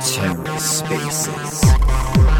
TerraSpaces. Hello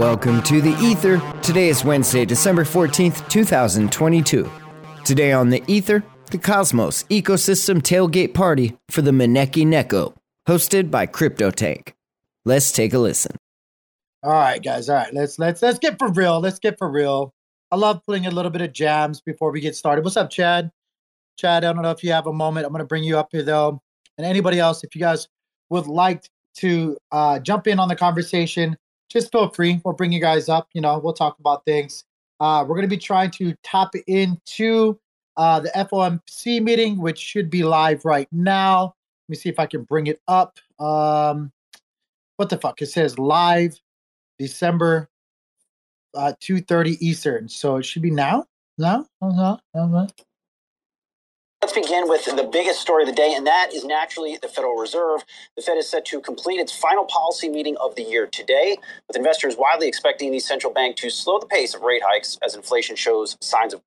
welcome to the Ether. Today is Wednesday, December 14th, 2022. Today on the Ether, the Cosmos Ecosystem Tailgate Party for the Maneki Neko, hosted by CryptoTank. Let's take a listen. All right, guys. All right, let's let's let's get for real. Let's get for real. I love putting a little bit of jams before we get started. What's up, Chad? Chad, I don't know if you have a moment. I'm going to bring you up here though, and anybody else, if you guys would like to uh, jump in on the conversation, just feel free. We'll bring you guys up. You know, we'll talk about things. Uh, we're going to be trying to tap into uh, the FOMC meeting, which should be live right now. Let me see if I can bring it up. Um, what the fuck? It says live December uh, 2.30 Eastern. So it should be now? No? Uh-huh. Uh-huh. Let's begin with the biggest story of the day, and that is naturally the Federal Reserve. The Fed is set to complete its final policy meeting of the year today, with investors widely expecting the central bank to slow the pace of rate hikes as inflation shows signs of.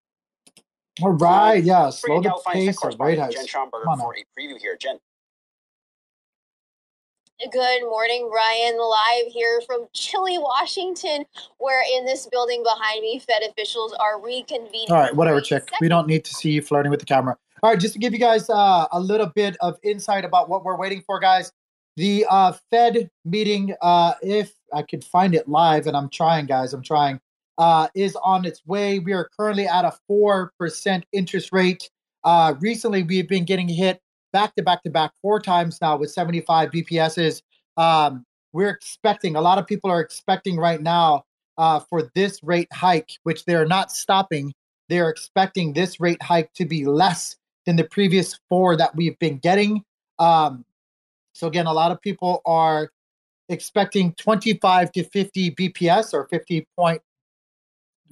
All right, yeah, slow the pace of rate hikes. Jen Schonberger Come on for a preview here. Jen. Good morning, Ryan. Live here from chilly Washington, where in this building behind me, Fed officials are reconvening. All right, whatever, for chick. We don't need to see you flirting with the camera. All right, just to give you guys uh, a little bit of insight about what we're waiting for, guys. The uh, Fed meeting, uh, if I could find it live, and I'm trying, guys, I'm trying, uh, is on its way. We are currently at a 4% interest rate. Uh, recently, we've been getting hit back to back to back four times now with 75 BPSs. Um, we're expecting, a lot of people are expecting right now uh, for this rate hike, which they're not stopping. They're expecting this rate hike to be less than the previous four that we've been getting. Um, so, again, a lot of people are expecting 25 to 50 BPS or 50 point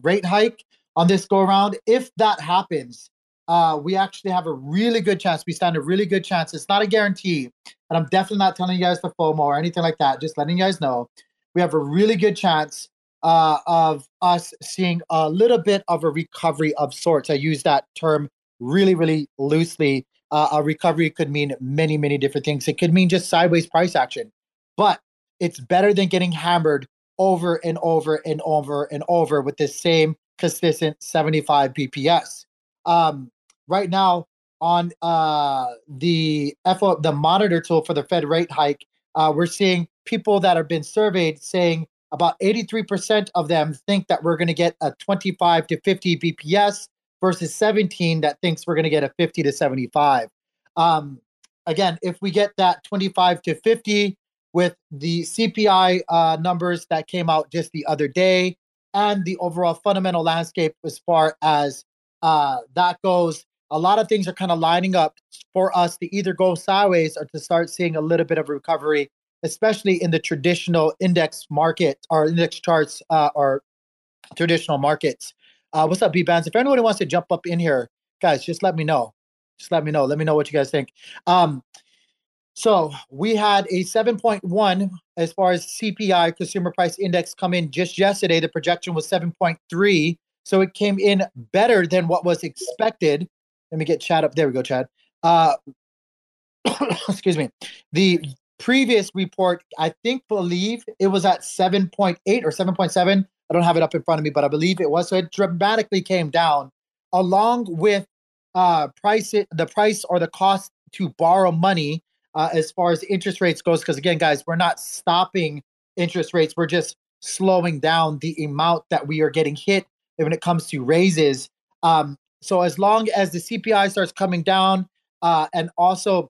rate hike on this go around. If that happens, uh, we actually have a really good chance. We stand a really good chance. It's not a guarantee, and I'm definitely not telling you guys to FOMO or anything like that. Just letting you guys know we have a really good chance uh, of us seeing a little bit of a recovery of sorts. I use that term really, really loosely. Uh, a recovery could mean many, many different things. It could mean just sideways price action, but it's better than getting hammered over and over and over and over with the same consistent 75 BPS. Um, right now on uh, the FO, the monitor tool for the Fed rate hike, uh, we're seeing people that have been surveyed saying about 83% of them think that we're going to get a 25 to 50 BPS versus 17 that thinks we're going to get a 50 to 75. Um, again, if we get that 25 to 50 with the CPI uh, numbers that came out just the other day and the overall fundamental landscape as far as uh, that goes, a lot of things are kind of lining up for us to either go sideways or to start seeing a little bit of recovery, especially in the traditional index market or index charts uh, or traditional markets. Uh, what's up, Bbandz? If anybody wants to jump up in here, guys, just let me know. Just let me know. Let me know what you guys think. Um, so we had a 7.1 as far as CPI, Consumer Price Index, come in just yesterday. The projection was 7.3. So it came in better than what was expected. Let me get Chad up. There we go, Chad. Uh, excuse me. The previous report, I think, believe it was at 7.8 or 7.7. I don't have it up in front of me, but I believe it was. So it dramatically came down, along with uh, price it, the price or the cost to borrow money uh, as far as interest rates goes. Because again, guys, we're not stopping interest rates. We're just slowing down the amount that we are getting hit when it comes to raises. Um, so as long as the CPI starts coming down, uh, and also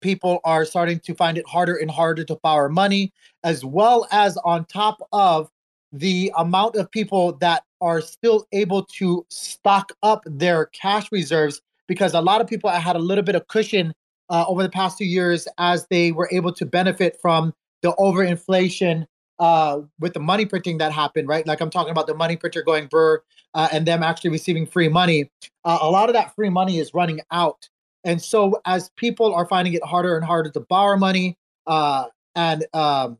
people are starting to find it harder and harder to borrow money, as well as on top of the amount of people that are still able to stock up their cash reserves because a lot of people had a little bit of cushion uh, over the past two years as they were able to benefit from the overinflation uh, with the money printing that happened, right? Like I'm talking about the money printer going burr uh, and them actually receiving free money. Uh, a lot of that free money is running out. And so as people are finding it harder and harder to borrow money, uh, and um,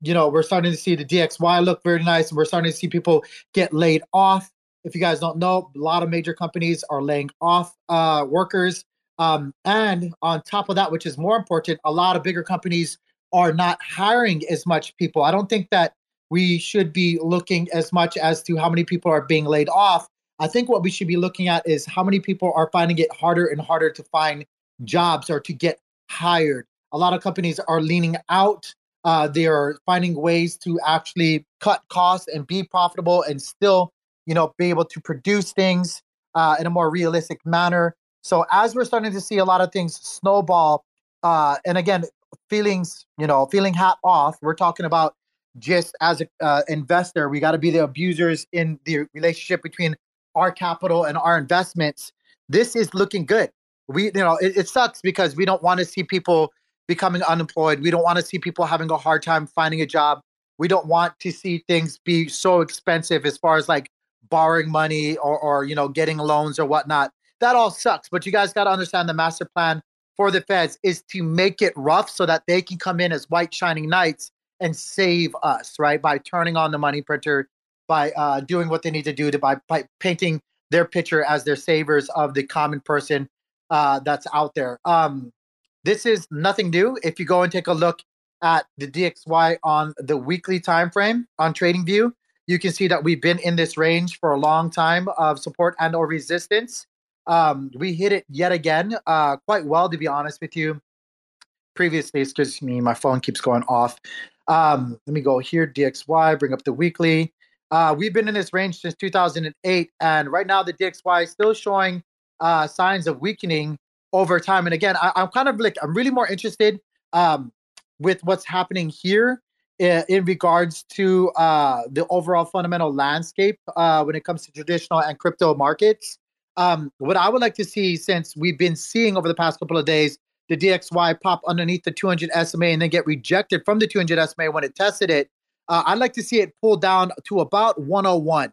you know, we're starting to see the DXY look very nice, and we're starting to see people get laid off. If you guys don't know, a lot of major companies are laying off uh, workers. Um, and on top of that, which is more important, a lot of bigger companies are not hiring as much people. I don't think that we should be looking as much as to how many people are being laid off. I think what we should be looking at is how many people are finding it harder and harder to find jobs or to get hired. A lot of companies are leaning out. Uh, they are finding ways to actually cut costs and be profitable and still, you know, be able to produce things uh, in a more realistic manner. So as we're starting to see a lot of things snowball, uh, and again, feelings, you know, feeling hat off. We're talking about just as an uh, investor, we got to be the abusers in the relationship between our capital and our investments. This is looking good. We, you know, it, it sucks because we don't want to see people becoming unemployed. We don't want to see people having a hard time finding a job. We don't want to see things be so expensive as far as like borrowing money or, or you know, getting loans or whatnot. That all sucks. But you guys got to understand the master plan for the feds is to make it rough so that they can come in as white shining knights and save us, right? By turning on the money printer, by uh, doing what they need to do to by, by painting their picture as their savers of the common person uh, that's out there. Um, this is nothing new. If you go and take a look at the DXY on the weekly time frame on TradingView, you can see that we've been in this range for a long time of support and or resistance. Um, we hit it yet again, uh, quite well, to be honest with you. Previously, excuse me, my phone keeps going off. Um, let me go here, DXY, bring up the weekly. Uh, we've been in this range since 2008, and right now the DXY is still showing uh, signs of weakening over time. And again, I, am kind of like I'm really more interested um, with what's happening here in, in regards to uh, the overall fundamental landscape uh, when it comes to traditional and crypto markets. Um, what I would like to see, since we've been seeing over the past couple of days the DXY pop underneath the 200 SMA and then get rejected from the 200 SMA when it tested it, uh, I'd like to see it pull down to about 101.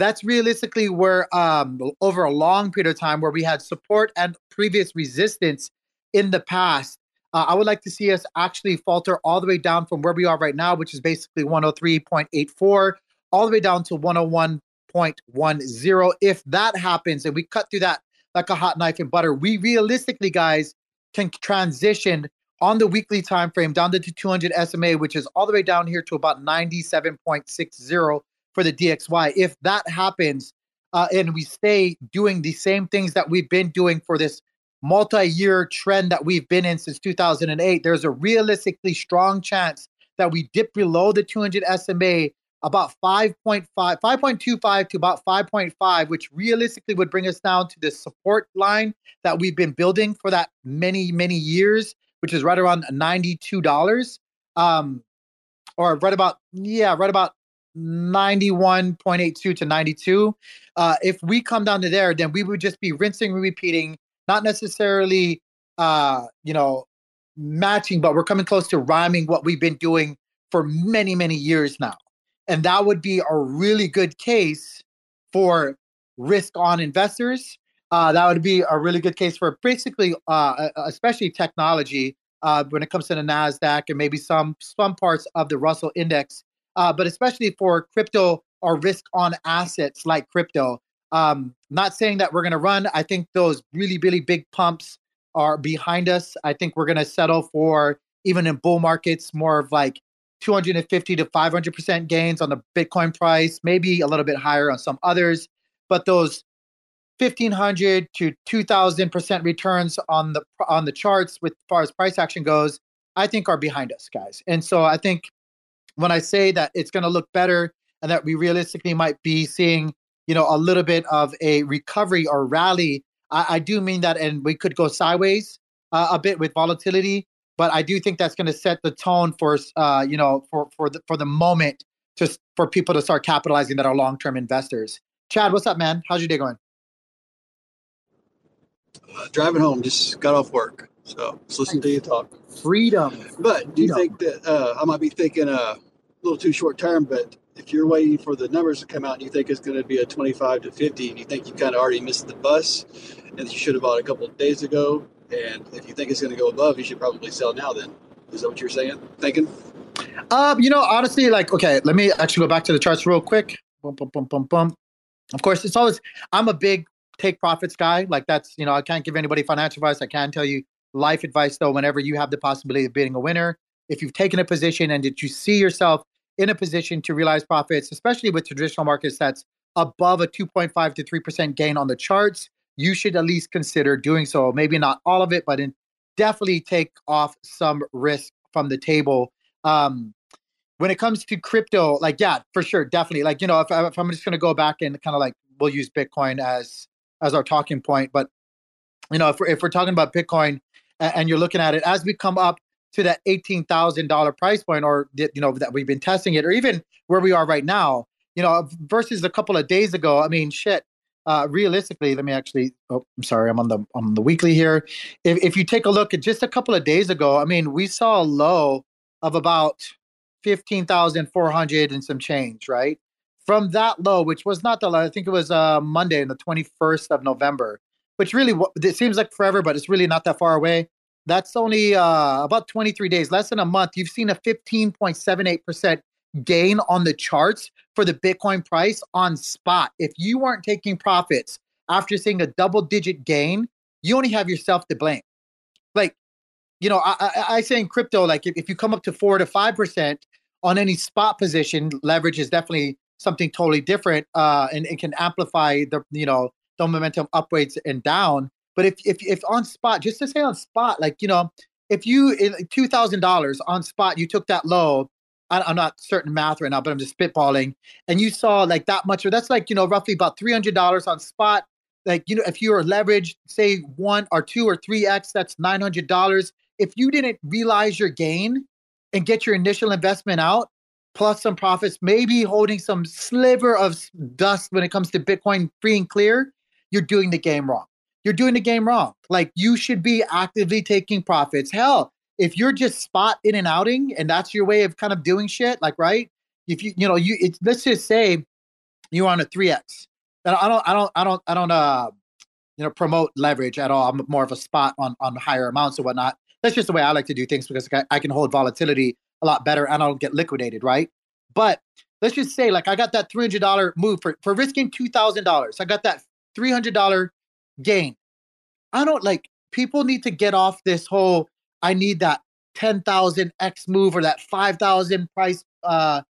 That's realistically where, um, over a long period of time, where we had support and previous resistance in the past. Uh, I would like to see us actually falter all the way down from where we are right now, which is basically 103.84, all the way down to 101.10 If that happens and we cut through that like a hot knife in butter, we realistically, guys, can transition on the weekly time frame down to 200 SMA, which is all the way down here to about 97.60 for the DXY. If that happens, uh, and we stay doing the same things that we've been doing for this multi-year trend that we've been in since 2008, there's a realistically strong chance that we dip below the 200 SMA about 5.5, 5.25 to about 5.5, which realistically would bring us down to the support line that we've been building for that many, many years, which is right around $92. Um, or right about, yeah, right about 91.82 to 92. Uh, if we come down to there, then we would just be rinsing and repeating, not necessarily, uh, you know, matching, but we're coming close to rhyming what we've been doing for many, many years now. And that would be a really good case for risk on investors. Uh, that would be a really good case for basically, uh, especially technology uh, when it comes to the Nasdaq and maybe some some parts of the Russell Index, uh, but especially for crypto or risk on assets like crypto. Um, not saying that we're going to run. I think those really really big pumps are behind us. I think we're going to settle for even in bull markets more of like 250 to 500% gains on the Bitcoin price, maybe a little bit higher on some others. But those 1500 to 2000% returns on the on the charts with far as price action goes, I think are behind us, guys. And so I think when I say that it's going to look better and that we realistically might be seeing, you know, a little bit of a recovery or rally, I, I do mean that, and we could go sideways uh, a bit with volatility but I do think that's going to set the tone for uh, you know for for the for the moment just for people to start capitalizing that are long term investors. Chad, what's up, man? How's your day going? Uh, driving home, just got off work, so just listen to you talk. Freedom. But do you Freedom. think that uh, I might be thinking uh, a little too short term? But if you're waiting for the numbers to come out and you think it's going to be a 25 to 50, and you think you kind of already missed the bus, and you should have bought a couple of days ago, and if you think it's going to go above, you should probably sell now. Then is that what you're saying? Thinking? Um, you know, honestly, like, okay, let me actually go back to the charts real quick. Of course, it's always, I'm a big take profits guy. Like, that's, you know, I can't give anybody financial advice. I can tell you life advice, though, whenever you have the possibility of being a winner. If you've taken a position and did you see yourself in a position to realize profits, especially with traditional markets that's above a 2.5 to 3% gain on the charts, you should at least consider doing so. Maybe not all of it, but in, definitely take off some risk from the table um when it comes to crypto like yeah for sure definitely like you know if, if i'm just going to go back and kind of like we'll use bitcoin as as our talking point but you know if we're, if we're talking about bitcoin and you're looking at it as we come up to that $18000 price point or you know that we've been testing it or even where we are right now you know versus a couple of days ago i mean shit uh, realistically, let me actually. Oh, I'm sorry. I'm on the on the weekly here. If if you take a look at just a couple of days ago, I mean, we saw a low of about fifteen thousand four hundred and some change, right? From that low, which was not the low, I think it was uh, Monday, the 21st of November, which really it seems like forever, but it's really not that far away. That's only uh, about 23 days, less than a month. You've seen a 15.78% gain on the charts for the Bitcoin price on spot. If you weren't taking profits after seeing a double digit gain, you only have yourself to blame. Like, you know, I, I, I say in crypto, like if, if you come up to four to five percent on any spot position, leverage is definitely something totally different, uh, and it can amplify the you know the momentum upwards and down. But if if if on spot, just to say on spot, like you know, if you two thousand dollars on spot, you took that low. I, I'm not certain math right now, but I'm just spitballing. And you saw like that much, or that's like you know roughly about three hundred dollars on spot. Like you know, if you were leveraged, say one or two or three x, that's nine hundred dollars. If you didn't realize your gain and get your initial investment out, plus some profits, maybe holding some sliver of dust when it comes to Bitcoin free and clear, you're doing the game wrong. You're doing the game wrong. Like you should be actively taking profits. Hell, if you're just spot in and outing and that's your way of kind of doing shit, like right? If you you know you let's just say you're on a three x. I don't I don't I don't I don't uh you know promote leverage at all. I'm more of a spot on on higher amounts or whatnot. That's just the way I like to do things because I, I can hold volatility a lot better and I don't get liquidated, right? But let's just say like I got that three hundred dollar move for for risking two thousand dollars. I got that three hundred dollar gain. I don't like people need to get off this whole I need that 10,000 X move or that 5,000 price uh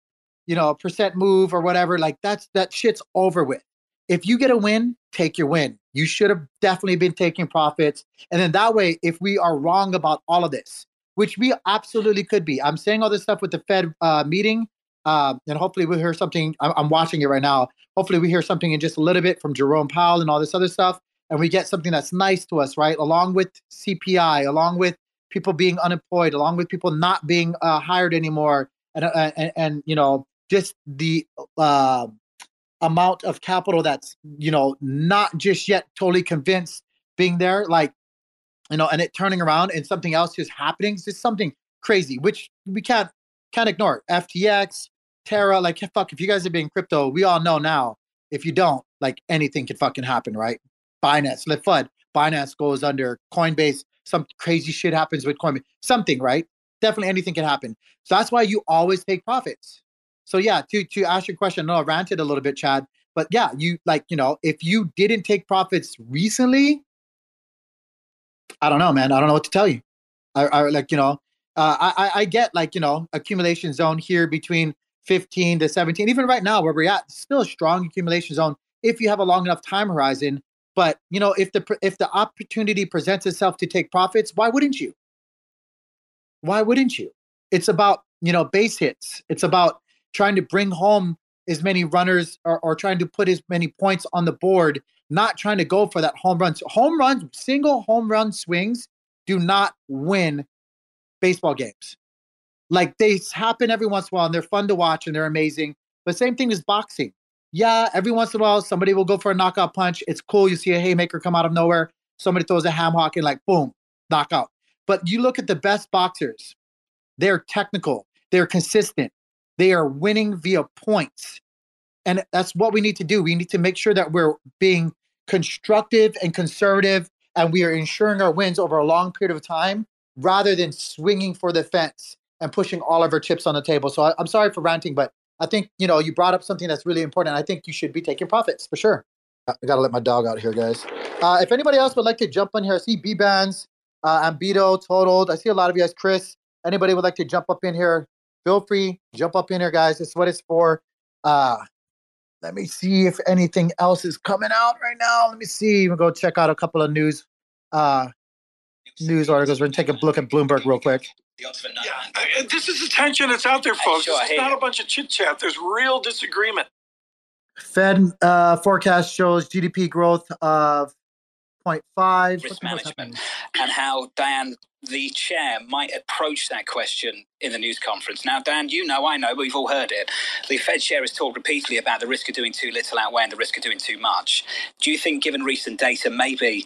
you know percent move or whatever like that's that shit's over with. If you get a win, take your win. You should have definitely been taking profits and then that way if we are wrong about all of this, which we absolutely could be. I'm saying all this stuff with the Fed uh meeting uh, and hopefully we'll hear something I'm, I'm watching it right now. Hopefully we hear something in just a little bit from Jerome Powell and all this other stuff and we get something that's nice to us, right? Along with CPI, along with people being unemployed, along with people not being uh, hired anymore, and, uh, and and you know just the uh, amount of capital that's you know not just yet totally convinced being there, like you know, and it turning around and something else just happening, it's just something crazy, which we can't can't ignore. FTX, Terra, like fuck, if you guys are being crypto, we all know now. If you don't, like anything can fucking happen, right? Binance, let FUD, Binance goes under, Coinbase, some crazy shit happens with Coinbase, something, right? Definitely anything can happen. So that's why you always take profits. So yeah, to to ask your question, no, I ranted a little bit, Chad, but yeah, you like you know, if you didn't take profits recently, I don't know, man. I don't know what to tell you. I, I like you know, uh, I I- get like you know accumulation zone here between 15 to 17. Even right now where we're at, still a strong accumulation zone if you have a long enough time horizon. But you know, if the if the opportunity presents itself to take profits, why wouldn't you? Why wouldn't you? It's about you know base hits. It's about trying to bring home as many runners or, or trying to put as many points on the board, not trying to go for that home runs. Home runs, single home run swings do not win baseball games. Like they happen every once in a while and they're fun to watch and they're amazing. But same thing as boxing. Yeah, every once in a while somebody will go for a knockout punch. It's cool. You see a haymaker come out of nowhere. Somebody throws a ham hock and like boom, knockout. But you look at the best boxers, they're technical, they're consistent, they are winning via points. And that's what we need to do. We need to make sure that we're being constructive and conservative and we are ensuring our wins over a long period of time rather than swinging for the fence and pushing all of our chips on the table. So I, am sorry for ranting, but I think you know you brought up something that's really important. I think you should be taking profits for sure. I gotta let my dog out here, guys. Uh, if anybody else would like to jump on here, I see Bbandz, uh, Ambito, totaled. I see a lot of you guys. Chris, anybody would like to jump up in here? Feel free, jump up in here, guys. Is what it's for. Uh, let me see if anything else is coming out right now. Let me see. We'll go check out a couple of news uh, news articles. We're gonna take a look at Bloomberg real quick. Yeah, this is the tension that's out there, folks. Sure, it's not a bunch of chit chat. There's real disagreement. Fed uh, forecast shows GDP growth of 0.5. Risk management and how Dan, the chair, might approach that question in the news conference. Now, Dan, you know, I know, but we've all heard it. The Fed chair has talked repeatedly about the risk of doing too little outweighing the risk of doing too much. Do you think, given recent data, maybe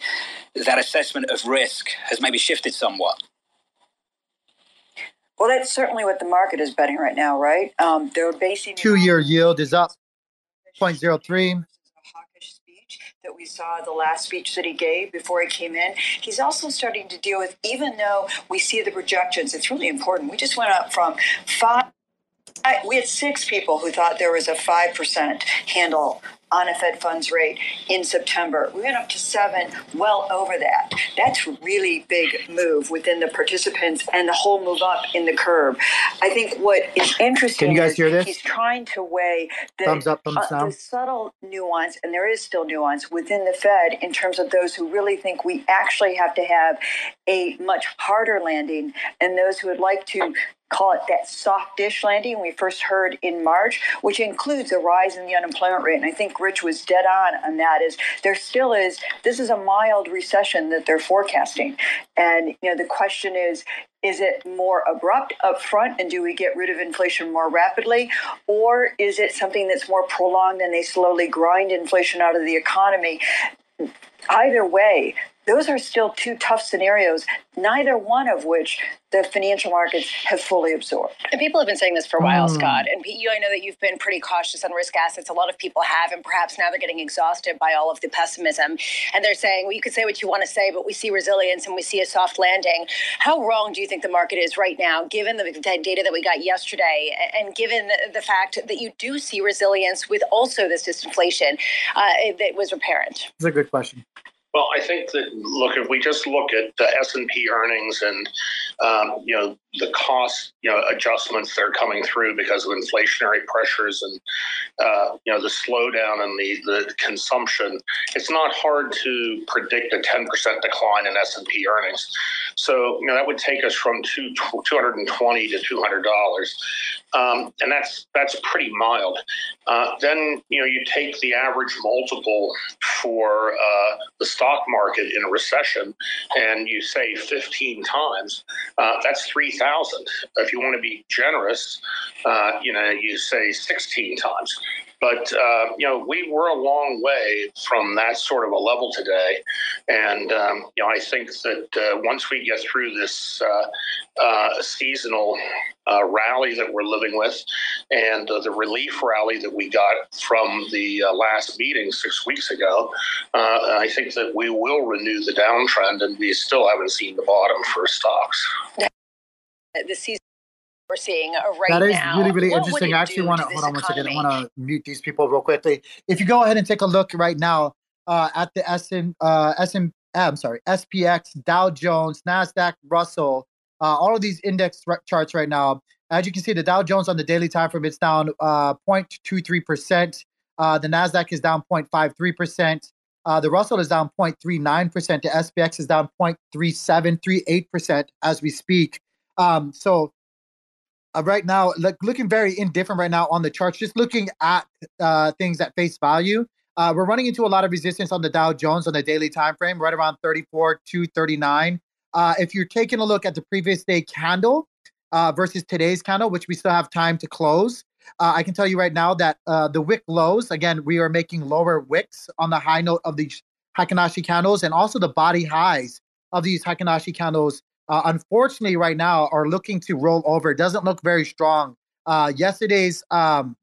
that assessment of risk has maybe shifted somewhat? Well, that's certainly what the market is betting right now, right? Um, they're basing two-year yield is up 0.03 that we saw the last speech that he gave before he came in. He's also starting to deal with, even though we see the projections, it's really important. We just went up from five. We had six people who thought there was a 5% handle on a Fed funds rate in September. We went up to seven, well over that. That's really big move within the participants and the whole move up in the curve. I think what is interesting Can you guys hear this? he's trying to weigh the, thumbs up, thumbs uh, the subtle nuance, and there is still nuance within the Fed in terms of those who really think we actually have to have a much harder landing and those who would like to call it that soft dish landing we first heard in March, which includes a rise in the unemployment rate. And I think Rich was dead on on that. Is there still is this is a mild recession that they're forecasting, and you know the question is. Is it more abrupt up front and do we get rid of inflation more rapidly? Or is it something that's more prolonged and they slowly grind inflation out of the economy? Either way, those are still two tough scenarios, neither one of which the financial markets have fully absorbed. And people have been saying this for a while, mm. Scott. And you, I know that you've been pretty cautious on risk assets. A lot of people have, and perhaps now they're getting exhausted by all of the pessimism. And they're saying, well, you can say what you want to say, but we see resilience and we see a soft landing. How wrong do you think the market is right now, given the data that we got yesterday, and given the fact that you do see resilience with also this disinflation uh, that was apparent? That's a good question. Well, I think that look, if we just look at the S and P earnings and um, you know the cost you know adjustments that are coming through because of inflationary pressures and uh, you know the slowdown in the the consumption, it's not hard to predict a ten percent decline in S and P earnings. So you know that would take us from two two hundred and twenty to two hundred dollars, um, and that's that's pretty mild. Uh, then you know you take the average multiple for uh, the stock stock market in a recession and you say 15 times, uh, that's 3,000. If you want to be generous, uh, you know, you say 16 times. But uh, you know, we were a long way from that sort of a level today, and um, you know, I think that uh, once we get through this uh, uh seasonal uh, rally that we're living with, and the relief rally that we got from the last meeting six weeks ago, I think that we will renew the downtrend, and we still haven't seen the bottom for stocks. The season we're seeing uh, right now. That is now. really, really what interesting. I actually want to hold on one second. I want to mute these people real quickly. If you go ahead and take a look right now uh, at the SM, uh, SM, I'm sorry, SPX, Dow Jones, Nasdaq, Russell, uh, all of these index charts right now. As you can see, the Dow Jones on the daily time frame it's down uh, 0.23 percent. Uh, the Nasdaq is down 0.53 percent. Uh, the Russell is down 0.39 percent. The SPX is down 0.3738 percent as we speak. Um, so uh, right now, like looking very indifferent right now on the charts, just looking at uh, things at face value. Uh, we're running into a lot of resistance on the Dow Jones on the daily time frame, right around 34 to 39. Uh, if you're taking a look at the previous day candle, uh, versus today's candle, which we still have time to close. Uh, I can tell you right now that uh, the wick lows, again, we are making lower wicks on the high note of these Heikin-Ashi candles and also the body highs of these Heikin-Ashi candles, uh, unfortunately, right now are looking to roll over. It doesn't look very strong. Uh, yesterday's um,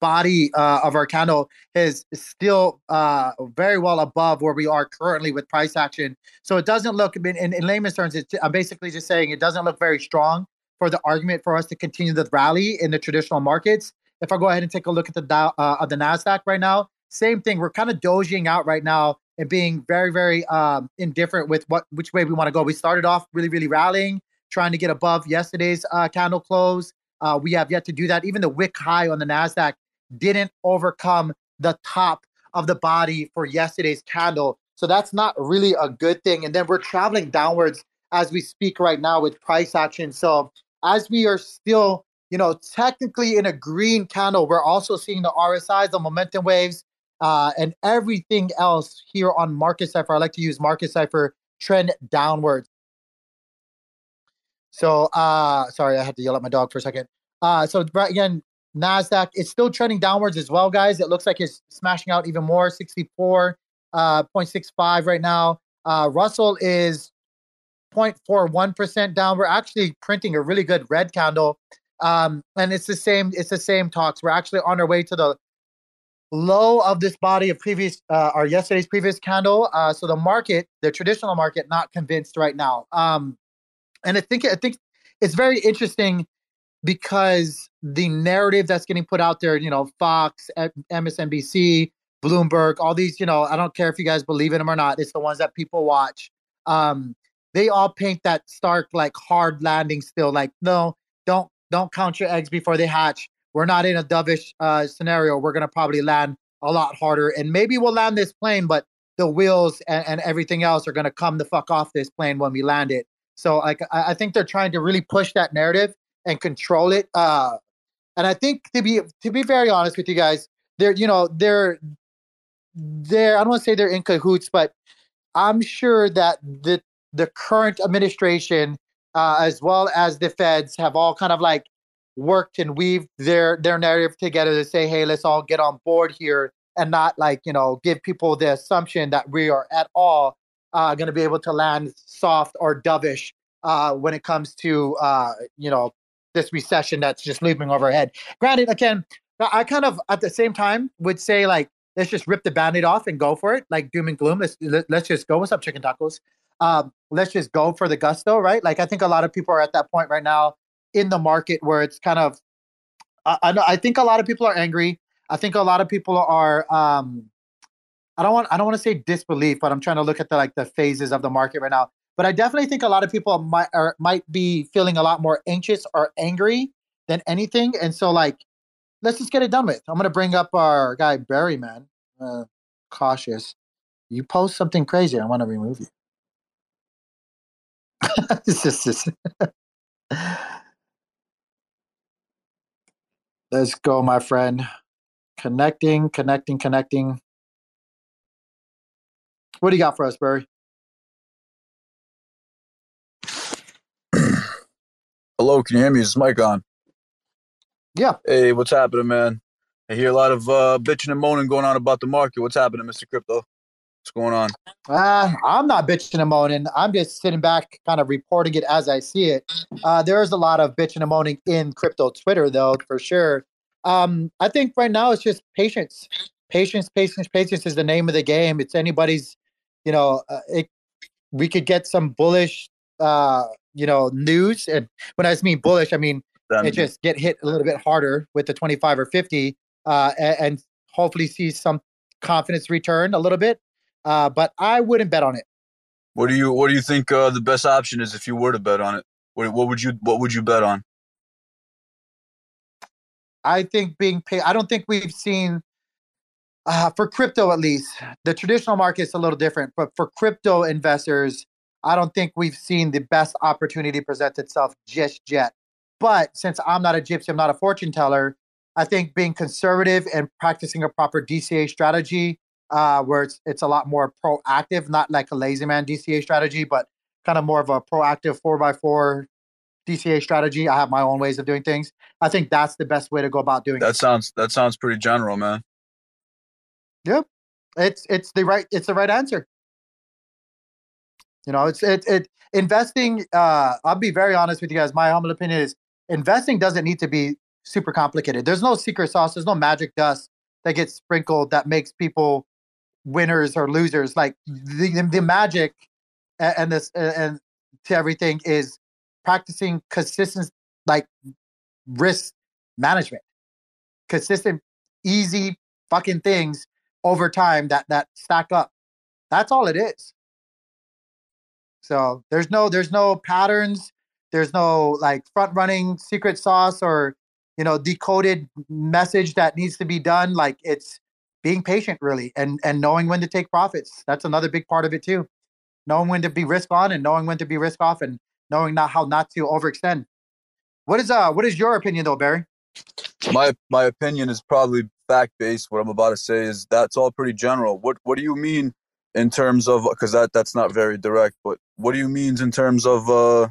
body uh, of our candle is still uh, very well above where we are currently with price action. So it doesn't look, in, in, in layman's terms, I'm basically just saying it doesn't look very strong for the argument for us to continue the rally in the traditional markets. If I go ahead and take a look at the uh, of the Nasdaq right now, same thing. We're kind of dozing out right now and being very, very um, indifferent with what which way we want to go. We started off really, really rallying, trying to get above yesterday's uh, candle close. Uh, we have yet to do that. Even the wick high on the Nasdaq didn't overcome the top of the body for yesterday's candle. So that's not really a good thing. And then we're traveling downwards as we speak right now with price action. So as we are still, you know, technically in a green candle, we're also seeing the RSIs, the momentum waves, uh, and everything else here on Market Cipher. I like to use Market Cipher trend downwards. So, uh, sorry, I had to yell at my dog for a second. Uh, so again, Nasdaq is still trending downwards as well, guys. It looks like it's smashing out even more, 64.65 uh, right now. Uh, Russell is 0.41% down. We're actually printing a really good red candle. Um, and it's the same, it's the same talks. We're actually on our way to the low of this body of previous uh, or yesterday's previous candle. Uh, so the market, the traditional market, not convinced right now. Um, and I think I think it's very interesting because the narrative that's getting put out there, you know, Fox, MSNBC, Bloomberg, all these, you know, I don't care if you guys believe in them or not. It's the ones that people watch. Um, they all paint that stark, like hard landing still. Like, no, don't don't count your eggs before they hatch. We're not in a dovish uh, scenario. We're gonna probably land a lot harder, and maybe we'll land this plane, but the wheels and, and everything else are gonna come the fuck off this plane when we land it. So, like, I, I think they're trying to really push that narrative and control it. Uh, and I think to be to be very honest with you guys, they're you know they're they're I don't want to say they're in cahoots, but I'm sure that the the current administration uh, as well as the feds have all kind of like worked and weaved their their narrative together to say, hey, let's all get on board here and not like you know give people the assumption that we are at all uh, going to be able to land soft or dovish uh, when it comes to uh, you know this recession that's just looming overhead. Granted, again, I kind of at the same time would say like let's just rip the band-aid off and go for it, like doom and gloom. Let's let's just go. What's up, chicken tacos? Um, let's just go for the gusto, right? Like I think a lot of people are at that point right now in the market where it's kind of. I I, I think a lot of people are angry. I think a lot of people are. Um, I don't want I don't want to say disbelief, but I'm trying to look at the like the phases of the market right now. But I definitely think a lot of people might or might be feeling a lot more anxious or angry than anything. And so, like, let's just get it done with. I'm gonna bring up our guy Barry, man. Uh, cautious. You post something crazy, I want to remove you. this is just. Let's go, my friend. Connecting, connecting, connecting. What do you got for us, Barry? Hello, can you hear me? Is mic on? Yeah. Hey, what's happening, man? I hear a lot of uh, bitching and moaning going on about the market. What's happening, Mr. Crypto? What's going on? Uh, I'm not bitching and moaning. I'm just sitting back, kind of reporting it as I see it. Uh, there is a lot of bitching and moaning in crypto Twitter, though, for sure. Um, I think right now it's just patience. Patience, patience, patience is the name of the game. It's anybody's, you know, uh, it, we could get some bullish uh, you know news and when i mean bullish i mean it just get hit a little bit harder with the 25 or 50 uh, and, and, hopefully see some confidence return a little bit uh, but i wouldn't bet on it. What do you what do you think uh, the best option is if you were to bet on it? What, what would you what would you bet on? I think being paid i don't think we've seen uh, for crypto at least the traditional market is a little different but for crypto investors I don't think we've seen the best opportunity present itself just yet. But since I'm not a gypsy, I'm not a fortune teller, I think being conservative and practicing a proper DCA strategy, uh, where it's it's a lot more proactive, not like a lazy man DCA strategy, but kind of more of a proactive four by four DCA strategy. I have my own ways of doing things. I think that's the best way to go about doing That it. sounds that sounds pretty general, man. Yep. It's it's the right it's the right answer. You know, it's it it investing uh I'll be very honest with you guys. My humble opinion is investing doesn't need to be super complicated. There's no secret sauce, there's no magic dust that gets sprinkled that makes people winners or losers. Like the the magic and this and to everything is practicing consistent like risk management. Consistent easy fucking things over time that that stack up. That's all it is. So there's no there's no patterns. There's no like front running secret sauce or you know decoded message that needs to be done. Like it's being patient really and and knowing when to take profits. That's another big part of it too. Knowing when to be risk on and knowing when to be risk off and knowing not how not to overextend. What is uh what is your opinion though, Barry? My my opinion is probably fact based. What I'm about to say is that's all pretty general. What what do you mean in terms of because that that's not very direct. But what do you mean in terms of uh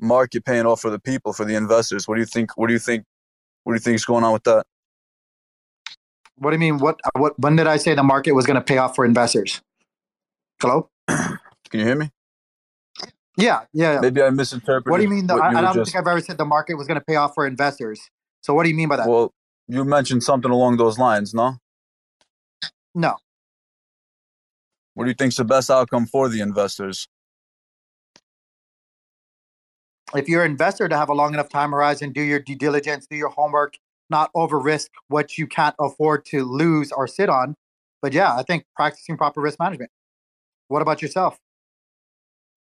market paying off for the people for the investors? What do you think? What do you think? What do you think is going on with that? What do you mean? What what when did I say the market was going to pay off for investors? Hello? Can you hear me? Yeah, yeah. Maybe I misinterpreted. What do you mean? The, what I, I don't just- think I've ever said the market was going to pay off for investors. So what do you mean by that? Well, you mentioned something along those lines, no? no. What do you think's the best outcome for the investors? If you're an investor to have a long enough time horizon, do your due diligence, do your homework, not over risk what you can't afford to lose or sit on. But yeah, I think practicing proper risk management. What about yourself?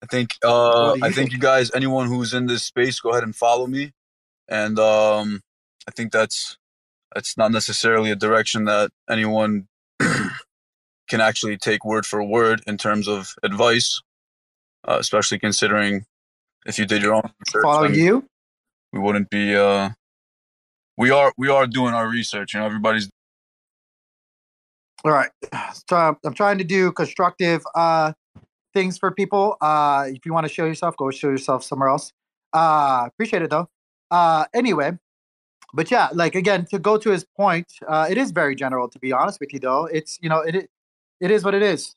I think uh, do I think think? you guys, anyone who's in this space, go ahead and follow me. And um, I think that's that's not necessarily a direction that anyone can actually take word for word in terms of advice, uh, especially considering if you did your own research, Follow you? we wouldn't be. Uh, we are we are doing our research. You know, everybody's All right. So I'm- trying to do constructive uh, things for people. Uh, if you want to show yourself, go show yourself somewhere else. Uh, appreciate it though. Uh, anyway, but yeah, like again, to go to his point, uh, it is very general. To be honest with you, though, it's you know it it is what it is.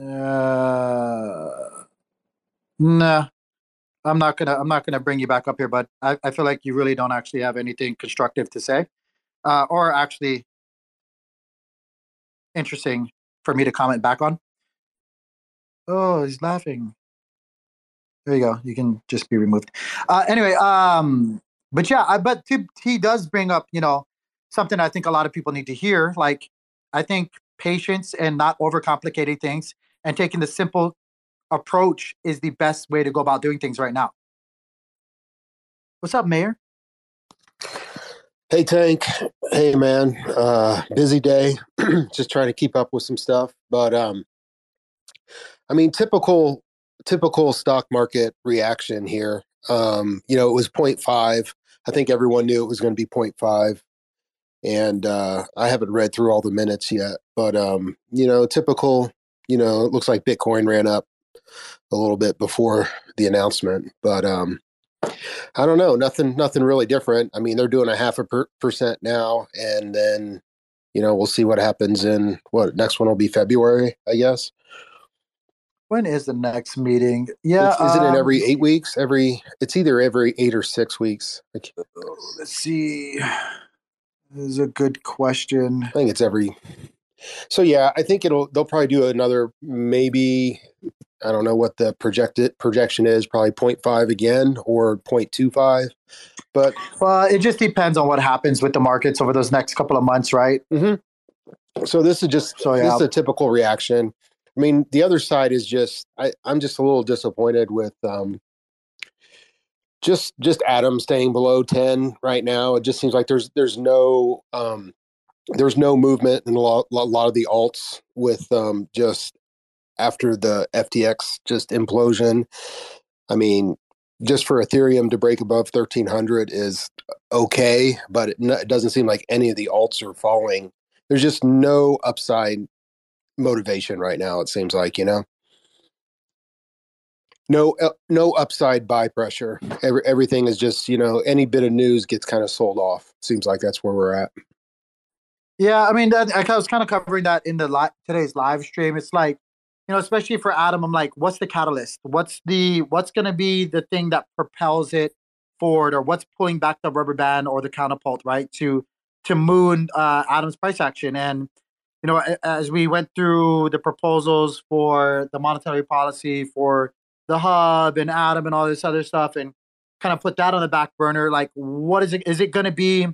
Uh, nah, I'm not gonna I'm not gonna bring you back up here, but I, I feel like you really don't actually have anything constructive to say, uh, or actually interesting for me to comment back on. Oh, he's laughing. There you go. You can just be removed. Uh, anyway, um, but yeah, I but he, he does bring up, you know, something I think a lot of people need to hear. Like, I think patience and not overcomplicating things and taking the simple approach is the best way to go about doing things right now. What's up, Mayor? Hey Tank, hey man, uh, busy day. Just trying to keep up with some stuff, but um, I mean, typical typical stock market reaction here. Um, you know, it was 0.5. I think everyone knew it was going to be 0.5, and uh, I haven't read through all the minutes yet. But um, you know, typical. You know, it looks like Bitcoin ran up a little bit before the announcement, but um, I don't know. Nothing. Nothing really different. I mean, they're doing a half a per- percent now, and then you know we'll see what happens in what next one will be February, I guess. When is the next meeting? Yeah, It's- isn't it um, every eight weeks? Every it's either every eight or six weeks. Let's see. This is a good question. I think it's every. So yeah, I think it'll. They'll probably do another maybe. I don't know what the projected projection is. Probably 0.5 again or 0.25. But Well, it just depends on what happens with the markets over those next couple of months, right? so this is just So, this is a typical reaction. I mean, the other side is just I, I'm just a little disappointed with um just just ATOM staying below 10 right now. It just seems like there's there's no um there's no movement in a lot, a lot of the alts with um just after the FTX just implosion. I mean, just for Ethereum to break above 1300 is okay, but it, it doesn't seem like any of the alts are falling. There's just no upside motivation right now. It seems like you know. no uh, no upside buy pressure. Every, everything is just you know any bit of news gets kind of sold off. Seems like that's where we're at. Yeah, I mean, that, I was kind of covering that in the li- today's live stream. It's like, you know, especially for Atom, I'm like, what's the catalyst? What's the what's going to be the thing that propels it forward, or what's pulling back the rubber band or the catapult, right? To to moon uh, Atom's price action, and you know, as we went through the proposals for the monetary policy for the hub and Adam and all this other stuff, and kind of put that on the back burner. Like, what is it? Is it going to be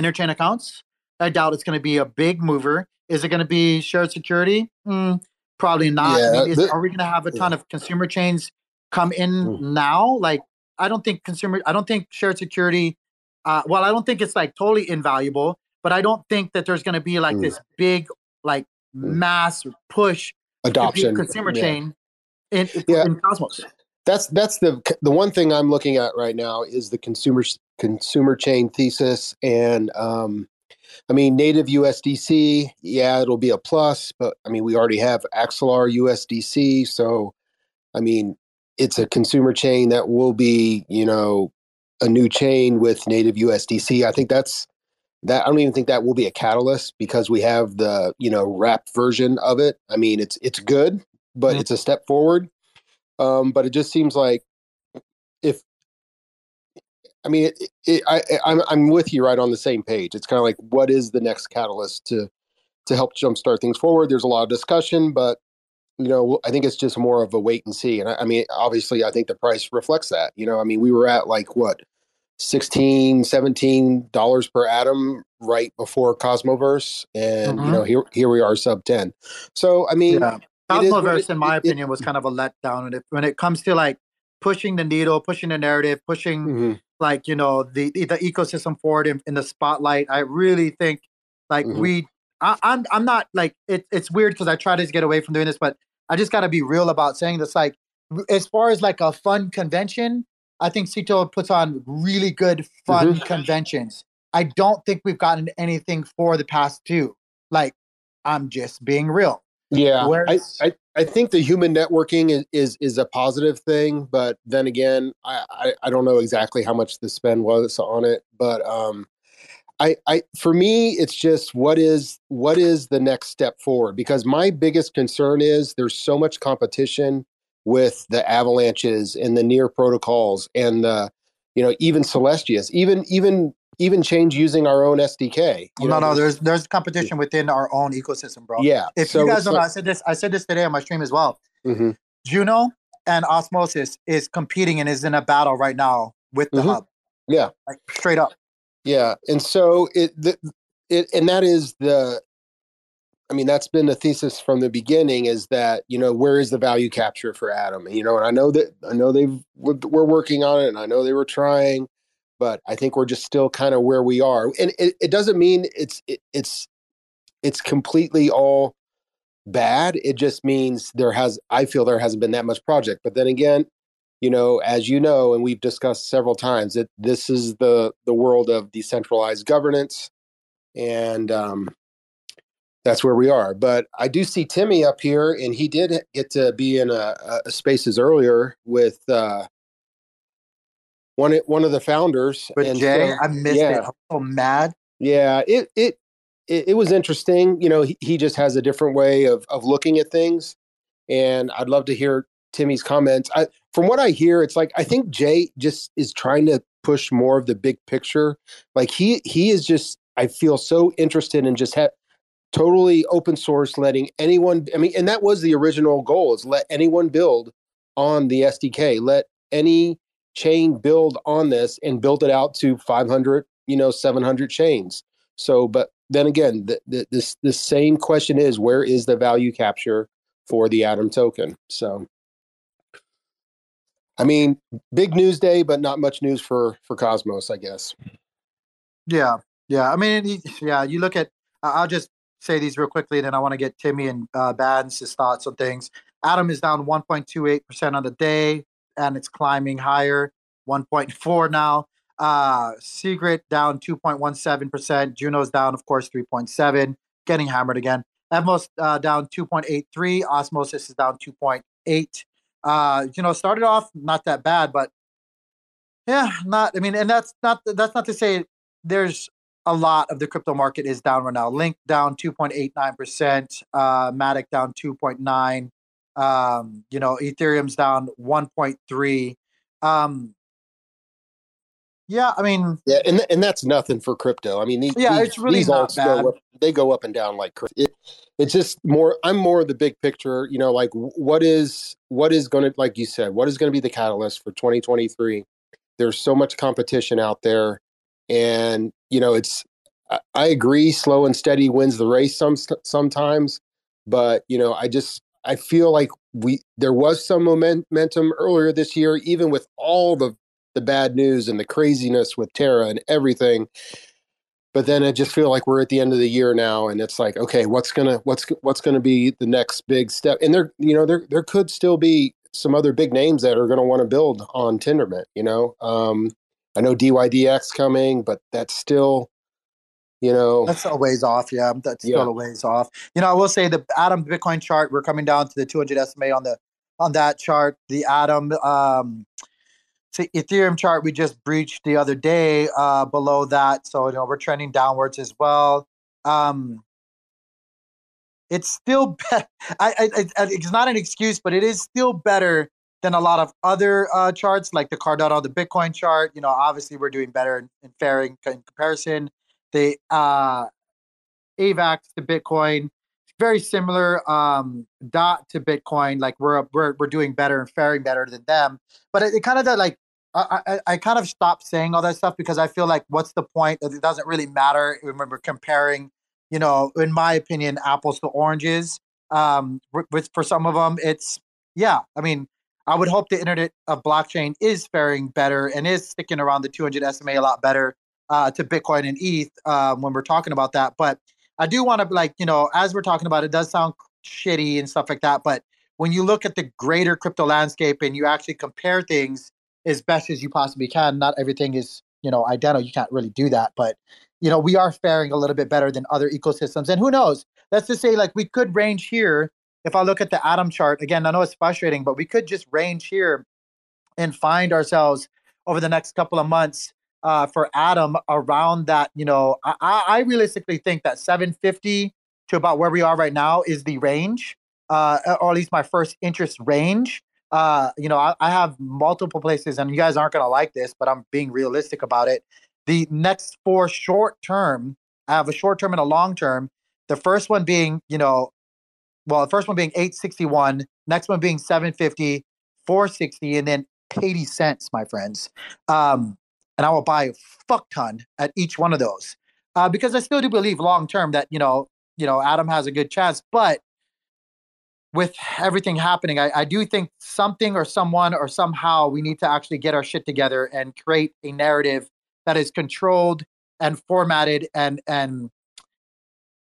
interchain accounts? I doubt it's going to be a big mover. Is it going to be shared security? Mm, probably not. Yeah, I mean, is, are we going to have a ton of consumer chains come in Mm. now? Like, I don't think consumer. I don't think shared security. Uh, well, I don't think it's like totally invaluable, but I don't think that there's going to be like Mm. this big like mass push to be a Adoption. consumer Yeah. chain in, Yeah. in Cosmos. That's that's the the one thing I'm looking at right now is the consumer consumer chain thesis, and um, I mean native USDC. Yeah, it'll be a plus, but I mean we already have Axelar USDC, so I mean it's a consumer chain that will be you know a new chain with native USDC. I think that's that. I don't even think that will be a catalyst because we have the you know wrapped version of it. I mean it's it's good, but Mhm. it's a step forward. Um, but it just seems like I mean, it, it, I, I- I'm I'm with you right on the same page. It's kind of like what is the next catalyst to to help jumpstart things forward. There's a lot of discussion, but you know, I think it's just more of a wait and see. And I, I mean, obviously, I think the price reflects that. You know, I mean, we were at like what 16 17 dollars per atom right before cosmoverse and you Mhm. know here here we are sub 10 so i mean Yeah. is Cosmoverse, it- in my it- opinion, was kind of a letdown when it when it comes to like pushing the needle, pushing the narrative, pushing Mhm. like you know the the ecosystem forward in, in the spotlight. I really think like Mhm. we, I, I'm I'm not like it, it's weird because I try to get away from doing this, but I just got to be real about saying this. Like as far as like a fun convention, I think Cito puts on really good fun Mm-hmm. conventions. I don't think we've gotten anything for the past two. Like I'm just being real. Yeah, I, I, I think the human networking is, is is a positive thing, but then again, I, I, I don't know exactly how much the spend was on it. But um, I, I for me, it's just what is what is the next step forward? Because my biggest concern is there's so much competition with the avalanches and the near protocols and the you know even Celestias, even even even change using our own SDK. You no, know, no, there's there's competition within our own ecosystem, bro. yeah. If so you guys don't know, like- I said this, I said this today on my stream as well. Mhm. Juno and Osmosis is competing and is in a battle right now with the Mhm. hub. yeah. Like straight up. Yeah, and so it, the, it, and that is the, I mean, that's been the thesis from the beginning is that you know where is the value capture for Atom? You know, and I know that I know they've we're working on it, and I know they were trying, but I think we're just still kind of where we are, and it, it doesn't mean it's it, it's it's completely all bad. It just means there has I feel there hasn't been that much project, but then again, you know, as you know, and we've discussed several times, that this is the the world of decentralized governance, and um, that's where we are. But I do see Timmy up here, and he did get to be in a, a spaces earlier with uh, one one of the founders. But and Jae, so- I missed yeah. it. I'm so mad. yeah, it it it, it was interesting. You know, he, he just has a different way of of looking at things, and I'd love to hear Timmy's comments. I, from what I hear, it's like I think Jae just is trying to push more of the big picture. Like he he is just I feel so interested in just ha- totally open source, letting anyone. I mean, and that was the original goal: is let anyone build on the SDK. Let any chain build on this and build it out to 500 you know 700 chains so but then again the, the, this the same question is where is the value capture for the atom token so i mean big news day but not much news for for cosmos i guess Yeah, yeah. I mean, yeah. You look at. I'll just say these real quickly, then I want to get Timmy and uh, his thoughts on things. Atom is down 1.28 percent on the day, and it's climbing higher, 1.4 now. Uh, Secret down 2.17 percent. Juno's down, of course, 3.7, getting hammered again. Evmos uh, down 2.83. Osmosis is down 2.8. Uh, you know, started off not that bad, but yeah, not. I mean, and that's not that's not to say there's a lot of the crypto market is down right now. Link down 2.89%, uh, Matic down 2.9. Um, you know, Ethereum's down 1.3. Um, yeah, I mean, yeah, and and that's nothing for crypto. I mean, these, yeah, these, it's really these not bad. go up, they go up and down like crazy. It, it's just more. I'm more of the big picture. You know, like what is what is going to, like you said, what is going to be the catalyst for 2023? There's so much competition out there, and you know, it's. I, I agree, slow and steady wins the race. Some sometimes, but you know, I just I feel like we there was some momentum earlier this year, even with all the the bad news and the craziness with Terra and everything. But then I just feel like we're at the end of the year now, and it's like, okay, what's gonna what's what's gonna be the next big step? And there, you know, there there could still be some other big names that are going to want to build on Tendermint. You know, um, I know DYDX coming, but that's still, you know, that's a ways off. Yeah, that's Yeah. still a ways off. You know, I will say the Atom Bitcoin chart. We're coming down to the 200 SMA on the on that chart. The Atom um, see, Ethereum chart we just breached the other day uh, below that, so you know we're trending downwards as well. Um, it's still be- I, I, I, it's not an excuse, but it is still better than a lot of other uh, charts like the Cardano, the Bitcoin chart. You know, obviously we're doing better in, in faring in comparison. The uh, AVAX to Bitcoin, very similar. Um, dot to Bitcoin, like we're we're we're doing better and faring better than them. But it, it kind of like I, I I kind of stopped saying all that stuff because I feel like what's the point? It doesn't really matter when we're comparing. You know, in my opinion, apples to oranges. Um, with for some of them, it's yeah. I mean, I would hope the internet of blockchain is faring better and is sticking around the 200 SMA a lot better uh, to Bitcoin and ETH um, when we're talking about that. But I do want to like you know as we're talking about it does sound shitty and stuff like that. But when you look at the greater crypto landscape and you actually compare things as best as you possibly can, not everything is you know identical. You can't really do that, but you know we are faring a little bit better than other ecosystems. And who knows? Let's just say like we could range here. If I look at the atom chart again, I know it's frustrating, but we could just range here and find ourselves over the next couple of months uh, for Atom around that. You know, I, I realistically think that 750 to about where we are right now is the range, uh, or at least my first interest range. Uh, you know, I, I have multiple places, and you guys aren't going to like this, but I'm being realistic about it. The next four short term, I have a short term and a long term. The first one being, you know, well, the first one being 861, next one being 750, 460, and then 80 cents, my friends. Um, and I will buy a fuck ton at each one of those. Uh, because I still do believe long term that, you know, you know, Atom has a good chance, but with everything happening, I, I do think something or someone or somehow we need to actually get our shit together and create a narrative that is controlled and formatted and and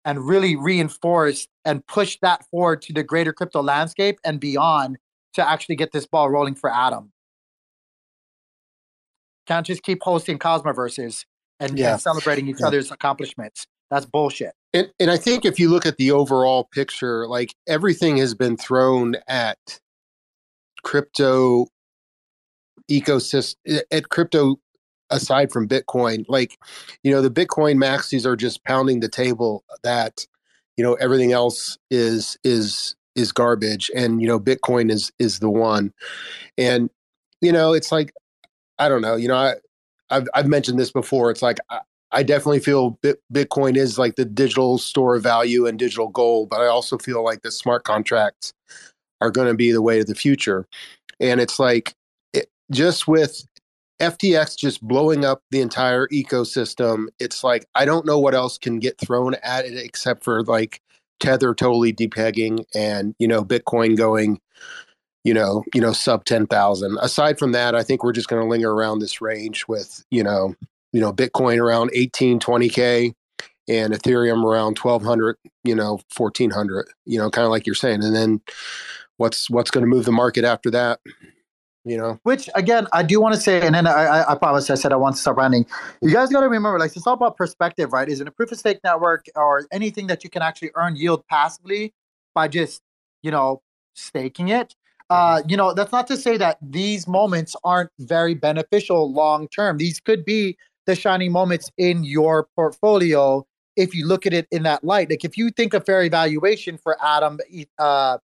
and really reinforced and push that forward to the greater crypto landscape and beyond to actually get this ball rolling for Atom. Can't just keep hosting Cosmoverses and, Yeah. and celebrating each Yeah. other's accomplishments. That's bullshit. And and I think if you look at the overall picture, like everything has been thrown at crypto ecosystem eh, at crypto aside from Bitcoin. Like, you know, the Bitcoin maxis are just pounding the table that, you know, everything else is is is garbage and you know Bitcoin is is the one. And you know, it's like I don't know, you know, I I've I've mentioned this before. It's like I, I definitely feel Bitcoin is like the digital store of value and digital gold, but I also feel like the smart contracts are going to be the way of the future. And it's like it, just with FTX just blowing up the entire ecosystem, it's like I don't know what else can get thrown at it except for like Tether totally depegging and you know Bitcoin going you know, you know, sub ten thousand. Aside from that, I think we're just going to linger around this range with, you know, you know, Bitcoin around 18, 20 k, and Ethereum around twelve hundred, you know, fourteen hundred. You know, kind of like you're saying. And then what's what's going to move the market after that? You know, Which again, I do want to say, and then I, I, I promise I said I want to start running. You guys got to remember, like it's all about perspective, right? Is it a proof of stake network or anything that you can actually earn yield passively by just, you know, staking it? Uh, you know, that's not to say that these moments aren't very beneficial long term. These could be the shining moments in your portfolio if you look at it in that light. Like if you think of fair evaluation for Atom, uh,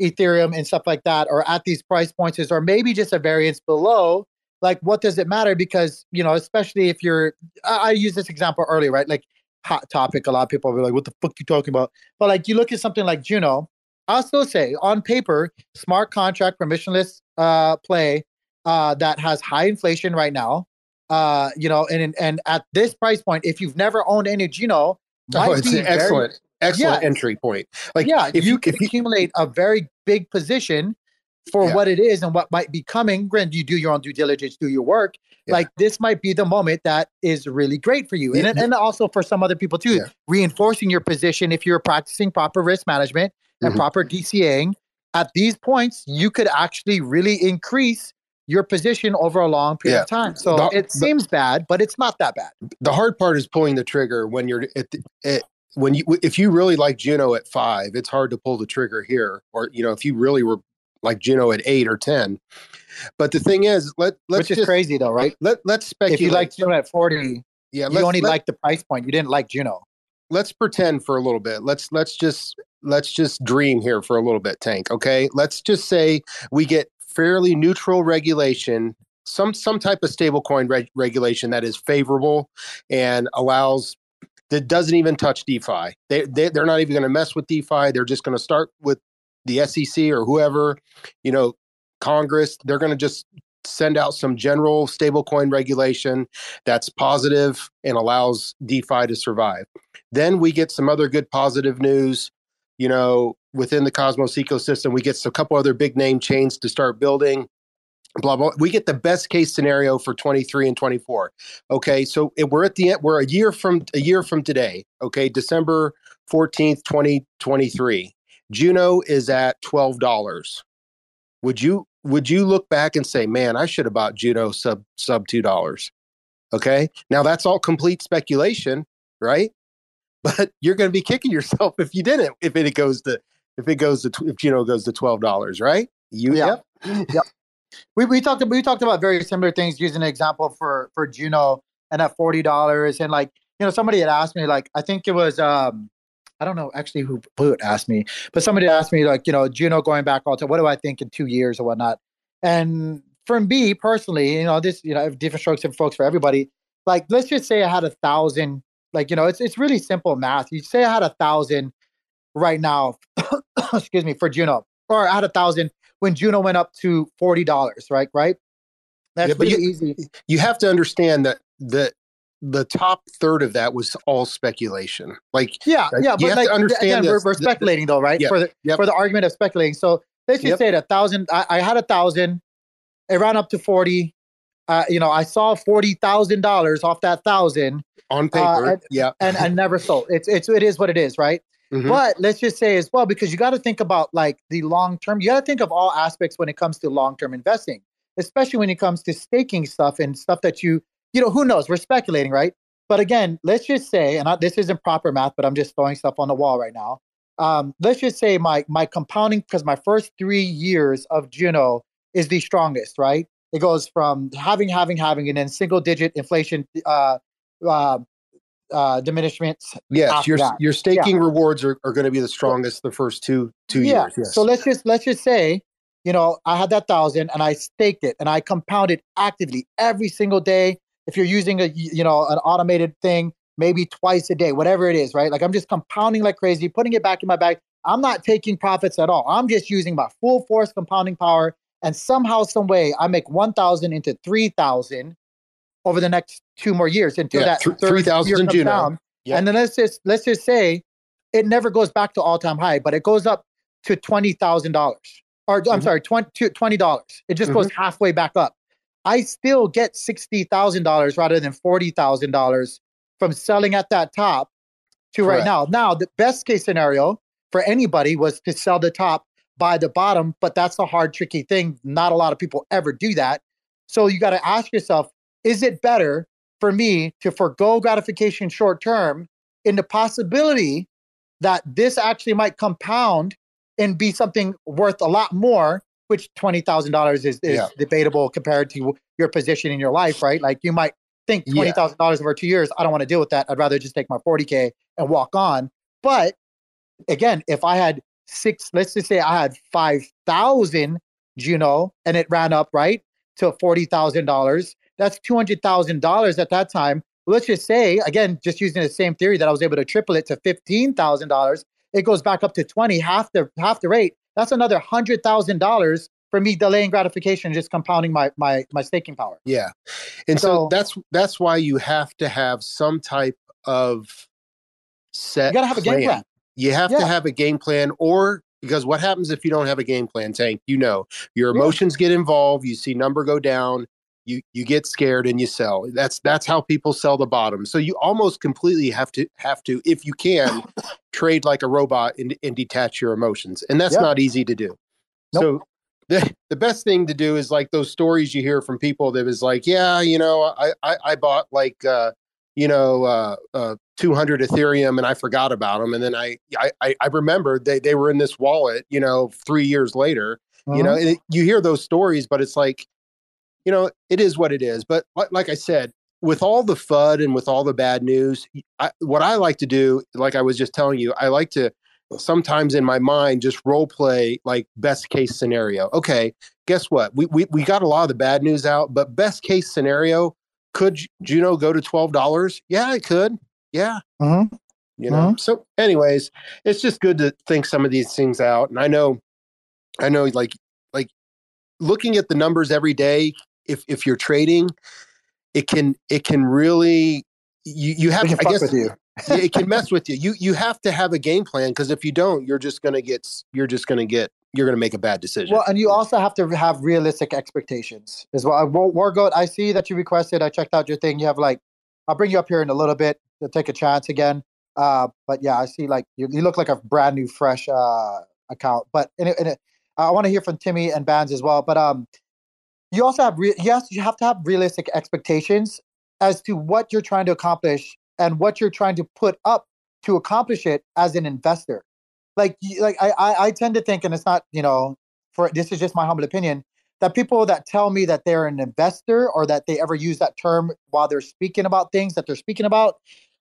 Ethereum, and stuff like that, or at these price points, or maybe just a variance below, like what does it matter? Because you know, especially if you're, I, I used this example earlier, right? Like hot topic. A lot of people will be like, "What the fuck you talking about?" But like you look at something like Juno. I'll still say on paper, smart contract permissionless uh, play uh, that has high inflation right now. Uh, you know, and and at this price point, if you've never owned any Juno, oh, it's an excellent, excellent yeah, entry point. Like, yeah, if you, you can accumulate a very big position for yeah. what it is and what might be coming. Granted, you do your own due diligence, do your work. Yeah. Like this might be the moment that is really great for you, and and also for some other people too. Reinforcing your position if you're practicing proper risk management and mm-hmm. proper DCAing. At these points, you could actually really increase your position over a long period of time. So the, it seems the, bad, but it's not that bad. The hard part is pulling the trigger when you're at, the, at when you if you really like Juno at five, it's hard to pull the trigger here. Or you know, if you really were like Juno at eight or ten. But the thing is, let let's which is just, crazy though, right? Let let's speculate. If you like Juno at forty, yeah, you only like the price point. You didn't like Juno. Let's pretend for a little bit. Let's let's just let's just dream here for a little bit, Tank. Okay, let's just say we get fairly neutral regulation some some type of stablecoin reg- regulation that is favorable and allows that doesn't even touch DeFi. They, they they're not even going to mess with DeFi. They're just going to start with the SEC or whoever, you know, Congress, they're going to just send out some general stablecoin regulation that's positive and allows DeFi to survive. Then we get some other good positive news, you know, within the Cosmos ecosystem. We get a couple other big name chains to start building. Blah blah. We get the best case scenario for 23 and 24. Okay, so eh, we're at the end. We're a year from a year from today. Okay, December 14th, 2023. Juno is at twelve dollars. Would you would you look back and say, man, I should have bought Juno sub sub two dollars? Okay, now that's all complete speculation, right? But you're going to be kicking yourself if you didn't. If it goes to if it goes to if Juno goes to twelve dollars, right? You yeah. yep yep. We we talked we talked about very similar things using an example for for Juno and at forty dollars and like you know somebody had asked me like I think it was um I don't know actually who, who asked me, but somebody asked me like, you know, Juno going back all time, what do I think in two years or whatnot? And for me personally, you know, this, you know, different strokes and folks for everybody. Like, let's just say I had a thousand, like, you know, it's it's really simple math. You say I had a thousand right now, excuse me, for Juno, or I had a thousand when Juno went up to forty dollars, right? Right. That's yeah, pretty you, easy. You have to understand that that the top third of that was all speculation. Like, yeah, yeah, but like, understand again, we're, we're, speculating though, right? for the yep. for the argument of speculating. So let's just yep. say that thousand. I, I, had a thousand. It ran up to forty. Uh, you know, I saw forty thousand dollars off that thousand on uh, paper. Uh, and, yeah, and I never sold. It's it's it is what it is, right? Mm-hmm. But let's just say as well, because you got to think about like the long term. You got to think of all aspects when it comes to long term investing, especially when it comes to staking stuff and stuff that you you know, who knows? We're speculating, right? But again, let's just say, and I, this isn't proper math, but I'm just throwing stuff on the wall right now. Um, let's just say my my compounding because my first three years of Juno is the strongest, right? It goes from having, having, having, and then single digit inflation uh, uh, uh, diminishments. Yes, your that. your staking yeah. rewards are, are going to be the strongest the first two two yeah. years. Yes. So let's just let's just say, you know, I had that thousand and I staked it and I compounded actively every single day if you're using a you know an automated thing maybe twice a day whatever it is right like i'm just compounding like crazy putting it back in my bag i'm not taking profits at all i'm just using my full force compounding power and somehow some way i make 1000 into 3000 over the next two more years until yeah, that th- 3000 comes down. Yeah. and then let's just let's just say it never goes back to all-time high but it goes up to $20000 or i'm mm-hmm. sorry 20 $20 it just mm-hmm. goes halfway back up I still get $60,000 rather than $40,000 from selling at that top to Correct. right now. Now, the best case scenario for anybody was to sell the top by the bottom, but that's a hard, tricky thing. Not a lot of people ever do that. So you got to ask yourself is it better for me to forego gratification short term in the possibility that this actually might compound and be something worth a lot more which twenty thousand dollars is is Yeah. debatable compared to your position in your life, right? Like you might think Yeah. twenty thousand dollars over two years. I don't want to deal with that. I'd rather just take my forty k and walk on. But again, if I had six, let's just say I had five thousand Juno and it ran up right to forty thousand dollars. That's two hundred thousand dollars at that time. Let's just say again, just using the same theory that I was able to triple it to fifteen thousand dollars. It goes back up to twenty, half the half the rate. That's another hundred thousand dollars for me delaying gratification, and just compounding my my my staking power. Yeah. And so, So- that's that's why you have to have some type of set You gotta have a game plan. You have Yeah. to have a game plan or because what happens if you don't have a game plan, Tank? You know, your emotions get involved, you see number go down, you you get scared and you sell. That's that's how people sell the bottom. So you almost completely have to have to, if you can, trade like a robot and, and detach your emotions. And that's Yeah. not easy to do. So the the best thing to do is like those stories you hear from people that is like, yeah, you know, I I, I bought like uh, you know uh, uh, 200 Ethereum and I forgot about them, and then I I I remembered they they were in this wallet, you know, three years later. You know, uh-huh. and it, you hear those stories, but it's like, you know, it is what it is. But like, like I said, with all the FUD and with all the bad news, I, what I like to do, like I was just telling you, I like to sometimes in my mind just role play like best case scenario. Okay, guess what? We we we got a lot of the bad news out, but best case scenario, could Ju- Juno go to twelve dollars? Yeah, it could. Yeah, Mhm. you know. So, anyways, it's just good to think some of these things out. And I know, I know, like like looking at the numbers every day. If if you're trading, it can it can really you you have to, I guess with you. it can mess with you. You you have to have a game plan because if you don't, you're just gonna get you're just gonna get you're gonna make a bad decision. Well, and you also have to have realistic expectations as well. War- Wargoat, I see that you requested. I checked out your thing. You have like, I'll bring you up here in a little bit to take a chance again. Uh, but yeah, I see like you, you look like a brand new, fresh uh, account. But I want to hear from Timmy and Bbandz as well. But um, you also have re- yes, you have to have realistic expectations as to what you're trying to accomplish and what you're trying to put up to accomplish it as an investor like like I, I I tend to think, and it's not you know for this is just my humble opinion that people that tell me that they're an investor or that they ever use that term while they're speaking about things that they're speaking about.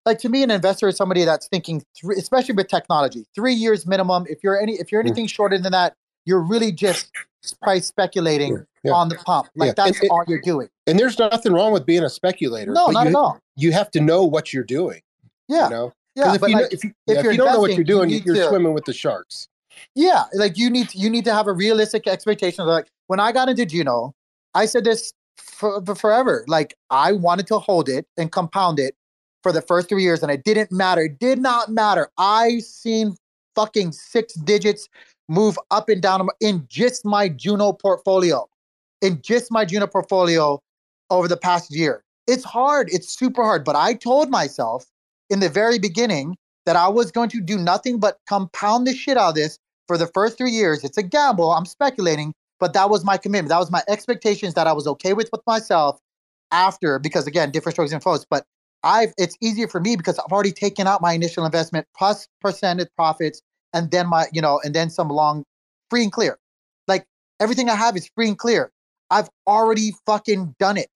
Like to me, an investor is somebody that's thinking, three, especially with technology, three years minimum. If you're any, if you're anything shorter than that, you're really just price speculating Yeah. on the pump. Like Yeah. that's And all you're doing. and there's nothing wrong with being a speculator. No, not you, at all. You have to know what you're doing. Yeah, You know, yeah. if you, know, if you, if yeah, if you're you don't know what you're doing, you're to- swimming with the sharks. Yeah, like you need to, you need to have a realistic expectation. Like when I got into Juno, I said this for, for forever. Like I wanted to hold it and compound it for the first three years, and it didn't matter. It did not matter. I seen fucking six digits move up and down in just my Juno portfolio, in just my Juno portfolio over the past year. It's hard. It's super hard. But I told myself in the very beginning that I was going to do nothing but compound the shit out of this for the first three years. It's a gamble. I'm speculating, but that was my commitment. That was my expectations that I was okay with with myself after, because again, different strokes and flows. But I've it's easier for me because I've already taken out my initial investment plus percentage profits, and then my you know, and then some long free and clear. Like everything I have is free and clear. I've already fucking done it.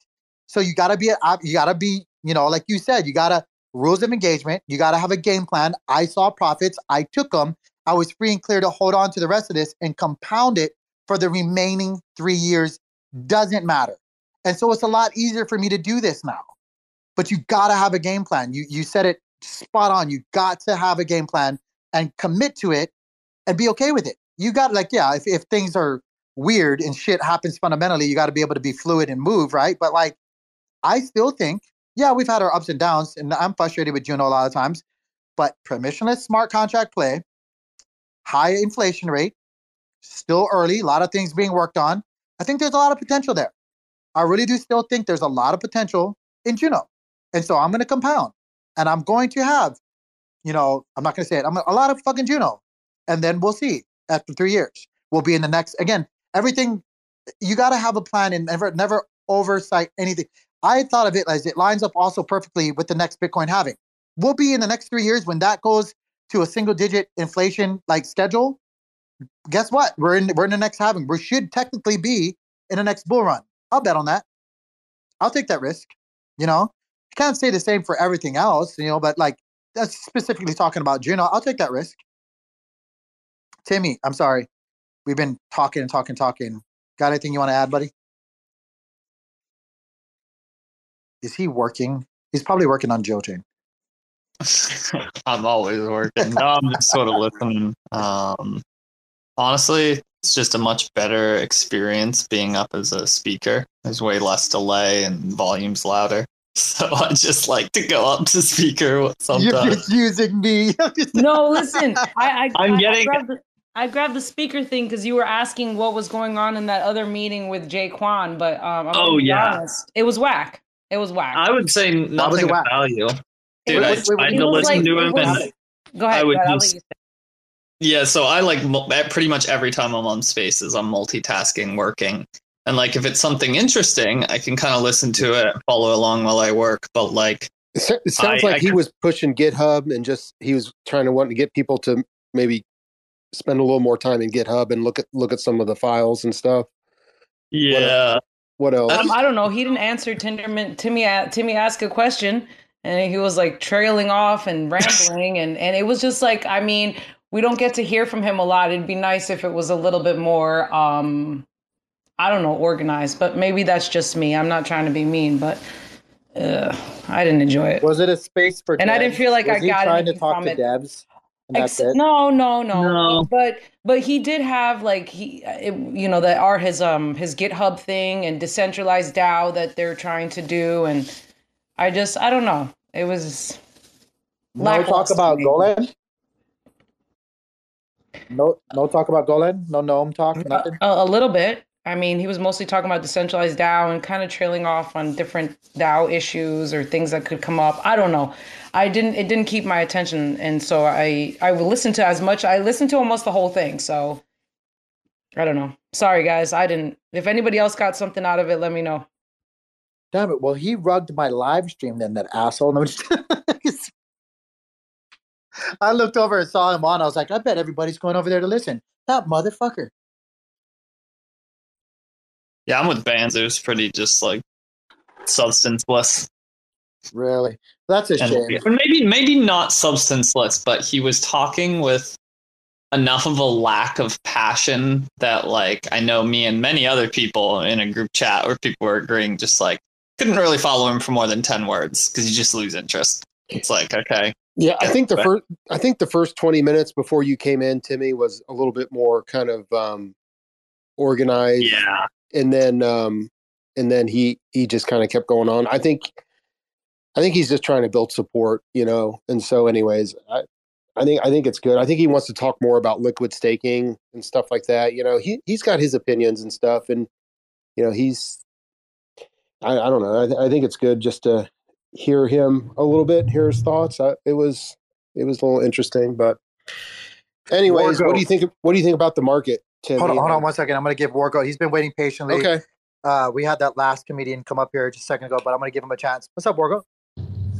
So you gotta be, uh, you gotta be, you know, like you said, you gotta rules of engagement. You gotta have a game plan. I saw profits. I took them. I was free and clear to hold on to the rest of this and compound it for the remaining three years. Doesn't matter. And so it's a lot easier for me to do this now. But you gotta have a game plan. You you said it spot on. You got to have a game plan and commit to it and be okay with it. You got like, yeah, if, if things are weird and shit happens fundamentally, you got to be able to be fluid and move, right? But like, I still think, yeah, we've had our ups and downs, and I'm frustrated with Juno a lot of times, but permissionless smart contract play, high inflation rate, still early, a lot of things being worked on. I think there's a lot of potential there. I really do still think there's a lot of potential in Juno. And so I'm going to compound and I'm going to have, you know, I'm not going to say it, I'm a lot of fucking Juno. And then we'll see after three years. We'll be in the next, again, everything, you got to have a plan and never, never oversight anything. I thought of it as it lines up also perfectly with the next Bitcoin halving. We'll be in the next three years when that goes to a single digit inflation like schedule. guess what? We're in we're in the next halving. We should technically be in the next bull run. I'll bet on that. I'll take that risk. You know, can't say the same for everything else. You know, but like that's specifically talking about Juno. I'll take that risk. Timmy, I'm sorry. We've been talking and talking, and talking. Got anything you want to add, buddy? Is he working? He's probably working on Joe Chain. I'm always working. No, I'm just sort of listening. Um, honestly, it's just a much better experience being up as a speaker. There's way less delay and volume's louder. So I just like to go up to speaker sometimes. You're just using me. no, listen. I, I I'm I- getting- I grabbed, the, I grabbed the speaker thing because you were asking what was going on in that other meeting with Jae Kwon, but um, I'm Oh, yeah. honest, it was whack. It was whack. I would say was nothing whack? of value. Dude, Wait, I wait, wait, tried to listen like- to him was- and Go ahead. I would go ahead, I'll let just- you say. Yeah, so I like pretty much every time I'm on spaces, I'm multitasking, working. And like if it's something interesting, I can kind of listen to it, follow along while I work. But like, It sounds I- like I he could- was pushing GitHub and just he was trying to want to get people to maybe spend a little more time in GitHub and look at look at some of the files and stuff. yeah, What else? Um, I don't know. He didn't answer Tendermint. Timmy Timmy asked a question, and he was like trailing off and rambling, and and it was just like, I mean, we don't get to hear from him a lot. It'd be nice if it was a little bit more, um, I don't know, organized. But maybe that's just me. I'm not trying to be mean, but uh, I didn't enjoy it. Was it a space for? And I didn't feel like Was I he got trying to talk from to it. devs. That's Ex- it. No, no, no, No. But but he did have like he, it, you know, that are his um his GitHub thing and decentralized DAO that they're trying to do, and I just I don't know. It was No talk about. Golan. No, no talk about Golan. No gnome talk. Nothing. a, a little bit. I mean, he was mostly talking about decentralized DAO and kind of trailing off on different DAO issues or things that could come up. I don't know. I didn't. It didn't keep my attention, and so I I would listen to as much. I listened to almost the whole thing. So I don't know. Sorry, guys. I didn't. If anybody else got something out of it, let me know. Damn it. Well, he rugged my live stream then, that asshole. No, I looked over and saw him on. I was like, I bet everybody's going over there to listen. That motherfucker. Yeah, I'm with Bbandz. It was pretty just like substanceless. Really? That's a And- shame. or maybe maybe not substanceless, but he was talking with enough of a lack of passion that like I know me and many other people in a group chat where people were agreeing just like couldn't really follow him for more than 10 words because you just lose interest. It's like, okay. Yeah, I think the first I think the first 20 minutes before you came in, Timmy, was a little bit more kind of um organized. Yeah. And then um and then he he just kind of kept going on. I think I think he's just trying to build support, you know. And so anyways, I I think I think it's good. I think he wants to talk more about liquid staking and stuff like that. You know, he he's got his opinions and stuff and you know, he's I, I don't know. I, th- I think it's good just to hear him a little bit, hear his thoughts. I, it was it was a little interesting, but anyways, what do you think? What do you think about the market? Tim? Hold on, hold on one second. I'm going to give Wargo. He's been waiting patiently. Okay. Uh, we had that last comedian come up here just a second ago, but I'm going to give him a chance. What's up, Wargo?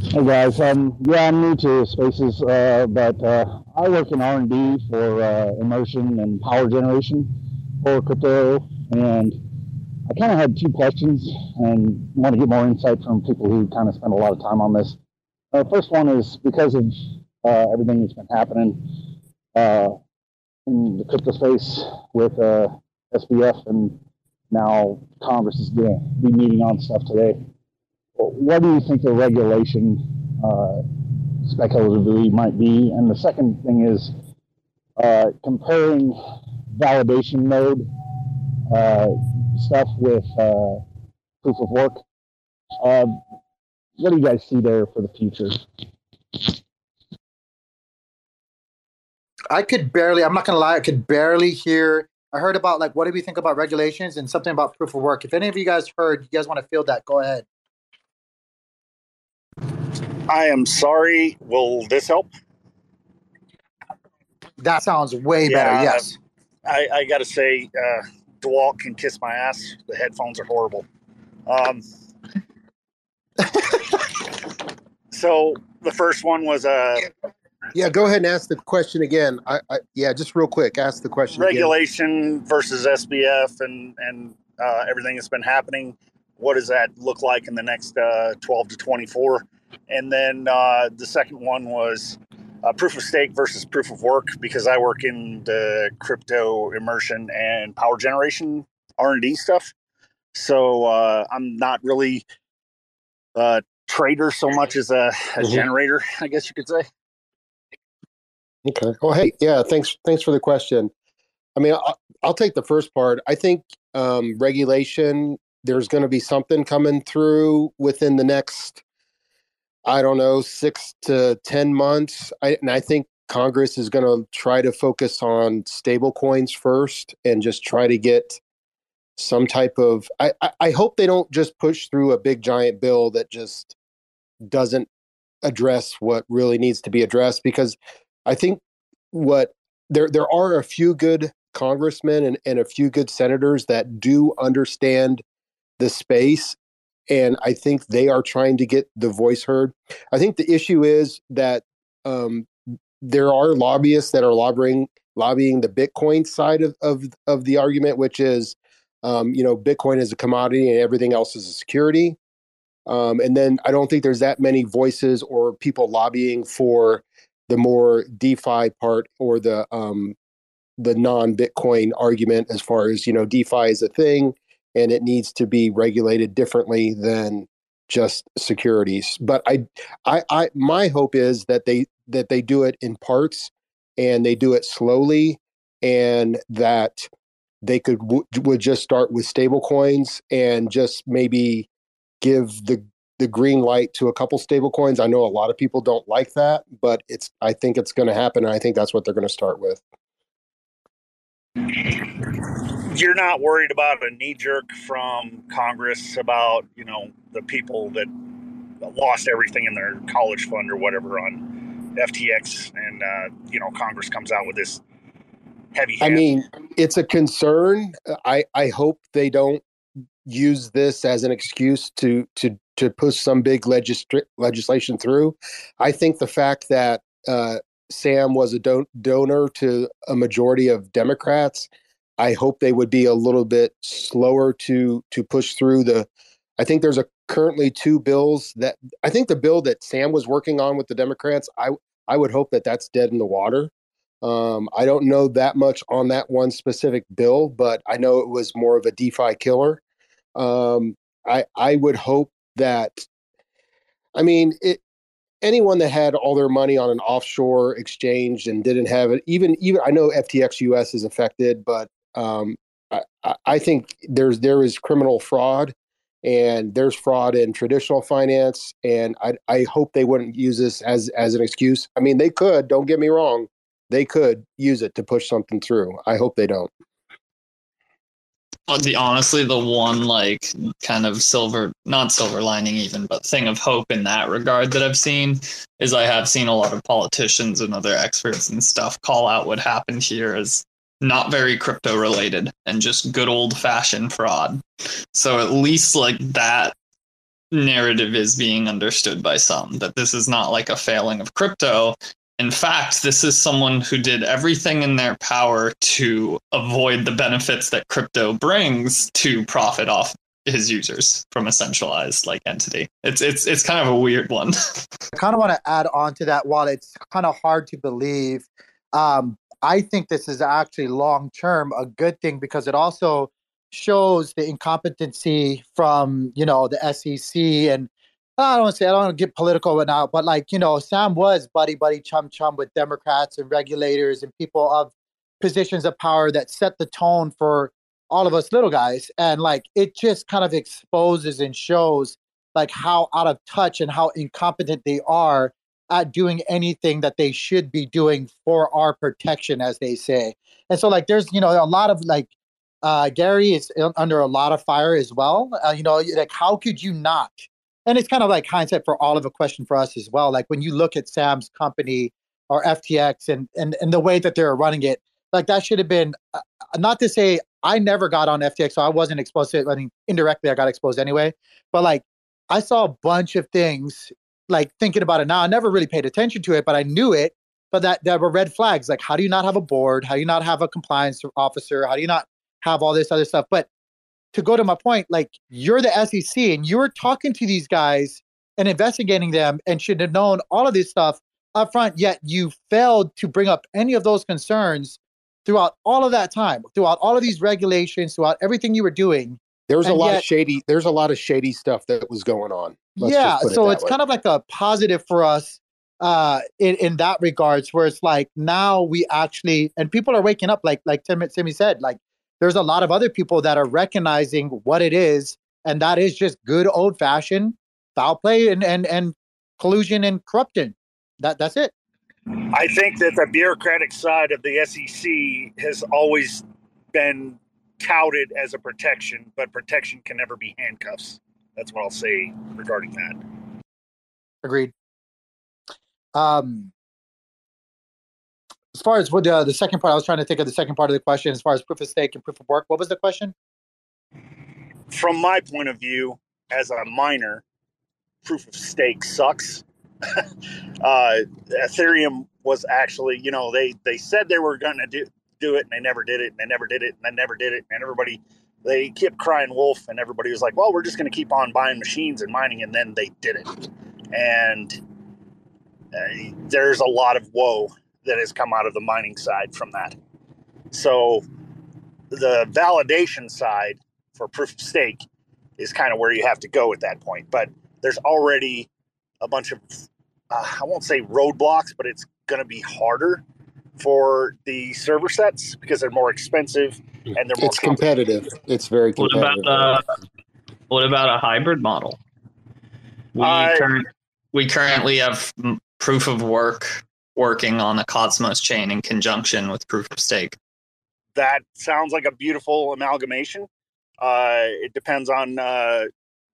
Hey guys, um, yeah, I'm new to Spaces, uh, but uh, I work in R and D for uh, immersion and power generation for crypto, and I kind of had two questions and want to get more insight from people who kind of spend a lot of time on this. Uh, first one is because of uh, everything that's been happening uh, in the crypto space with uh, SBF, and now Congress is going to be meeting on stuff today what do you think the regulation uh, speculatively might be? And the second thing is uh, comparing validation mode uh, stuff with uh, proof of work. Uh, what do you guys see there for the future? I could barely, I'm not going to lie, I could barely hear. I heard about, like, what do we think about regulations and something about proof of work. If any of you guys heard, you guys want to field that, go ahead. I am sorry. Will this help? That sounds way better, yes. I, I got to say, uh, DeWalt can kiss my ass. The headphones are horrible. Um, so the first one was uh, Yeah, go ahead and ask the question again. I, I yeah, just real quick, ask the question. again. Regulation versus SBF and and uh, everything that's been happening. What does that look like in the next uh, 12 to 24? And then uh, the second one was uh, proof of stake versus proof of work because I work in the crypto immersion and power generation R and D stuff. So uh, I'm not really a trader so much as a, a Mhm. generator, I guess you could say. Okay. Well, hey, yeah, thanks. Thanks for the question. I mean, I'll, I'll take the first part. I think um, regulation. There's going to be something coming through within the next, I don't know, six to ten months. I, and I think Congress is going to try to focus on stable coins first, and just try to get some type of. I, I, I hope they don't just push through a big giant bill that just doesn't address what really needs to be addressed because I think what there there are a few good congressmen and, and a few good senators that do understand the space and I think they are trying to get the voice heard. I think the issue is that um, there are lobbyists that are lobbying lobbying the Bitcoin side of of, of the argument, which is um, you know Bitcoin is a commodity and everything else is a security. Um, and then I don't think there's that many voices or people lobbying for the more DeFi part or the um, the non-Bitcoin argument as far as you know DeFi is a thing and it needs to be regulated differently than just securities. But I, I, I my hope is that they that they do it in parts and they do it slowly and that they could w- would just start with stable coins and just maybe give the the green light to a couple stable coins. I know a lot of people don't like that, but it's I think it's going to happen and I think that's what they're going to start with. You're not worried about a knee jerk from Congress about, you know, the people that lost everything in their college fund or whatever on FTX and, uh, you know, Congress comes out with this heavy I mean, it's a concern. I I hope they don't use this as an excuse to to to push some big legislation through. I think the fact that uh, Sam was a don- donor to a majority of Democrats, I hope they would be a little bit slower to to push through the. I think there's a currently two bills that I think the bill that Sam was working on with the Democrats. I I would hope that that's dead in the water. Um, I don't know that much on that one specific bill, but I know it was more of a DeFi killer. Um, I I would hope that. I mean, it, anyone that had all their money on an offshore exchange and didn't have it, even even I know FTX US is affected, but um, I, I- think there's there is criminal fraud, and there's fraud in traditional finance, and I I hope they wouldn't use this as as an excuse. I mean, they could. Don't get me wrong, they could use it to push something through. I hope they don't. The honestly the one like kind of silver not silver lining even but thing of hope in that regard that i've seen is i have seen a lot of politicians and other experts and stuff call out what happened here as not very crypto related and just good old fashioned fraud. So at least like that narrative is being understood by some that this is not like a failing of crypto in fact, this is someone who did everything in their power to avoid the benefits that crypto brings to profit off his users from a centralized like entity. It's it's it's kind of a weird one. I kind of want to add on to that. While it's kind of hard to believe, um, I think this is actually long term a good thing because it also shows the incompetency from you know the SEC and I don't say I don't want to get political right now, but like you know Sam was buddy buddy chum chum with Democrats and regulators and people of positions of power that set the tone for all of us little guys, and like it just kind of exposes and shows like how out of touch and how incompetent they are at doing anything that they should be doing for our protection, as they say. And so, like, there's you know a lot of like uh, Gary is under a lot of fire as well. Uh, you know, like how could you not? And it's kind of like hindsight for all of a question for us as well. Like when you look at Sam's company or FTX and and and the way that they're running it, like that should have been uh, not to say I never got on FTX, so I wasn't exposed to it. I mean, indirectly I got exposed anyway. But like I saw a bunch of things. Like thinking about it now, I never really paid attention to it, but I knew it but that there were red flags. Like, how do you not have a board? How do you not have a compliance officer? How do you not have all this other stuff? But to go to my point, like you're the SEC and you're talking to these guys and investigating them and should have known all of this stuff up front, yet you failed to bring up any of those concerns throughout all of that time, throughout all of these regulations, throughout everything you were doing. There was a lot yet- of shady. There's a lot of shady stuff that was going on. Let's yeah, just put it so it's way. kind of like a positive for us uh in, in that regards where it's like now we actually and people are waking up like like Tim Timmy said like there's a lot of other people that are recognizing what it is and that is just good old fashioned foul play and and and collusion and corruption that that's it I think that the bureaucratic side of the SEC has always been touted as a protection, but protection can never be handcuffs. That's what I'll say regarding that. agreed um as far as what the, the second part i was trying to think of the second part of the question as far as proof of stake and proof of work. What was the question? From my point of view, as a miner, proof of stake sucks. uh, Ethereum was actually, you know, they they said they were going to do do it, and they never did it, and they never did it, and they never did it, and everybody they kept crying wolf, and everybody was like, well, we're just going to keep on buying machines and mining, and then they did it, and uh, there's a lot of woe that has come out of the mining side from that. So the validation side for proof of stake is kind of where you have to go at that point. But there's already a bunch of, uh, I won't say roadblocks, but it's going to be harder for the server sets because they're more expensive and they're more It's competitive. It's very What competitive. about uh, what about a hybrid model? We, I- current, we currently have proof of work working on the Cosmos chain in conjunction with proof of stake. that sounds like a beautiful amalgamation. Uh, it depends on, uh,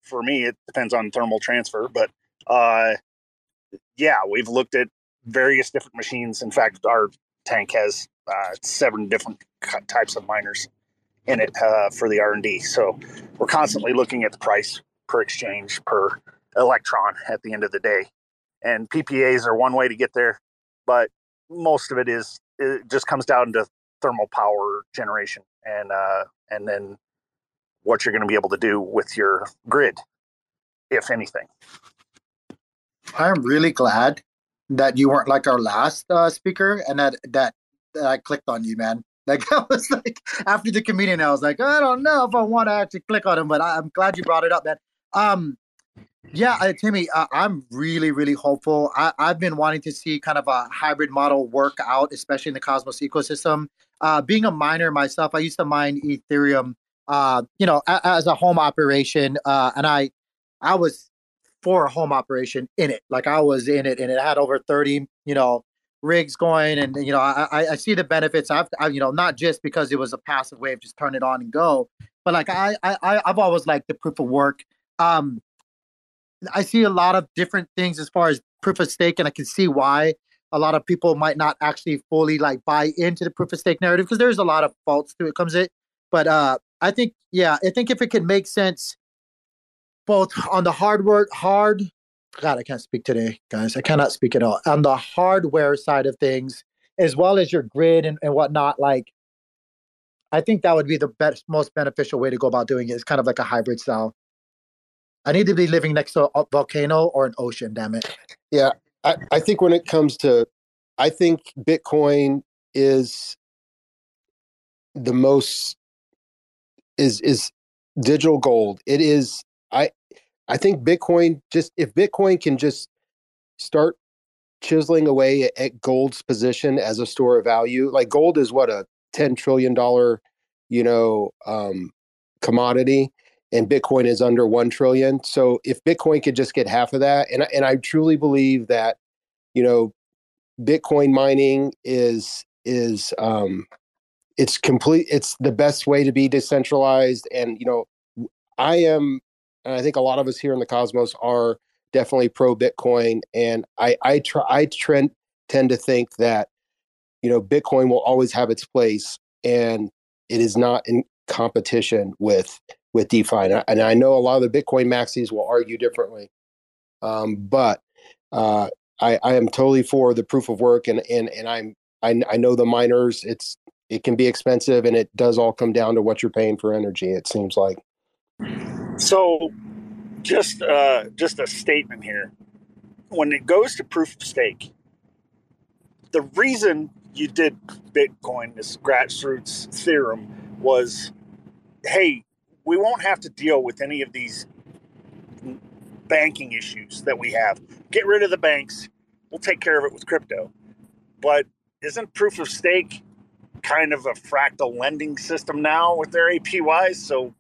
for me, it depends on thermal transfer, but uh, yeah, we've looked at various different machines. In fact, our tank has uh, seven different types of miners in it uh, for the R and D. So we're constantly looking at the price per exchange per electron at the end of the day. And PPAs are one way to get there, but most of it is it just comes down to thermal power generation and uh, and then what you're going to be able to do with your grid, if anything. I'm really glad that you weren't like our last uh, speaker and that, that that I clicked on you, man. Like I was like after the comedian, I was like, I don't know if I want to actually click on him, but I, I'm glad you brought it up, man. Um, yeah, uh, Timmy, uh, I'm really, really hopeful. I, I've been wanting to see kind of a hybrid model work out, especially in the Cosmos ecosystem. Uh, being a miner myself, I used to mine Ethereum, uh, you know, a, as a home operation, uh, and I, I was for a home operation in it. Like I was in it, and it had over 30, you know, rigs going, and you know, I, I- see the benefits. I've, I, you know, not just because it was a passive way of just turn it on and go, but like I, I- I've always liked the proof of work. Um, I see a lot of different things as far as proof of stake, and I can see why a lot of people might not actually fully like buy into the proof of stake narrative because there's a lot of faults to it comes it. But uh, I think, yeah, I think if it could make sense both on the hardware hard god i can't speak today guys. I cannot speak at all. On the hardware side of things as well as your grid and, and whatnot like i think that would be the best most beneficial way to go about doing it. It's kind of like a hybrid style i need to be living next to a volcano or an ocean damn it Yeah, I, I think when it comes to, I think Bitcoin is the most is is digital gold. It is. I I think Bitcoin just if Bitcoin can just start chiseling away at, gold's position as a store of value. Like gold is what a ten trillion dollar, you know, um, commodity, and Bitcoin is under one trillion. So if Bitcoin could just get half of that, and I- and I truly believe that, you know, Bitcoin mining is is um, it's complete. It's the best way to be decentralized, and you know, I am, and I think a lot of us here in the Cosmos are definitely pro Bitcoin, and I I try I trend tend to think that you know Bitcoin will always have its place, and it is not in competition with with DeFi. And I, and I know a lot of the Bitcoin maxis will argue differently, um, but uh, I, I am totally for the proof of work, and and and I'm I, I know the miners. It's it can be expensive, and it does all come down to what you're paying for energy. It seems like. So, just uh, just a statement here. When it goes to proof of stake, the reason you did Bitcoin, this grassroots theorem, was, hey, we won't have to deal with any of these banking issues that we have. Get rid of the banks. We'll take care of it with crypto. But isn't proof of stake kind of a fractal lending system now with their APYs? So,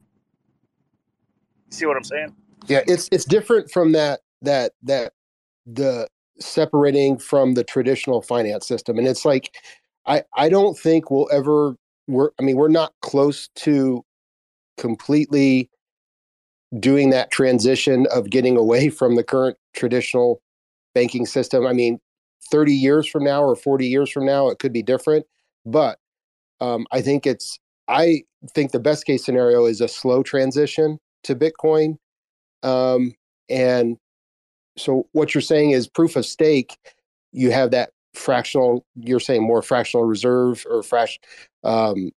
see what I'm saying? Yeah, it's it's different from that that that the separating from the traditional finance system, and it's like I I don't think we'll ever we're I mean we're not close to completely doing that transition of getting away from the current traditional banking system. I mean, 30 years from now or 40 years from now, it could be different. But um, I think it's, I think the best case scenario is a slow transition to Bitcoin. Um, and so what you're saying is proof of stake, you have that fractional, you're saying more fractional reserve or frash, um,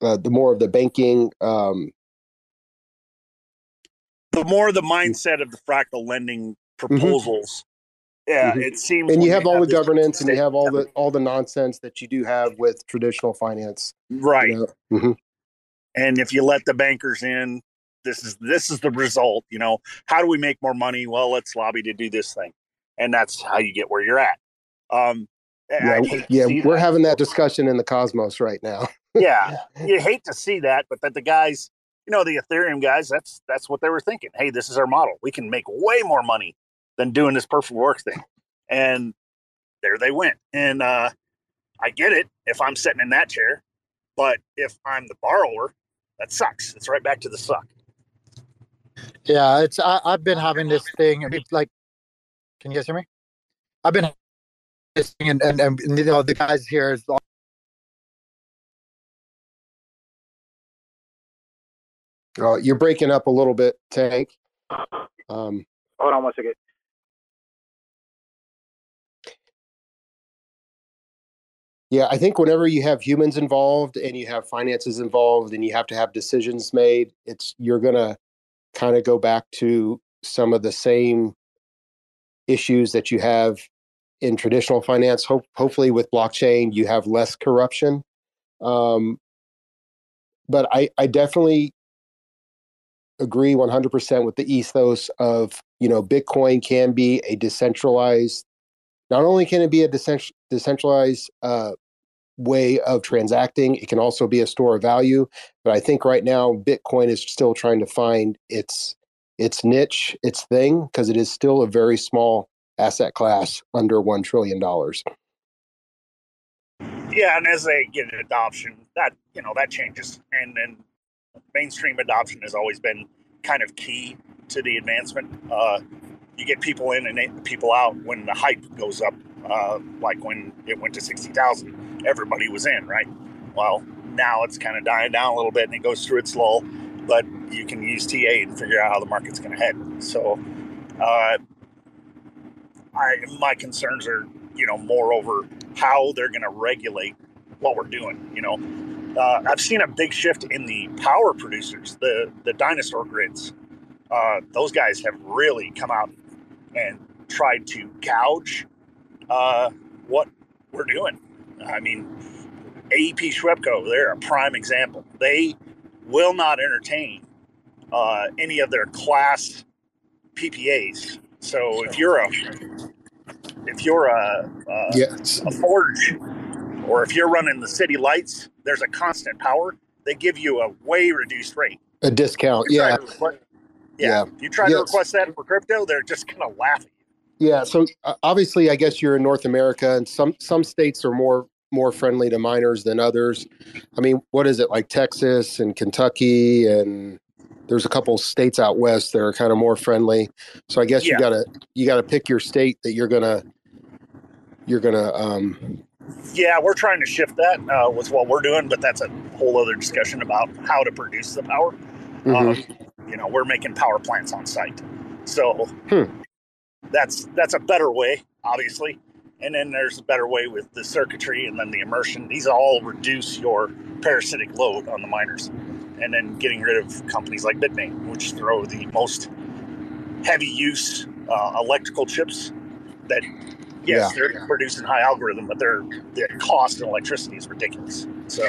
uh, the more of the banking um, the more the mindset of the fractal lending proposals. Yeah, Mhm. it seems. and you have all the governance and you have all the all the nonsense that you do have with traditional finance right. hmm And if you let the bankers in, this is this is the result. You know, how do we make more money? Well, let's lobby to do this thing, and that's how you get where you're at. Um, yeah I'd hate to yeah we're that. having that discussion in the cosmos right now yeah, you hate to see that, but that the guys, you know, the Ethereum guys, that's that's what they were thinking. Hey, this is our model. We can make way more money than doing this perfect work thing. And there they went. And uh, I get it if I'm sitting in that chair, but if I'm the borrower, that sucks. It's right back to the suck. Yeah, it's I, I've been having this thing. Like, can you guys hear me? I've been and, and, and you know the guys here is all- oh, you're breaking up a little bit tank. Um, Hold on one second. yeah i think whenever you have humans involved and you have finances involved and you have to have decisions made it's you're gonna kind of go back to some of the same issues that you have in traditional finance. Hope, hopefully with blockchain you have less corruption. Um, but I, I definitely agree 100% with the ethos of you know bitcoin can be a decentralized not only can it be a decent- decentralized uh, way of transacting it can also be a store of value but i think right now bitcoin is still trying to find its its niche its thing because it is still a very small asset class under $1 trillion. Yeah, and as they get adoption, that you know that changes, and then mainstream adoption has always been kind of key to the advancement. Uh, you get people in and people out when the hype goes up, uh, like when it went to sixty thousand, everybody was in, right? Well, now it's kind of dying down a little bit, and it goes through its lull, but you can use TA and figure out how the market's going to head. So, uh, I my concerns are you know more over how they're going to regulate what we're doing. You know, uh, I've seen a big shift in the power producers, the the dinosaur grids. Uh, those guys have really come out and tried to gouge uh, what we're doing. I mean, AEP SWEPCO, they're a prime example. They will not entertain uh, any of their class PPAs. So if you're a if you're a, a, Yes. a forge or if you're running the city lights, there's a constant power. They give you a way reduced rate. a discount yeah request- yeah. Yeah. You try to request that for crypto, they're just gonna laugh at you. Yeah, so uh, obviously, I guess you're in North America, and some some states are more more friendly to miners than others. I mean, what is it like Texas and Kentucky, and there's a couple states out west that are kind of more friendly. So I guess Yeah. you gotta you gotta pick your state that you're gonna you're gonna um, Yeah, we're trying to shift that uh, with what we're doing, but that's a whole other discussion about how to produce the power. mhm. Um, you know, we're making power plants on site. So, Hmm. that's that's a better way, obviously. And then there's a better way with the circuitry and then the immersion. These all reduce your parasitic load on the miners. And then getting rid of companies like Bitmain, which throw the most heavy use uh, electrical chips that yes, Yeah. they're producing high algorithm, but their the cost in electricity is ridiculous. So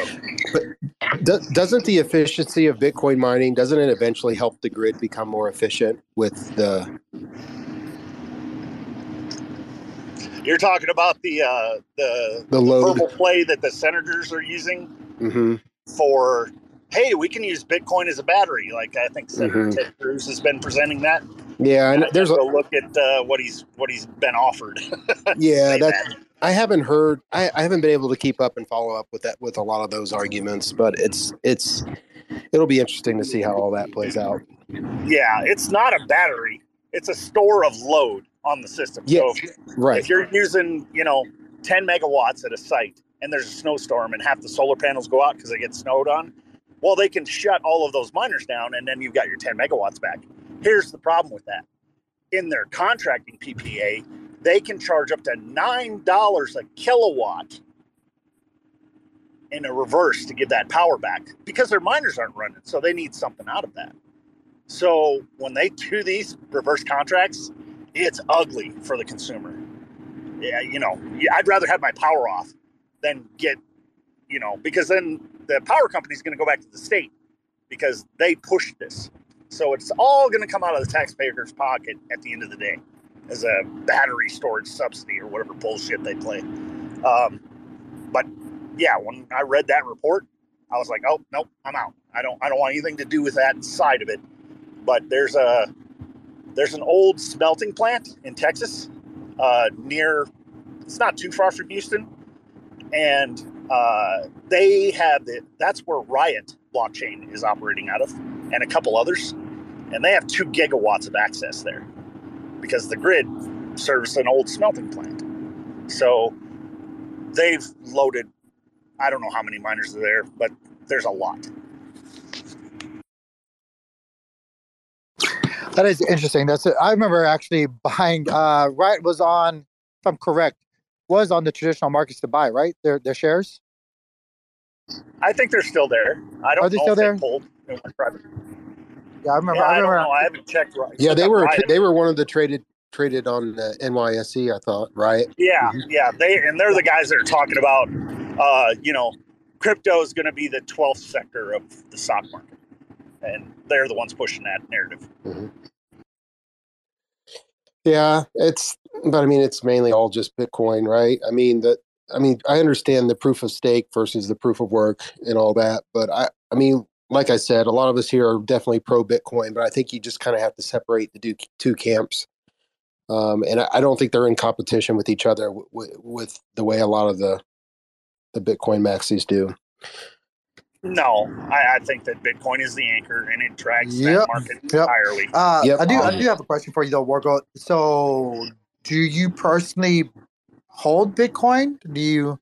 Do, doesn't the efficiency of Bitcoin mining doesn't it eventually help the grid become more efficient with the you're talking about the uh, the The load. purple play that the senators are using hmm for hey, we can use Bitcoin as a battery. Like I think Mhm. Ted Cruz has been presenting that. Yeah, and there's a look at uh, what he's what he's been offered. yeah Say that. I haven't heard I, I haven't been able to keep up and follow up with that with a lot of those arguments, but it's it's it'll be interesting to see how all that plays out. Yeah, it's not a battery. It's a store of load on the system. Yeah, So if, right. if you're using, you know, 10 megawatts at a site and there's a snowstorm and half the solar panels go out because they get snowed on, well, they can shut all of those miners down and then you've got your 10 megawatts back. Here's the problem with that. In their contracting PPA, they can charge up to $9 a kilowatt in a reverse to give that power back because their miners aren't running. So they need something out of that. So when they do these reverse contracts, it's ugly for the consumer. Yeah, you know, I'd rather have my power off than get, you know, because then the power company's going to go back to the state because they pushed this. So it's all going to come out of the taxpayer's pocket at the end of the day as a battery storage subsidy or whatever bullshit they play. Um, but yeah, when I read that report, I was like, oh nope, I'm out. I don't I don't want anything to do with that side of it. But there's a there's an old smelting plant in Texas uh, near. It's not too far from Houston, and uh, they have the. That's where Riot blockchain is operating out of, and a couple others, and they have two gigawatts of access there because the grid serves an old smelting plant. So they've loaded. I don't know how many miners are there, but there's a lot. That is interesting. That's it. I remember actually buying. Uh, right was on, if I'm correct, was on the traditional markets to buy. Right, their their shares. I think they're still there. I don't Are they know still if there? they pulled. They went private. Yeah, I remember. Yeah, I I don't remember. know. I haven't checked. Right. Yeah, they were Riot. they were one of the traded traded on uh, the NYSE, I thought, right? Yeah, mm-hmm. yeah. They and they're the guys that are talking about, uh, you know, crypto is going to be the twelfth sector of the stock market, and they're the ones pushing that narrative. Mm-hmm. Yeah, it's but I mean it's mainly all just Bitcoin, right? I mean that I mean I understand the proof of stake versus the proof of work and all that, but I I mean like I said, a lot of us here are definitely pro Bitcoin, but I think you just kind of have to separate the two, two camps. Um, and I, I don't think they're in competition with each other w- w- with the way a lot of the the Bitcoin maxis do. No, I, I think that Bitcoin is the anchor, and it drags Yep, that market yep. entirely. Uh, Yep. I do. I Um, do have a question for you though, Wargo. So, do you personally hold Bitcoin? Do you?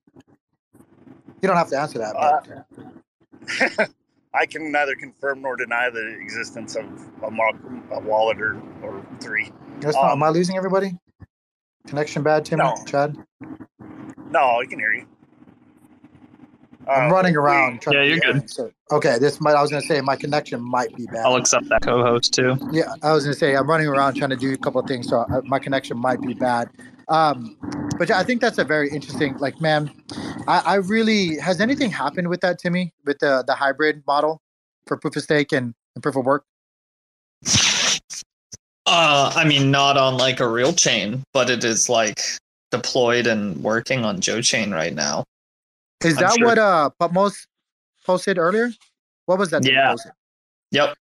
You don't have to answer that. But, I can neither confirm nor deny the existence of a, a wallet or, or three. Not- um, am I losing everybody? Connection bad, Tim? No. Chad? No, I can hear you. I'm Uh, running around. trying Yeah, you're get good. answer. Okay, this might. I was gonna say my connection might be bad. I'll accept that co-host too. Yeah, I was gonna say I'm running around trying to do a couple of things, so I, my connection might be bad. Um, but yeah, I think that's a very interesting. Like, man, I, I really has anything happened with that, Timmy, with the the hybrid model for proof of stake and, and proof of work? Uh, I mean, not on like a real chain, but it is like deployed and working on Joe Chain right now. Is I'm that sure- what uh posted earlier? What was that? Yeah. Yep.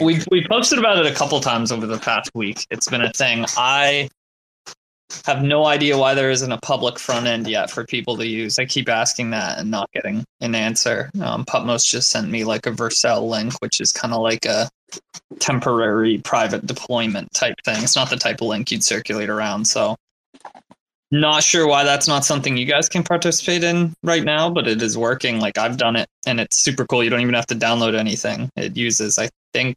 We we posted about it a couple times over the past week. It's been a thing. I have no idea why there isn't a public front end yet for people to use. I keep asking that and not getting an answer. Um, Pupmos just sent me like a Vercel link, which is kind of like a temporary private deployment type thing. It's not the type of link you'd circulate around. So, not sure why that's not something you guys can participate in right now, but it is working. Like I've done it, and it's super cool. You don't even have to download anything. It uses, I think,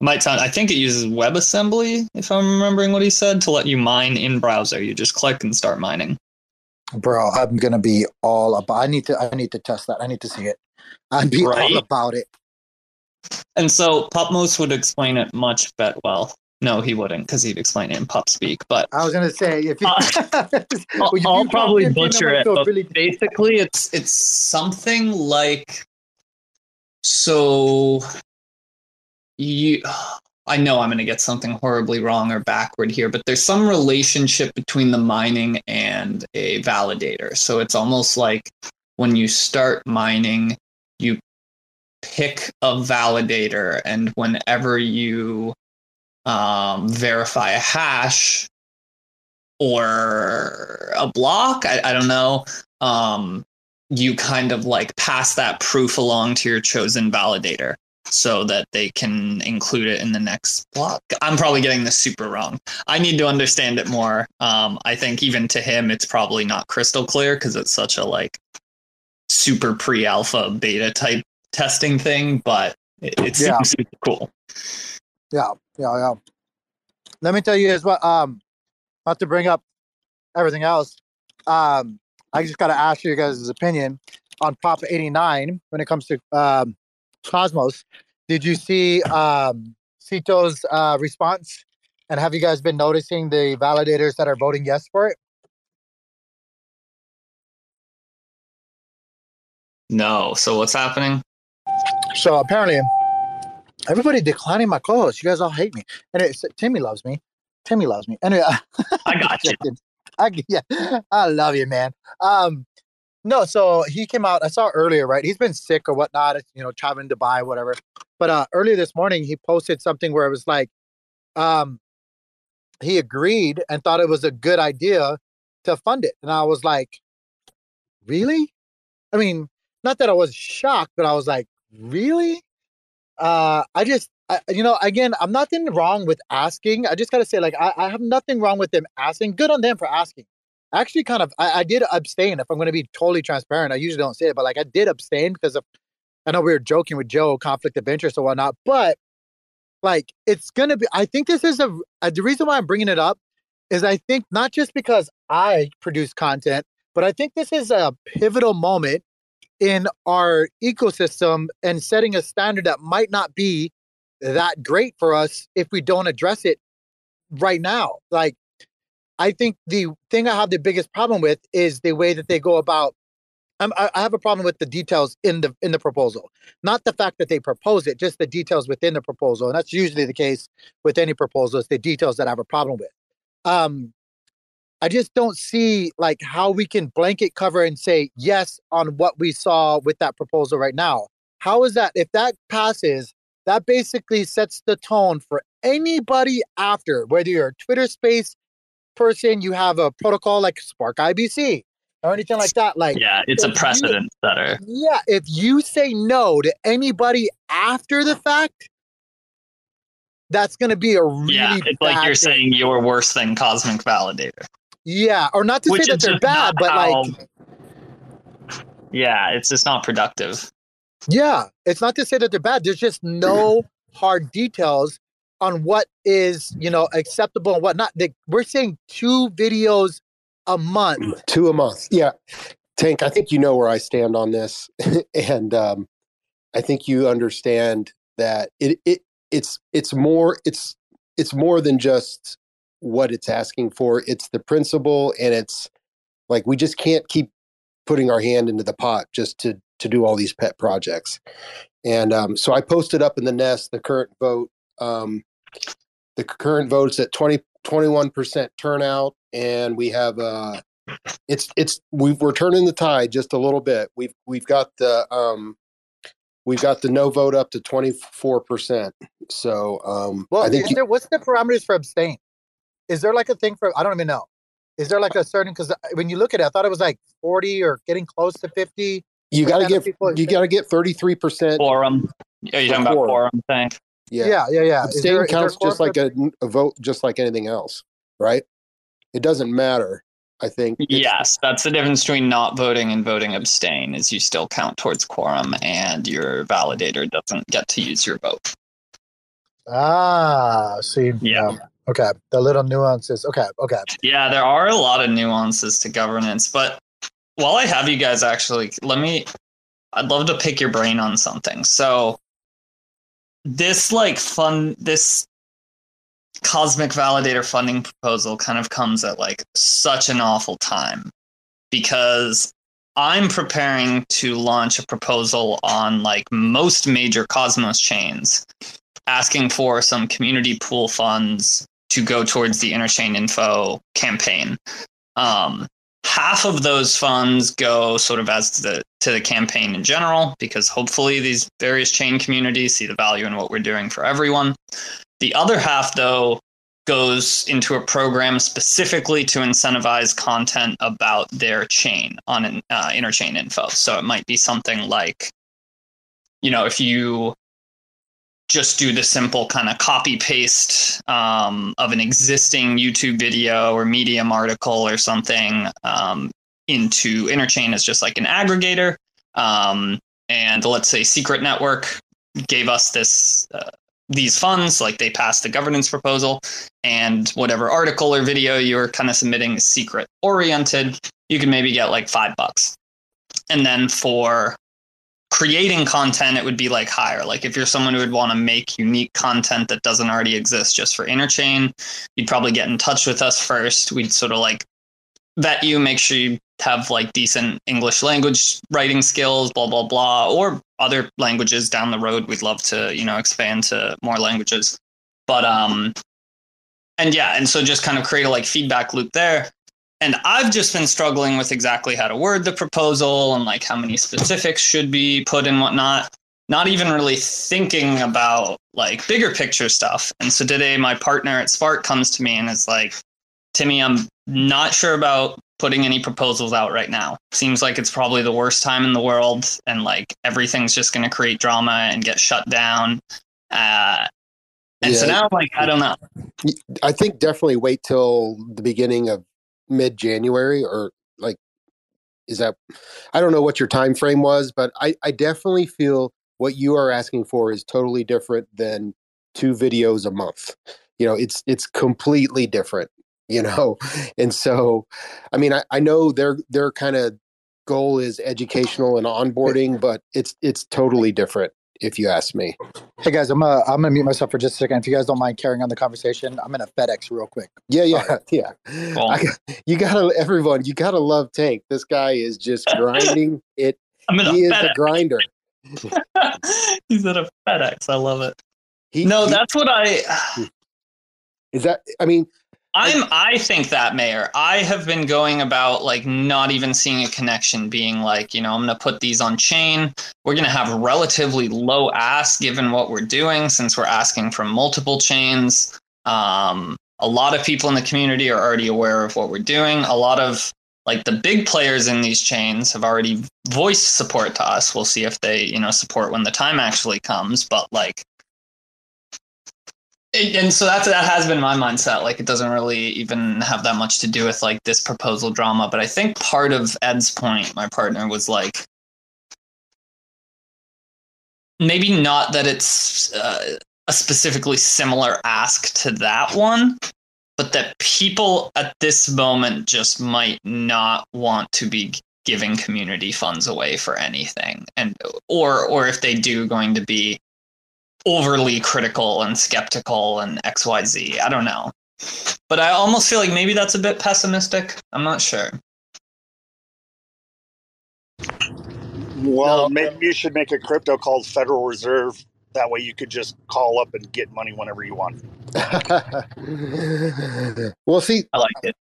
Might sound. I think it uses WebAssembly, if I'm remembering what he said, to let you mine in browser. You just click and start mining. Bro, I'm gonna be all about. I need to. I need to test that. I need to see it. I'd be Right? all about it. And so Pupmos would explain it much better. Well, no, he wouldn't, because he'd explain it in Pup speak. But I was gonna say if you, uh, I'll, if I'll you probably drop 15, I'm butcher it. feel But really- basically, it's it's something like so. You, I know I'm going to get something horribly wrong or backward here, but there's some relationship between the mining and a validator. So it's almost like when you start mining, you pick a validator, and whenever you um, verify a hash or a block, I, I don't know, um, you kind of like pass that proof along to your chosen validator so that they can include it in the next block. I'm probably getting this super wrong. I need to understand it more. Um, I think even to him, it's probably not crystal clear because it's such a like super pre-alpha beta type testing thing, but it, it Yeah. super cool. Yeah, yeah, yeah. Let me tell you as well. Um, not to bring up everything else. Um, I just got to ask you guys' opinion on Prop 89 when it comes to um, Cosmos. Did you see um, Cito's uh, response? And have you guys been noticing the validators that are voting yes for it? No. So what's happening? So apparently, everybody declining my co-host. You guys all hate me, and it's Timmy loves me. Timmy loves me. Anyway, I got you. I, yeah, I love you, man. Um, no, so he came out. I saw earlier, right? He's been sick or whatnot. You know, traveling to Dubai, whatever. But uh, earlier this morning, he posted something where it was like, um, he agreed and thought it was a good idea to fund it, and I was like, really? I mean, not that I was shocked, but I was like, really? Uh, I just, I, you know, again, I'm nothing wrong with asking. I just gotta say, like, I, I have nothing wrong with them asking. Good on them for asking. Actually, kind of, I, I did abstain. If I'm gonna be totally transparent, I usually don't say it, but like, I did abstain because of, I know we were joking with Joe, conflict of interest or whatnot, but like, it's gonna be. I think this is a, uh the reason why I'm bringing it up is I think not just because I produce content, but I think this is a pivotal moment in our ecosystem and setting a standard that might not be that great for us if we don't address it right now. Like, I think the thing I have the biggest problem with is the way that they go about. I'm, I have a problem with the details in the in the proposal, not the fact that they propose it, just the details within the proposal, and that's usually the case with any proposal. It's the details that I have a problem with. Um, I just don't see like how we can blanket cover and say yes on what we saw with that proposal right now. How is that? If that passes, that basically sets the tone for anybody after, whether you're a Twitter space person, you have a protocol like Spark IBC or anything like that. Like, Yeah, it's a if you- precedent setter. yeah, if you say no to anybody after the fact, that's going to be a really Yeah, it's like you're thing. saying you're worse than Cosmic Validator. Yeah, or not to Which say that they're bad, but how- like Yeah, it's just not productive. Yeah, it's not to say that they're bad. There's just no hard details on what is, you know, acceptable and what not. They, we're saying two videos a month. two a month. Yeah, Tank. I think you know where I stand on this, and um, I think you understand that it it it's it's more it's it's more than just what it's asking for. It's the principle, and it's like we just can't keep putting our hand into the pot just to to do all these pet projects. And um, so I posted up in the nest the current vote. Um, the current vote's at 20, 21% turnout, and we have uh, it's it's we we're turning the tide just a little bit. We've we've got the um, we've got the no vote up to 24%. So um, Well, I think you- there, what's the parameters for abstain? Is there like a thing for, I don't even know. Is there like a certain, because when you look at it, I thought it was like 40 or getting close to 50. you got to percent of get you got to get 33% Quorum. Are you talking about Quorum. quorum thing? Yeah, Yeah, yeah, yeah. Abstain there counts just like a, a vote, just like anything else, right? It doesn't matter. I think. Yes, that's the difference between not voting and voting abstain. Is you still count towards quorum, and your validator doesn't get to use your vote. Ah, see, Yeah. Okay, the little nuances. Okay, okay. Yeah, there are a lot of nuances to governance, but while I have you guys actually, let me I'd love to pick your brain on something. So this like fun this cosmic validator funding proposal kind of comes at like such an awful time because I'm preparing to launch a proposal on like most major Cosmos chains asking for some community pool funds to go towards the interchain info campaign. Um, half of those funds go sort of as to the to the campaign in general because hopefully these various chain communities see the value in what we're doing for everyone. The other half though goes into a program specifically to incentivize content about their chain on an uh, interchain info. So it might be something like you know if you just do the simple kind of copy paste um, of an existing YouTube video or Medium article or something um, into Interchain as just like an aggregator. Um, and let's say Secret Network gave us this uh, these funds, like they passed the governance proposal, and whatever article or video you're kind of submitting is secret oriented, you can maybe get like five bucks. And then for creating content, it would be like higher. Like if you're someone who would want to make unique content that doesn't already exist just for Interchain, you'd probably get in touch with us first. We'd sort of like vet you, make sure you have like decent English language writing skills, blah blah blah, or other languages down the road. We'd love to, you know, expand to more languages. But um and yeah, and so just kind of create a like feedback loop there. And I've just been struggling with exactly how to word the proposal and like how many specifics should be put and whatnot. Not even really thinking about like bigger picture stuff. And so today, my partner at Spark comes to me and is like, Timmy, I'm not sure about putting any proposals out right now. Seems like it's probably the worst time in the world and like everything's just going to create drama and get shut down. Uh, and so now I'm like, I don't know. I think definitely wait till the beginning of mid January or like is that I don't know what your time frame was, but I, I definitely feel what you are asking for is totally different than two videos a month. You know, it's it's completely different, you know. And so I mean I, I know their their kind of goal is educational and onboarding, but it's it's totally different if you ask me. Hey guys, I'm uh, I'm gonna mute myself for just a second. If you guys don't mind carrying on the conversation, I'm gonna FedEx real quick. Yeah, yeah, yeah. I, you gotta, everyone, you gotta love Tank. This guy is just grinding it. I'm he is a grinder. He's at a FedEx. I love it. He, no, he- that's what I. is that. I mean, I'm. I think that mayor. I have been going about like not even seeing a connection. Being like, you know, I'm gonna put these on chain. We're gonna have relatively low ask given what we're doing, since we're asking from multiple chains. Um, a lot of people in the community are already aware of what we're doing. A lot of like the big players in these chains have already voiced support to us. We'll see if they, you know, support when the time actually comes. But like, and so that's that has been my mindset. Like, it doesn't really even have that much to do with like this proposal drama. But I think part of Ed's point, my partner, was like maybe not that it's uh, a specifically similar ask to that one, but that people at this moment just might not want to be giving community funds away for anything and or or if they do going to be overly critical and skeptical and xyz i don't know but i almost feel like maybe that's a bit pessimistic i'm not sure Well, maybe you should make a crypto called Federal Reserve. That way you could just call up and get money whenever you want. well, see, I like it.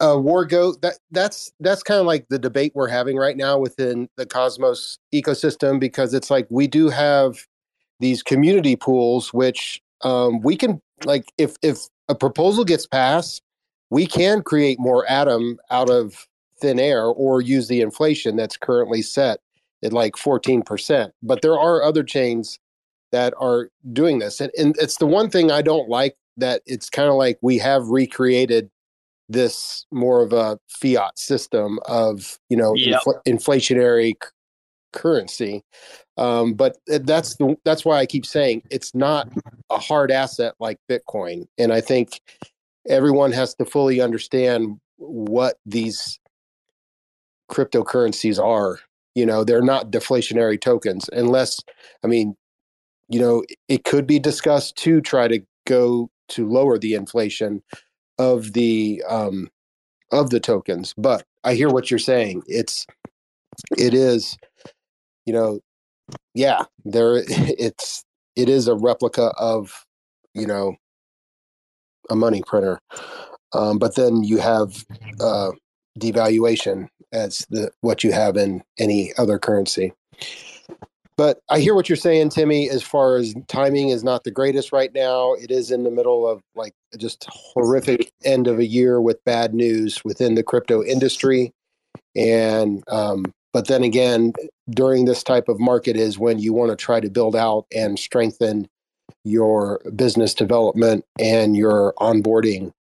Uh, War Goat. That that's that's kind of like the debate we're having right now within the Cosmos ecosystem because it's like we do have these community pools, which um, we can like if if a proposal gets passed, we can create more atom out of thin air or use the inflation that's currently set at like 14%. But there are other chains that are doing this. And, and it's the one thing I don't like that it's kind of like we have recreated this more of a fiat system of, you know, Yep. infl- inflationary currency. Um, but that's the, that's why I keep saying it's not a hard asset like Bitcoin, and I think everyone has to fully understand what these cryptocurrencies are. You know, they're not deflationary tokens, unless I mean, you know, it could be discussed to try to go to lower the inflation of the um, of the tokens. But I hear what you're saying. It's it is, you know, yeah, there it's it is a replica of, you know, a money printer. Um, but then you have uh, devaluation as the what you have in any other currency. But I hear what you're saying, Timmy, as far as timing is not the greatest right now. It is in the middle of like just horrific end of a year with bad news within the crypto industry. And, um, but then again, during this type of market is when you want to try to build out and strengthen your business development and your onboarding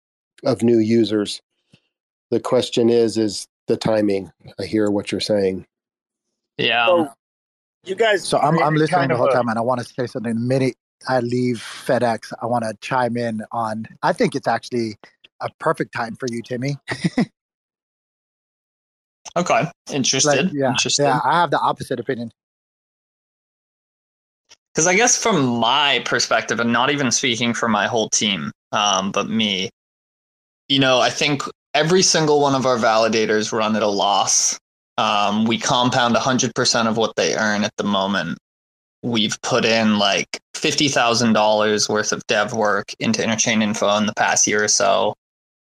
of new users. The question is, is the timing. I hear what you're saying. Yeah. So you guys. So I'm, I'm listening the whole a- time, and I want to say something. The minute I leave FedEx, I want to chime in on. I think it's actually a perfect time for you, Timmy. Okay. Interested. Like, yeah, Interested. yeah. I have the opposite opinion. Because I guess from my perspective, and not even speaking for my whole team, um, but me, you know, I think every single one of our validators run at a loss. Um, we compound 100% of what they earn at the moment. We've put in like $50,000 worth of dev work into Interchain Info in the past year or so.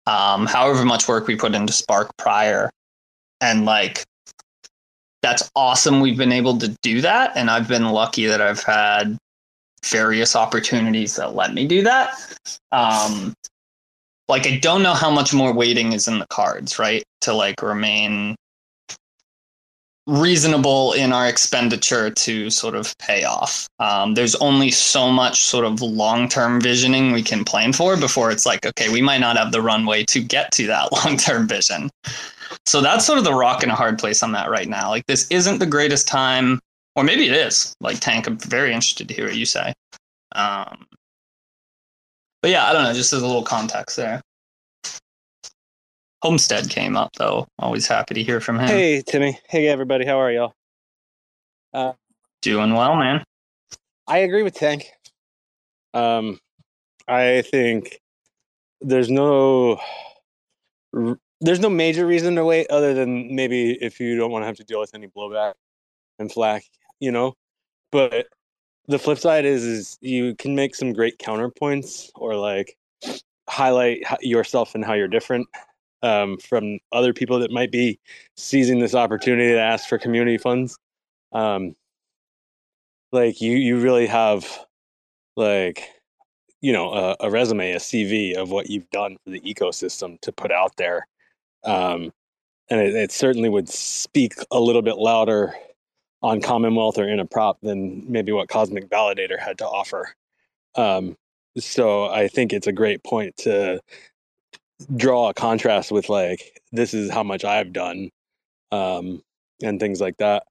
Um, however much work we put into Spark prior. And like, that's awesome we've been able to do that. And i've been lucky that i've had various opportunities that let me do that. Um like i don't know how much more waiting is in the cards right? To like remain reasonable in our expenditure to sort of pay off. Um, there's only so much sort of long-term visioning we can plan for before it's like okay we might not have the runway to get to that long-term vision so that's sort of the rock in a hard place on that right now. Like this isn't the greatest time, or maybe it is. Like Tank, I'm very interested to hear what you say. Um, but yeah, I don't know. Just as a little context there. Homestead came up though. Always happy to hear from him. Hey, Timmy. Hey, everybody. How are y'all? Uh, Doing well, man. I agree with Tank. Um, I think there's no there's no major reason to wait other than maybe if you don't want to have to deal with any blowback and flack, you know. But the flip side is is you can make some great counterpoints or like highlight yourself and how you're different um, from other people that might be seizing this opportunity to ask for community funds. Um, like you, you really have like you know a, a resume, a CV of what you've done for the ecosystem to put out there, um, and it, it certainly would speak a little bit louder on Commonwealth or in a prop than maybe what Cosmic Validator had to offer. Um, so I think it's a great point to draw a contrast with like this is how much I've done um, and things like that.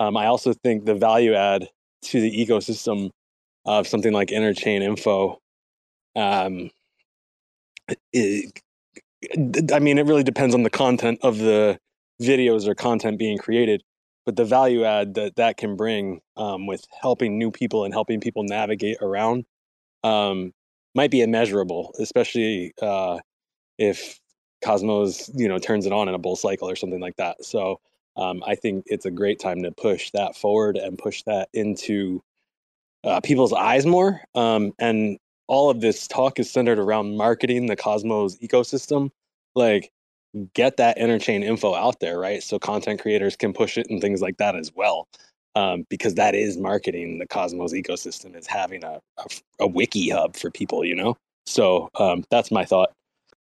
Um, I also think the value add to the ecosystem of something like interchain info. Um, it, I mean, it really depends on the content of the videos or content being created, but the value add that that can bring um, with helping new people and helping people navigate around um, might be immeasurable, especially uh, if Cosmos, you know, turns it on in a bull cycle or something like that. So um, I think it's a great time to push that forward and push that into uh, people's eyes more. Um, and all of this talk is centered around marketing the Cosmos ecosystem. Like, get that interchain info out there, right? So content creators can push it and things like that as well. Um, because that is marketing the Cosmos ecosystem is having a, a, a wiki hub for people, you know? So um, that's my thought.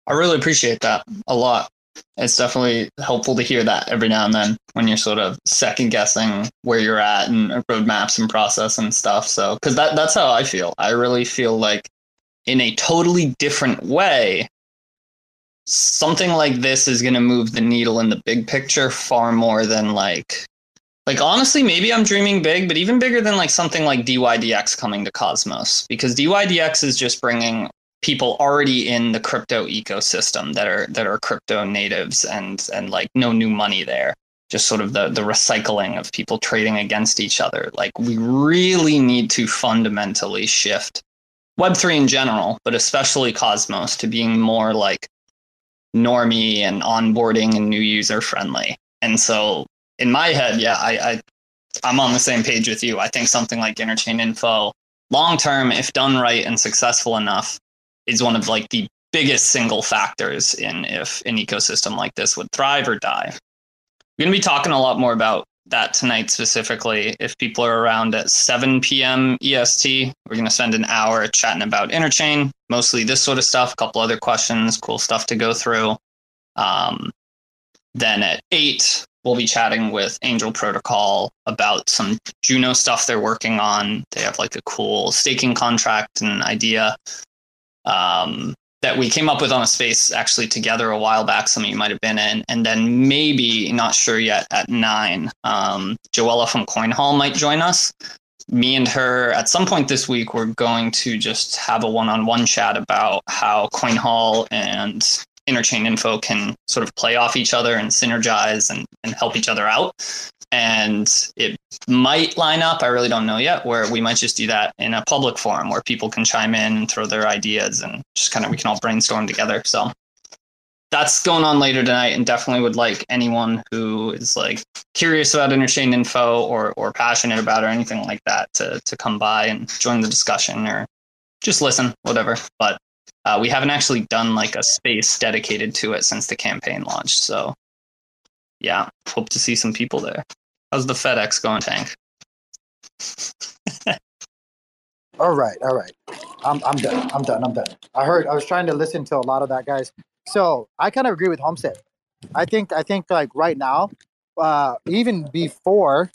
I really appreciate that a lot. It's definitely helpful to hear that every now and then when you're sort of second guessing where you're at and roadmaps and process and stuff. So, because that that's how I feel. I really feel like in a totally different way, something like this is going to move the needle in the big picture far more than like Like honestly, maybe I'm dreaming big, but even bigger than like something like DYDX coming to Cosmos because DYDX is just bringing people already in the crypto ecosystem that are that are crypto natives and and like no new money there. Just sort of the the recycling of people trading against each other. Like we really need to fundamentally shift web3 in general but especially cosmos to being more like normie and onboarding and new user friendly and so in my head yeah i, I i'm on the same page with you i think something like interchain info long term if done right and successful enough is one of like the biggest single factors in if an ecosystem like this would thrive or die. We're going to be talking a lot more about that tonight specifically. If people are around at 7 p.m. EST, we're going to spend an hour chatting about interchain, mostly this sort of stuff, a couple other questions, cool stuff to go through. Um, then at 8, we'll be chatting with Angel Protocol about some Juno stuff they're working on. They have like a cool staking contract and idea um, that we came up with on a space actually together a while back. Some of you might have been in, and then maybe not sure yet at nine. Um, Joella from Coinhall might join us. Me and her at some point this week, we're going to just have a one-on-one chat about how Coinhall and interchain info can sort of play off each other and synergize and, and help each other out. And it might line up i really don't know yet where we might just do that in a public forum where people can chime in and throw their ideas and just kind of we can all brainstorm together. So that's going on later tonight and definitely would like anyone who is like curious about interchain info or or passionate about or anything like that to to come by and join the discussion or just listen whatever. But uh, we haven't actually done like a space dedicated to it since the campaign launched so yeah, hope to see some people there. How's the FedEx going, Tank? all right, all right. I'm I'm done. I'm done. I'm done. I heard. I was trying to listen to a lot of that, guys. So I kind of agree with Homestead. I think I think like right now, uh, even before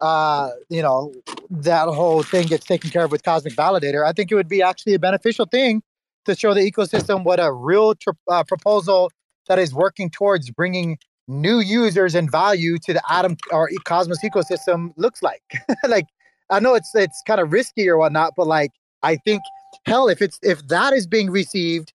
uh, you know that whole thing gets taken care of with Cosmic Validator, I think it would be actually a beneficial thing to show the ecosystem what a real tr- uh, proposal that is working towards bringing new users and value to the atom or cosmos ecosystem looks like. Like i know it's it's kind of risky or whatnot but like i think hell if it's if that is being received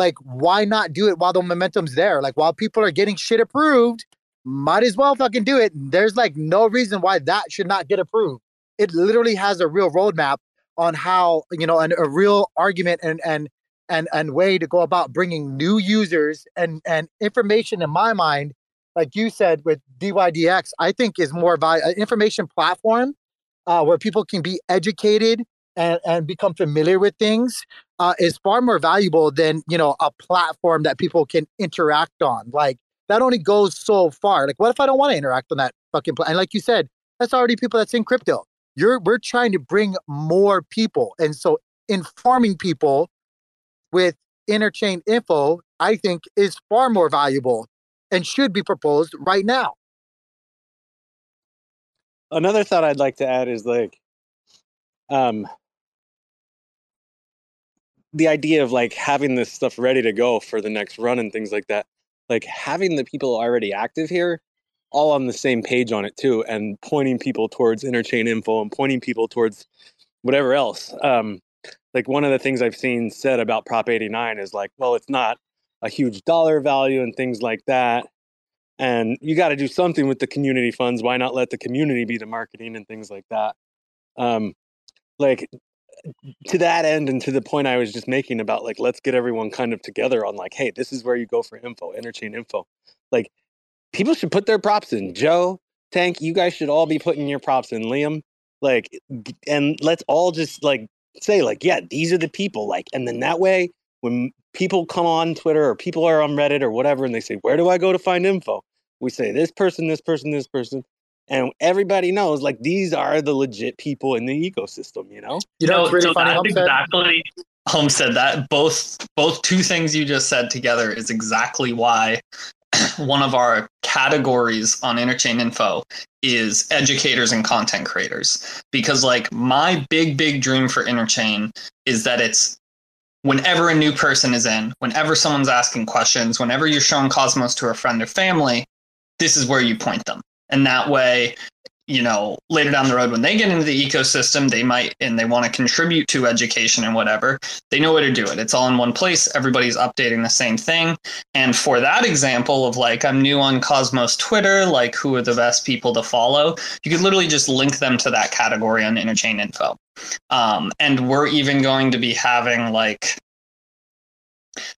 like why not do it while the momentum's there? Like while people are getting shit approved might as well fucking do it. There's like no reason why that should not get approved. It literally has a real roadmap on how you know and a real argument and and and and way to go about bringing new users and and information in my mind like you said with DYDX, I think is more of an information platform uh, where people can be educated and, and become familiar with things uh, is far more valuable than you know a platform that people can interact on. Like that only goes so far. Like what if I don't want to interact on that fucking platform? And like you said, that's already people that's in crypto. You're we're trying to bring more people, and so informing people with interchain info, I think, is far more valuable and should be proposed right now. Another thought I'd like to add is like, um, the idea of like having this stuff ready to go for the next run and things like that. Like having the people already active here all on the same page on it too and pointing people towards interchain info and pointing people towards whatever else um, like one of the things i've seen said about prop 89 is like well it's not a huge dollar value and things like that. And you got to do something with the community funds. Why not let the community be the marketing and things like that? Um, like to that end and to the point I was just making about like let's get everyone kind of together on like, hey, this is where you go for info, interchain info. Like people should put their props in. Joe, Tank, you guys should all be putting your props in. Liam, like, and let's all just like say like, yeah, these are the people. Like, and then that way when people come on Twitter or people are on Reddit or whatever and they say, Where do I go to find info? We say this person, this person, this person. And everybody knows like these are the legit people in the ecosystem, you know? You know, it's really so funny. that's Homestead? exactly um, Homestead. That both both two things you just said together is exactly why one of our categories on interchain info is educators and content creators because like my big big dream for interchain is that it's whenever a new person is in, whenever someone's asking questions, whenever you're showing Cosmos to a friend or family, this is where you point them. And that way, you know, later down the road when they get into the ecosystem, they might and they want to contribute to education and whatever, they know where to do it. It's all in one place. Everybody's updating the same thing. And for that example of like, I'm new on Cosmos Twitter, like, who are the best people to follow? You could literally just link them to that category on Interchain Info. Um, and we're even going to be having like,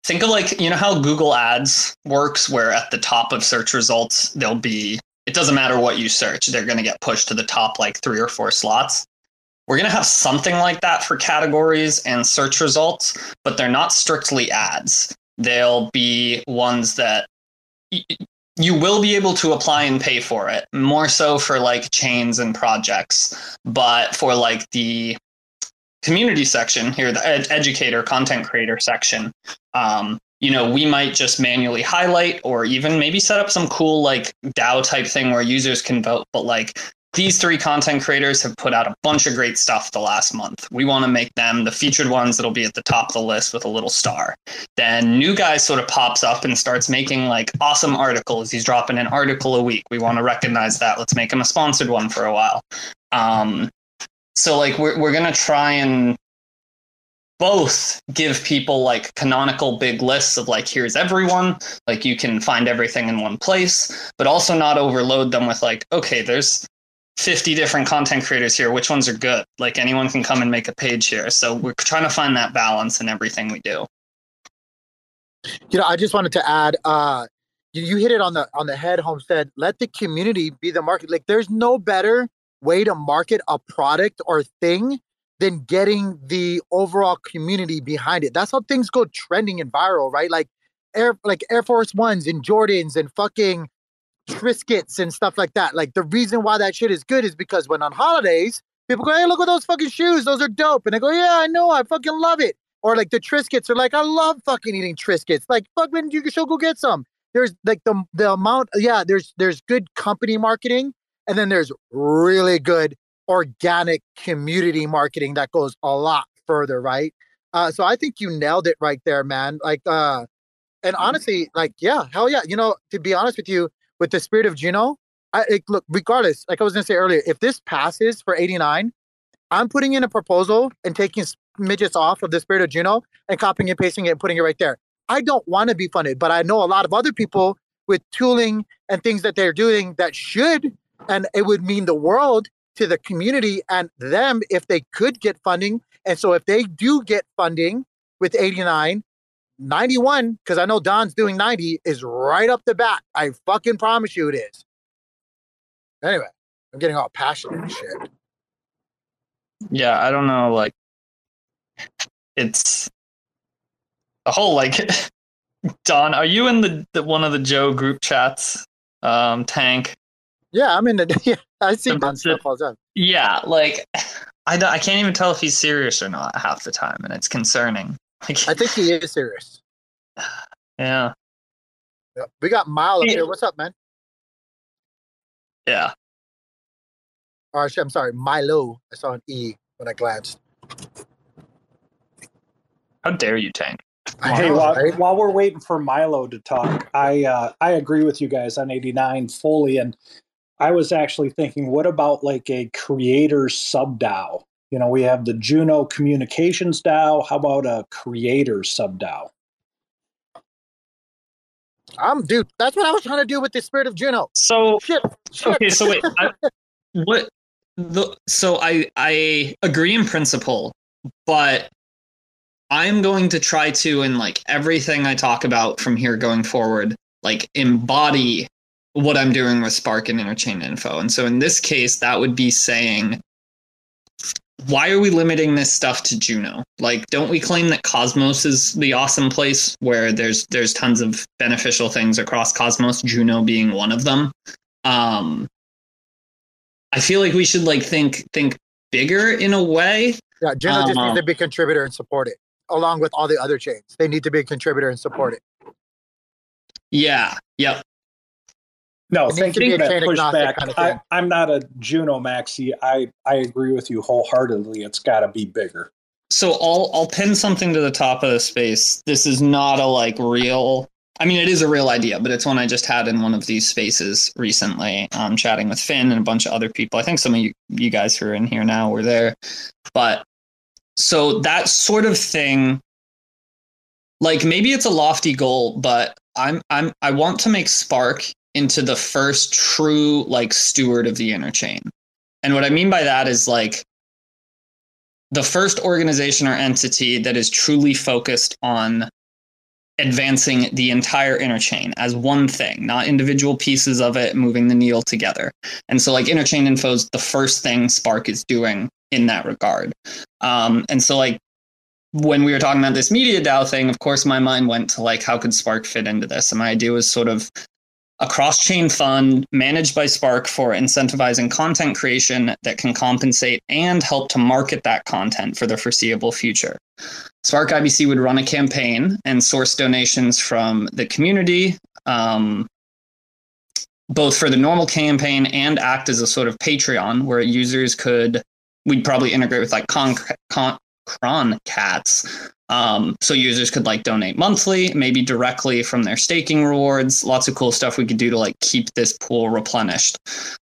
think of like you know how google ads works where at the top of search results there'll be it doesn't matter what you search they're going to get pushed to the top like three or four slots. We're going to have something like that for categories and search results but they're not strictly ads. They'll be ones that y- you will be able to apply and pay for it more so for like chains and projects but for like the community section here the ed- educator content creator section um, you know, we might just manually highlight or even maybe set up some cool like DAO type thing where users can vote. But like these three content creators have put out a bunch of great stuff the last month. We want to make them the featured ones that'll be at the top of the list with a little star. Then new guy sort of pops up and starts making like awesome articles. He's dropping an article a week. We want to recognize that. Let's make him a sponsored one for a while. Um, so like we're we're gonna try and both give people like canonical big lists of like here's everyone like you can find everything in one place but also not overload them with like okay there's 50 different content creators here which ones are good like anyone can come and make a page here so we're trying to find that balance in everything we do You know, I just wanted to add, uh, you, hit it on the on the head, Homestead. Let the community be the market. Like, there's no better way to market a product or thing than getting the overall community behind it. That's how things go trending and viral, right? Like Air like Air Force Ones and Jordans and fucking Triscuits and stuff like that. Like the reason why that shit is good is because when on holidays, people go, Hey, look at those fucking shoes. Those are dope. And I go, Yeah, I know, I fucking love it. Or like the Triscuits are like, I love fucking eating Triscuits. Like, fuck man, you should go get some. There's like the the amount, yeah, there's there's good company marketing, and then there's really good organic community marketing that goes a lot further, right? Uh, so I think you nailed it right there, man. Like, uh, and honestly, like, yeah, hell yeah. You know, to be honest with you, with the spirit of Juno, I like, look, regardless, like I was gonna say earlier, if this passes for 89, I'm putting in a proposal and taking midgets off of the spirit of Juno and copying and pasting it and putting it right there. I don't want to be funded, but I know a lot of other people with tooling and things that they're doing that should, and it would mean the world to the community and them if they could get funding. And so if they do get funding with 89, 91, because I know Don's doing 90, is right up the bat. I fucking promise you it is. Anyway, I'm getting all passionate and shit. yeah i don't know like it's a whole like don are you in the, the one of the joe group chats um tank Yeah, I'm in the. Yeah, I see Don stuff all the time. yeah like I, don't- I can't even tell if he's serious or not half the time and it's concerning like I think he is serious. yeah Yeah. We got Mile up here. What's up, man? yeah Or actually, I'm sorry, Milo. I saw an E when I glanced. how dare you tank Hey, while, while we're waiting for Milo to talk, I uh, I agree with you guys on 89 fully, and I was actually thinking, what about like a creator sub DAO? You know, we have the Juno Communications DAO. How about a creator sub DAO? I'm dude. That's what I was trying to do with the spirit of Juno. So shit. shit. okay so wait I, what the so i i agree in principle but i'm going to try to in like everything i talk about from here going forward like embody what i'm doing with spark and interchain info and so in this case that would be saying why are we limiting this stuff to Juno? Like, don't we claim that Cosmos is the awesome place where there's there's tons of beneficial things across Cosmos, Juno being one of them? Um, I feel like we should like think think bigger in a way. Yeah, Juno just Um, needs to be a contributor and support it, along with all the other chains. They need to be a contributor and support it. Yeah. Yep. No, It thank you a for that pushback. kind of I, I'm not a Juno maxi. I, I agree with you wholeheartedly. It's got to be bigger. So I'll I'll pin something to the top of the space. This is not a like real I mean, it is a real idea, but it's one I just had in one of these spaces recently, um, chatting with Finn and a bunch of other people. I think some of you, you guys who are in here now were there. But so that sort of thing, like maybe it's a lofty goal, but I'm I'm I want to make Spark into the first true like steward of the interchain. And what I mean by that is like the first organization or entity that is truly focused on advancing the entire interchain as one thing, not individual pieces of it moving the needle together. And so, like, interchain info is the first thing Spark is doing in that regard. Um, and so, like, when we were talking about this media DAO thing, of course, my mind went to like, how could Spark fit into this? And my idea was sort of a cross chain fund managed by Spark for incentivizing content creation that can compensate and help to market that content for the foreseeable future. Spark IBC would run a campaign and source donations from the community, um, both for the normal campaign and act as a sort of Patreon where users could, we'd probably integrate with like con, con, CronCats um, so users could like donate monthly, maybe directly from their staking rewards. Lots of cool stuff we could do to like keep this pool replenished.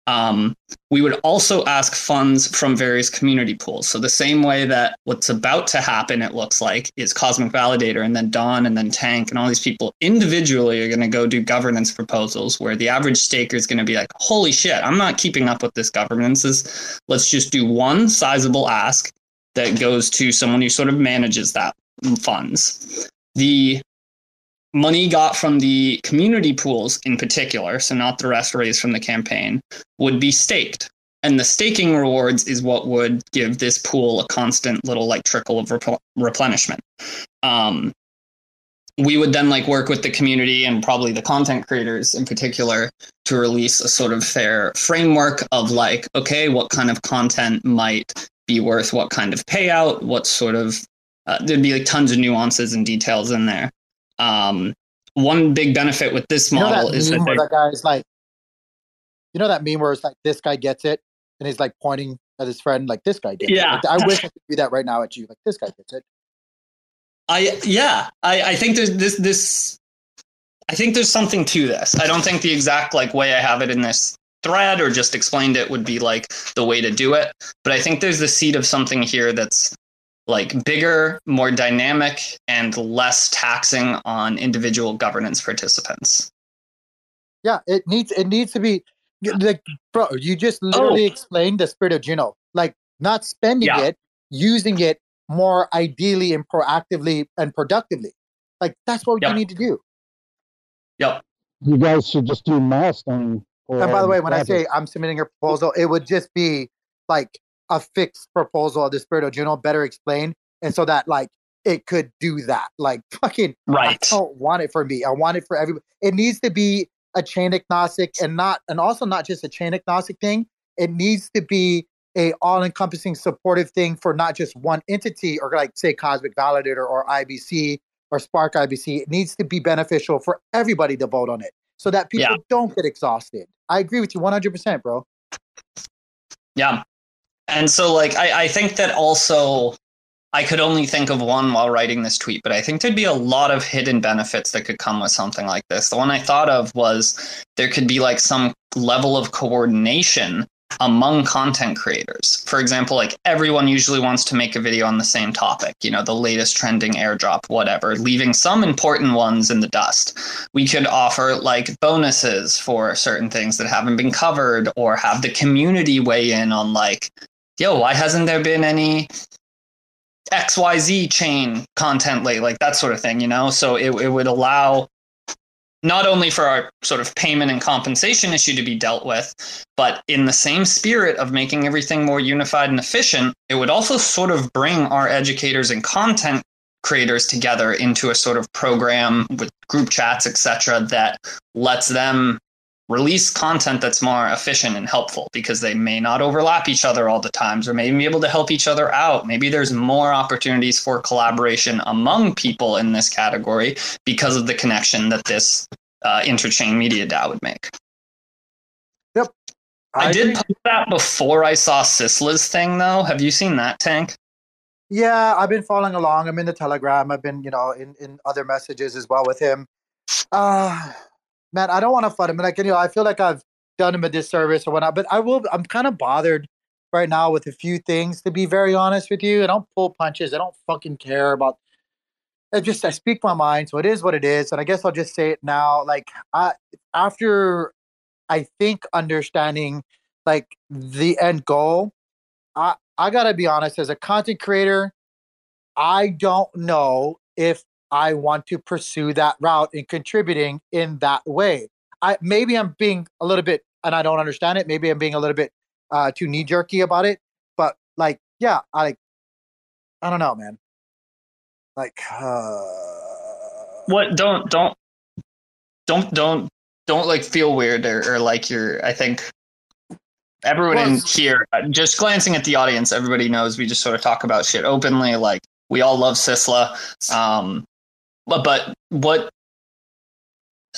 Um, we would also ask funds from various community pools. So the same way that what's about to happen, it looks like, is Cosmic Validator and then Don and then Tank and all these people individually are going to go do governance proposals where the average staker is going to be like, holy shit, I'm not keeping up with this governance. Let's just do one sizable ask that goes to someone who sort of manages that funds. The money got from the community pools in particular, so not the rest raised from the campaign, would be staked. And the staking rewards is what would give this pool a constant little like trickle of rep- replenishment. Um, we would then like work with the community and probably the content creators in particular to release a sort of fair framework of like, okay, what kind of content might be worth what kind of payout, what sort of uh, there'd be like tons of nuances and details in there. Um, one big benefit with this model you know is that, that, that that guy's like, you know that meme where it's like this guy gets it and he's like pointing at his friend like this guy gets Yeah. it. Like, I wish I could do that right now at you. Like this guy gets it. I yeah, I, I think there's this this I think there's something to this. I don't think the exact like way I have it in this thread or just explained it would be like the way to do it. But I think there's the seed of something here that's like bigger, more dynamic, and less taxing on individual governance participants. Yeah, it needs it needs to be like bro. You just oh. literally Oh. explained the spirit of Juno. Like not spending Yeah. it, using it more ideally and proactively and productively. Like that's what you need to do. Yep. You guys should just do milestone. for And by the way, when I say. I'm submitting a proposal, it would just be like a fixed proposal of the spirit of Juno, better explained, and so that like it could do that. Like fucking, Right. I don't want it for me. I want it for everybody. It needs to be a chain agnostic and not, and also not just a chain agnostic thing. It needs to be a all-encompassing supportive thing for not just one entity or like say Cosmic Validator or IBC or Spark IBC. It needs to be beneficial for everybody to vote on it so that people Yeah. don't get exhausted. I agree with you 100%, bro. Yeah. And so like I, I think that also I could only think of one while writing this tweet, but I think there'd be a lot of hidden benefits that could come with something like this. The one I thought of was there could be like some level of coordination among content creators. For example, like everyone usually wants to make a video on the same topic, you know, the latest trending airdrop, whatever, leaving some important ones in the dust. We could offer like bonuses for certain things that haven't been covered or have the community weigh in on like, yo, why hasn't there been any XYZ chain content lately, like that sort of thing, you know? So it, it would allow not only for our sort of payment and compensation issue to be dealt with, but in the same spirit of making everything more unified and efficient, it would also sort of bring our educators and content creators together into a sort of program with group chats, etc., that lets them release content that's more efficient and helpful because they may not overlap each other all the times or maybe be able to help each other out. Maybe there's more opportunities for collaboration among people in this category because of the connection that this uh, interchain media DAO would make. Yep. I, I did post that before I saw Sisla's thing though. Have you seen that tank? Yeah, I've been following along. I'm in the Telegram. I've been, you know, in, in other messages as well with him. Uh man, I don't want to fight him. Like you know, I feel like I've done him a disservice or whatnot. But I will. I'm kind of bothered right now with a few things. To be very honest with you, I don't pull punches. I don't fucking care about. I just I speak my mind, so it is what it is, and I guess I'll just say it now. Like I after I think understanding like the end goal, I I gotta be honest as a content creator, I don't know if I want to pursue that route in contributing in that way. I maybe I'm being a little bit and I don't understand it. Maybe I'm being a little bit uh too knee jerky about it. But like, yeah, I like I don't know, man. Like uh What? Don't don't don't don't don't like feel weird or, or like you're. I think everyone in here, uh, just glancing at the audience, everybody knows we just sort of talk about shit openly. Like we all love Sisla. Um, but but what?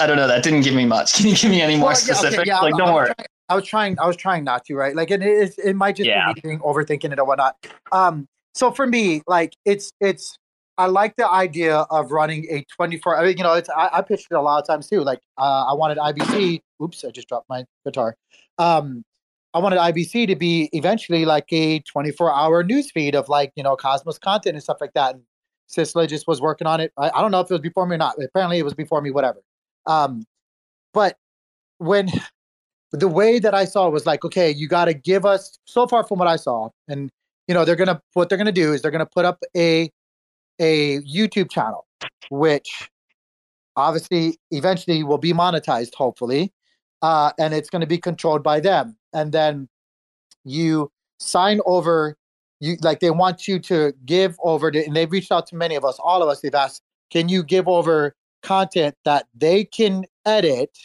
I don't know. That didn't give me much. Can you give me any more Well, yeah, okay, specific? yeah, like, I- don't I was worry. trying- I was trying. I was trying not to. Right, like it is. It might just Yeah. be being overthinking it or whatnot. Um. So for me, like it's it's. I like the idea of running a twenty four. I mean, you know, it's I, I pitched it a lot of times too. Like uh, I wanted IBC. Oops, I just dropped my guitar. Um. I wanted IBC to be eventually like a 24 hour news feed of like, you know, Cosmos content and stuff like that. And Sisla just was working on it. I, I don't know if it was before me or not. Apparently it was before me, whatever. Um, but when the way that I saw was like, okay, you got to give us so far from what I saw, and you know, they're gonna what they're gonna do is they're gonna put up a a YouTube channel, which obviously eventually will be monetized, hopefully, uh, and it's going to be controlled by them. And then you sign over, you like they want you to give over, to, and they've reached out to many of us, all of us. They've asked, can you give over content that they can edit,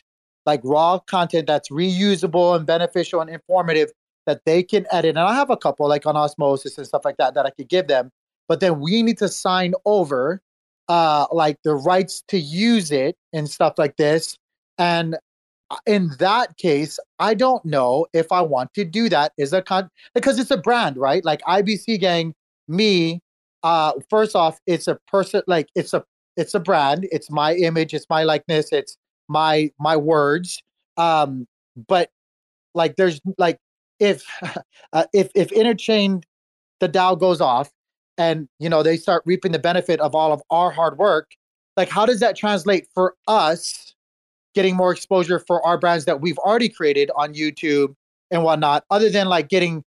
like raw content that's reusable and beneficial and informative that they can edit? And I have a couple like on Osmosis and stuff like that that I could give them. But then we need to sign over uh like the rights to use it and stuff like this and in that case i don't know if i want to do that as a con because it's a brand right? Like ibc gang me uh first off it's a person like it's a it's a brand. It's my image it's my likeness it's my my words. Um but like there's like if uh, if if interchain the DAO goes off and you know they start reaping the benefit of all of our hard work like how does that translate for us getting more exposure for our brands that we've already created on youtube and whatnot other than like getting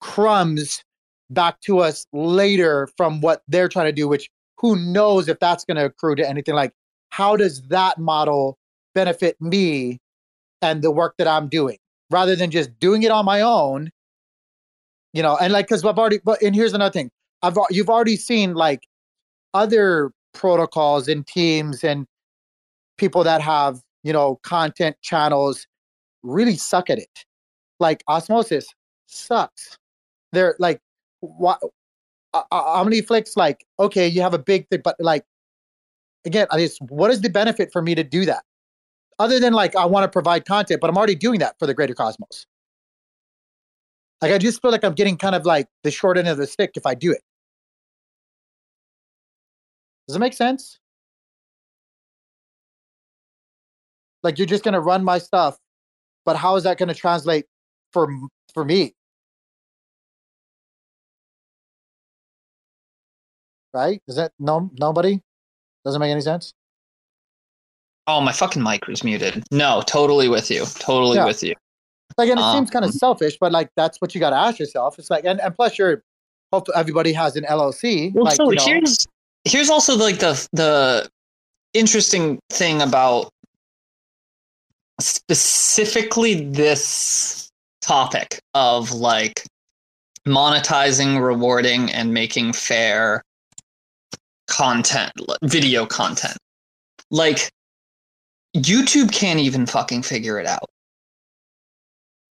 crumbs back to us later from what they're trying to do which who knows if that's going to accrue to anything. Like how does that model benefit me and the work that i'm doing? Rather than just doing it on my own you know and like because i've already but and here's another thing. I've, you've already seen like other protocols and teams and people that have you know content channels really suck at it. Like osmosis sucks. They're like what omniflix like okay you have a big thing but like again i just what is the benefit for me to do that? Other than like i want to provide content but i'm already doing that for the greater cosmos. Like i just feel like i'm getting kind of like the short end of the stick if i do it. Does it make sense like you're just going to run my stuff but how is that going to translate for for me right is that no nobody doesn't make any sense Oh, my fucking mic was muted. No, totally with you. Totally Yeah. with you. like and it seems kind of Um, selfish but like that's what you got to ask yourself it's like and, and plus you're hope everybody has an llc Well, like so you know, here's here's also like the the interesting thing about specifically this topic of like monetizing, rewarding, and making fair content, video content. Like YouTube can't even fucking figure it out.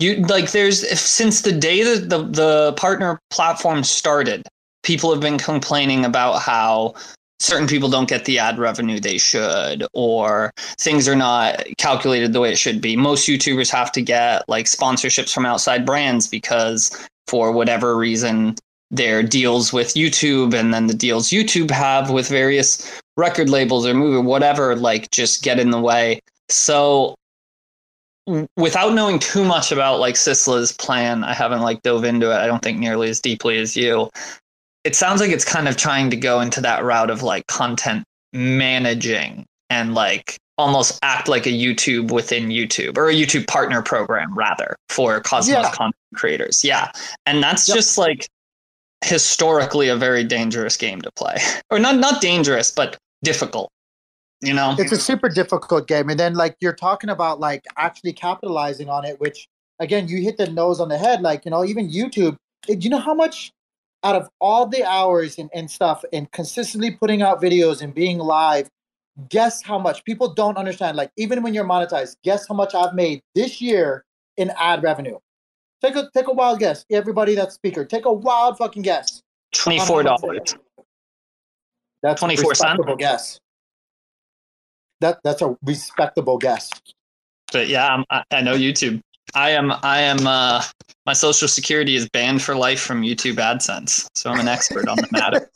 You like there's if, since the day that the the partner platform started, people have been complaining about how certain people don't get the ad revenue they should or things are not calculated the way it should be. Most YouTubers have to get like sponsorships from outside brands because for whatever reason their deals with YouTube and then the deals YouTube have with various record labels or movie, whatever, like just get in the way. So without knowing too much about like Sisla's plan, I haven't like dove into it. I don't think nearly as deeply as you. It sounds like it's kind of trying to go into that route of like content managing and like almost act like a YouTube within YouTube or a YouTube partner program rather for Cosmos Yeah. content creators. Yeah. And that's just like historically a very dangerous game to play. Or not not dangerous, but difficult. You know? it's a super difficult game and then like you're talking about like actually capitalizing on it which again you hit the nose on the head like you know even youtube it- you know how much out of all the hours and, and stuff and consistently putting out videos and being live guess how much people don't understand like even when you're monetized guess how much i've made this year in ad revenue take a take a wild guess everybody that's speaker take a wild fucking guess Twenty four dollars. that's 24 cents? respectable guess that that's a respectable guess But yeah, I'm, I, I know YouTube. I am I am uh my social security is banned for life from YouTube AdSense. So I'm an expert on the matter.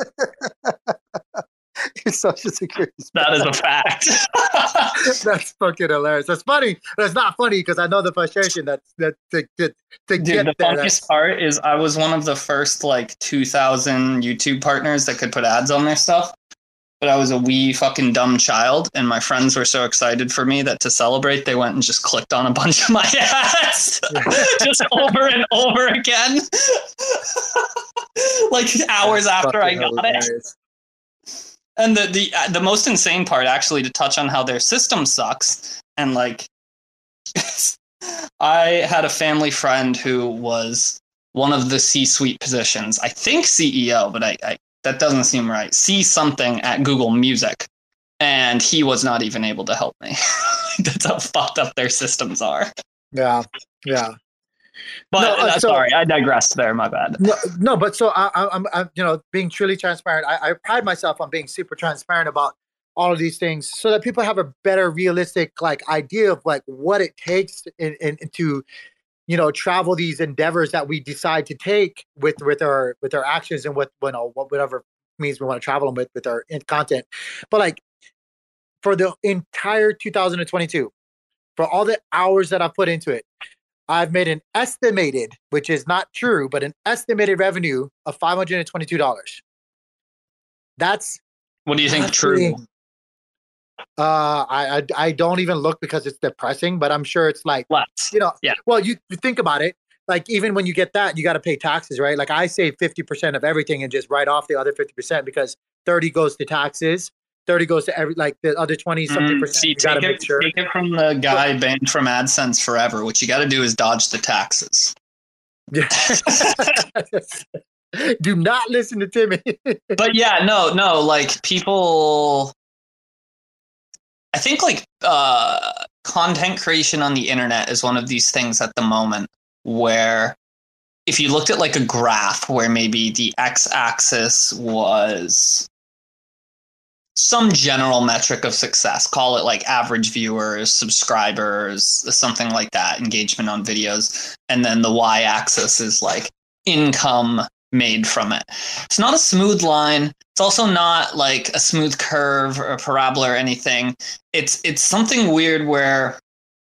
Your social security. That is a fact. That's fucking hilarious. That's funny. That's not funny because I know the frustration that's that to, to, to Dude, get the there. funniest part is I was one of the first like 2,000 YouTube partners that could put ads on their stuff. But I was a wee fucking dumb child, and my friends were so excited for me that to celebrate, they went and just clicked on a bunch of my ads, just over and over again, like hours after I got it. And the the uh, the most insane part, actually, to touch on how their system sucks, and like, I had a family friend who was one of the C-suite positions. I think CEO, but I, I that doesn't seem right. See something at Google Music, and he was not even able to help me. That's how fucked up their systems are. Yeah, yeah. But No, uh, uh, so- sorry, I digressed there. My bad. No, no, but so I, I, I'm, I'm, you know, being truly transparent. I, I pride myself on being super transparent about all of these things, so that people have a better, realistic, like idea of like what it takes in, in, to, you know, travel these endeavors that we decide to take with with our with our actions and what you know what whatever means we want to travel them with with our content. But like for the entire 2022, for all the hours that I've put into it, I've made an estimated, which is not true, but an estimated revenue of five hundred and twenty-two dollars. That's What do you think? True. Uh, I, I I don't even look because it's depressing, but I'm sure it's like you know. Yeah. Well, you, you think about it. Like even when you get that, you got to pay taxes, right? Like I save fifty percent of everything and just write off the other fifty percent because thirty goes to taxes, thirty goes to every like the other twenty something Mm, percent. see, you got to take make it, sure. take it from the guy banned from AdSense forever. What you got to do is dodge the taxes. Yeah. Do not listen to Timmy. but yeah, no, no, like people I think like uh content creation on the internet is one of these things at the moment where if you looked at like a graph where maybe the x-axis was some general metric of success, call it like average viewers, subscribers, something like that, engagement on videos, and then the y-axis is like income made from it. It's not a smooth line. It's also not like a smooth curve or a parabola or anything. It's it's something weird where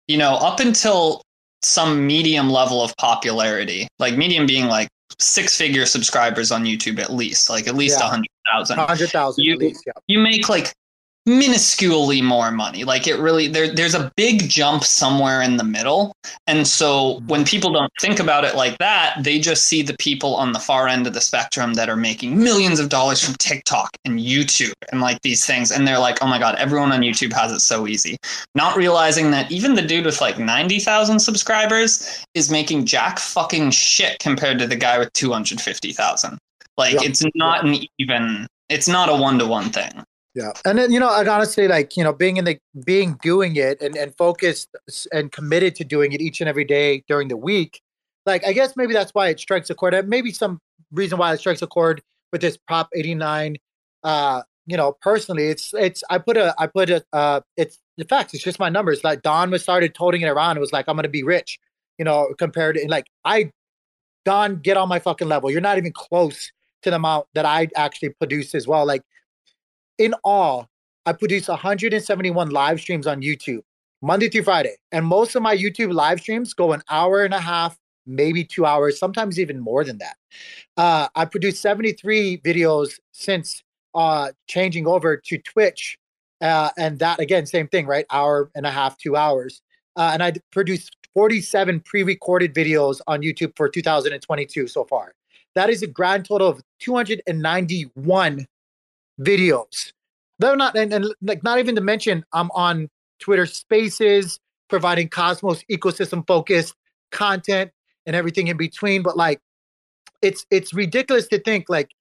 you know, up until some medium level of popularity, like medium being like six figure subscribers on YouTube at least, like at least a Yeah. hundred thousand. hundred thousand You at least. Yeah. you make like minusculely more money. Like it really there there's a big jump somewhere in the middle. And so mm-hmm. when people don't think about it like that, they just see the people on the far end of the spectrum that are making millions of dollars from TikTok and YouTube and like these things and they're like, "Oh my god, everyone on YouTube has it so easy." Not realizing that even the dude with like 90,000 subscribers is making jack fucking shit compared to the guy with 250,000. Like Yeah. it's not an even it's not a one-to-one thing. Yeah, and then you know, and honestly, like you know, being in the being doing it and and focused and committed to doing it each and every day during the week, like I guess maybe that's why it strikes a chord. Maybe some reason why it strikes a chord with this Prop eighty nine. Uh, you know, personally, it's it's I put a I put a uh, it's the facts. It's just my numbers. Like Don was started toting it around. It was like I'm gonna be rich. You know, compared to like I, Don, get on my fucking level. You're not even close to the amount that I actually produce as well. Like in all, I produce 171 live streams on YouTube, Monday through Friday. And most of my YouTube live streams go an hour and a half, maybe two hours, sometimes even more than that. Uh, I produced 73 videos since uh, changing over to Twitch. Uh, and that, again, same thing, right? Hour and a half, two hours. Uh, and I produced 47 pre recorded videos on YouTube for 2022 so far. That is a grand total of 291 videos. They're not, and, and like not even to mention, I'm on Twitter Spaces, providing Cosmos ecosystem focused content and everything in between. But like, it's it's ridiculous to think like,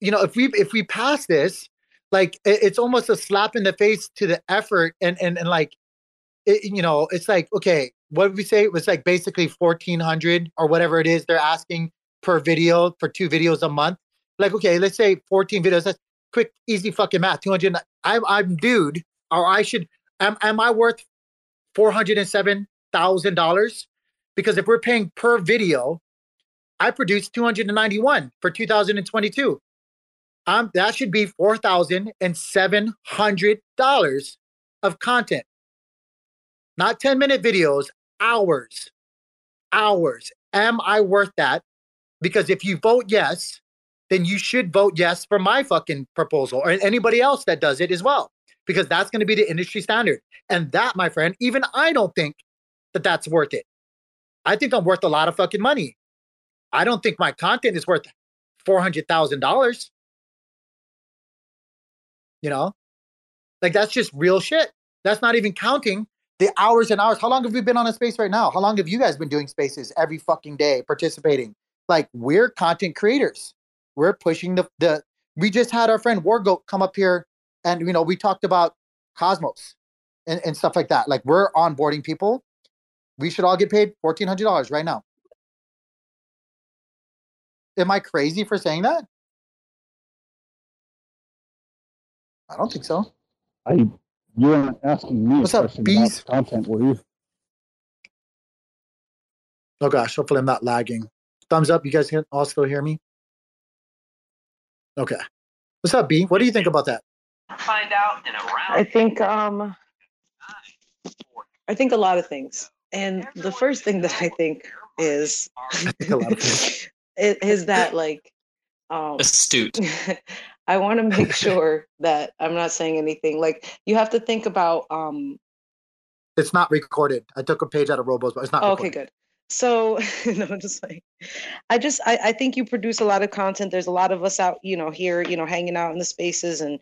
you know, if we if we pass this, like it, it's almost a slap in the face to the effort and and and like, it, you know, it's like okay, what did we say? It was like basically fourteen hundred or whatever it is they're asking per video for two videos a month. Like, okay, let's say 14 videos. That's quick, easy fucking math. 200. I'm, I'm dude, or I should, am, am I worth $407,000? Because if we're paying per video, I produced 291 for 2022. Um, that should be $4,700 of content. Not 10 minute videos, hours, hours. Am I worth that? Because if you vote yes, then you should vote yes for my fucking proposal or anybody else that does it as well, because that's going to be the industry standard. And that, my friend, even I don't think that that's worth it. I think I'm worth a lot of fucking money. I don't think my content is worth $400,000. You know, like that's just real shit. That's not even counting the hours and hours. How long have we been on a space right now? How long have you guys been doing spaces every fucking day, participating? Like we're content creators. We're pushing the the. We just had our friend Wargoat come up here, and you know we talked about Cosmos and, and stuff like that. Like we're onboarding people. We should all get paid fourteen hundred dollars right now. Am I crazy for saying that? I don't think so. I you weren't asking me What's a up, question bees? about content, were you? Oh gosh, hopefully I'm not lagging. Thumbs up. You guys can all still hear me? Okay. What's up, B? What do you think about that? Find out in a round. I think um I think a lot of things. And the first thing that I think is a lot of things. is, is that like um astute. I want to make sure that I'm not saying anything like you have to think about um It's not recorded. I took a page out of Robos, but it's not. Oh, okay, good. So no, I'm just like, I just I, I think you produce a lot of content. There's a lot of us out, you know, here, you know, hanging out in the spaces, and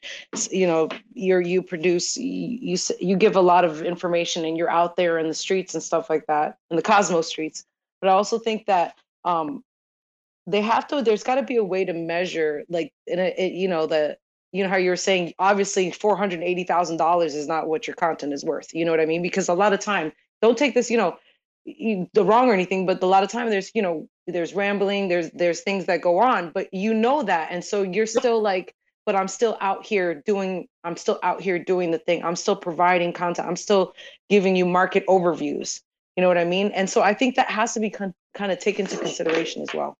you know, you're you produce you you, give a lot of information, and you're out there in the streets and stuff like that, in the Cosmos streets. But I also think that um, they have to. There's got to be a way to measure, like, in a, it, you know, the you know how you were saying obviously four hundred eighty thousand dollars is not what your content is worth. You know what I mean? Because a lot of time, don't take this, you know the wrong or anything, but a lot of time there's you know there's rambling, there's there's things that go on, but you know that, and so you're still like, but I'm still out here doing, I'm still out here doing the thing, I'm still providing content, I'm still giving you market overviews. You know what I mean? And so I think that has to be con- kind of taken into consideration as well.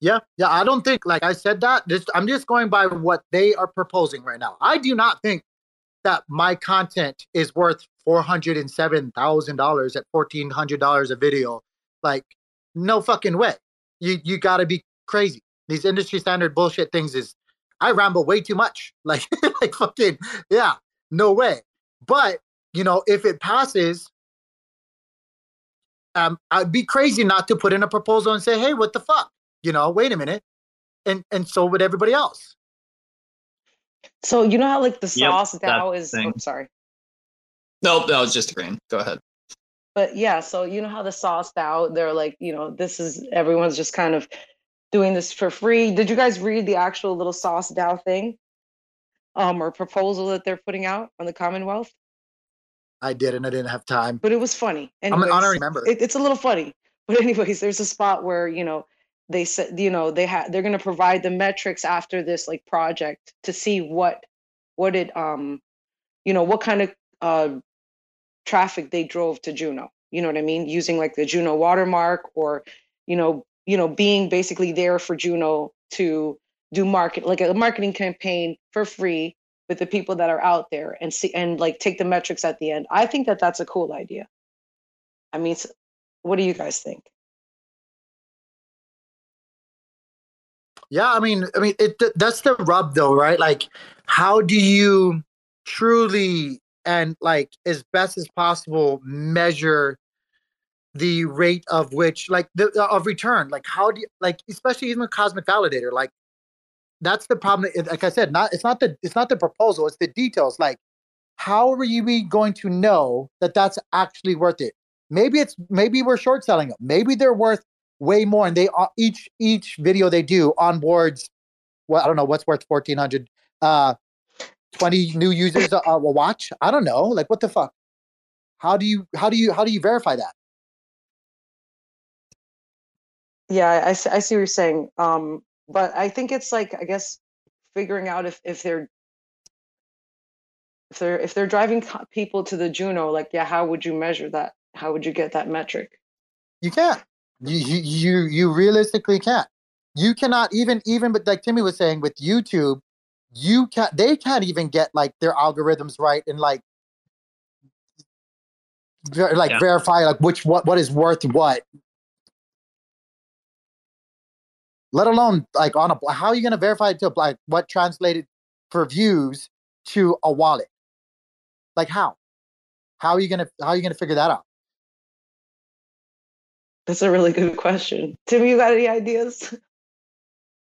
Yeah, yeah. I don't think, like I said, that. Just I'm just going by what they are proposing right now. I do not think that my content is worth four hundred and seven thousand dollars at fourteen hundred dollars a video. Like, no fucking way. You you got to be crazy. These industry standard bullshit things is. I ramble way too much. Like like fucking yeah. No way. But you know, if it passes, um, I'd be crazy not to put in a proposal and say, hey, what the fuck? You know, wait a minute. And and so would everybody else. So you know how like the sauce that now is. thing. Oh, sorry. Nope, that was just agreeing. Go ahead. but yeah so you know how the sauce out they're like you know this is everyone's just kind of doing this for free did you guys read the actual little sauce DAO thing um or proposal that they're putting out on the commonwealth I did, and I didn't have time. but it was funny I'm an Anyways, honorary member. it, it's a little funny but anyways there's a spot where you know they said you know they have they're going to provide the metrics after this like project to see what what it um you know what kind of uh traffic they drove to Juno. You know what I mean? Using like the Juno watermark or, you know, you know, being basically there for Juno to do market like a marketing campaign for free with the people that are out there and see and like take the metrics at the end. I think that that's a cool idea. I mean, what do you guys think? Yeah, I mean, I mean, it that's the rub, though, right? Like, how do you truly and like as best as possible measure the rate of which, like, the uh, of return? Like, how do you like, especially even Cosmic Validator, like, that's the problem. Like I said, not it's not the it's not the proposal, it's the details. Like, how are you going to know that that's actually worth it? Maybe it's maybe we're short selling them. Maybe they're worth way more, and they each each video they do onboards. Well, I don't know what's worth fourteen hundred. Uh, twenty new users uh, will watch. I don't know. Like what the fuck? How do you how do you how do you verify that? Yeah, I, I see what you're saying. Um, but I think it's like I guess figuring out if if they're if they're if they're driving people to the Juno, like yeah, how would you measure that? How would you get that metric? You can't. You you you, you realistically can't. You cannot even even but like Timmy was saying with YouTube, you can't they can't even get like their algorithms right and like ver- like Yeah. verify like which what what is worth what. Let alone like on a how are you going to verify it to like what translated for views to a wallet? Like how? How are you gonna how are you gonna figure that out? That's a really good question. Tim, you got any ideas?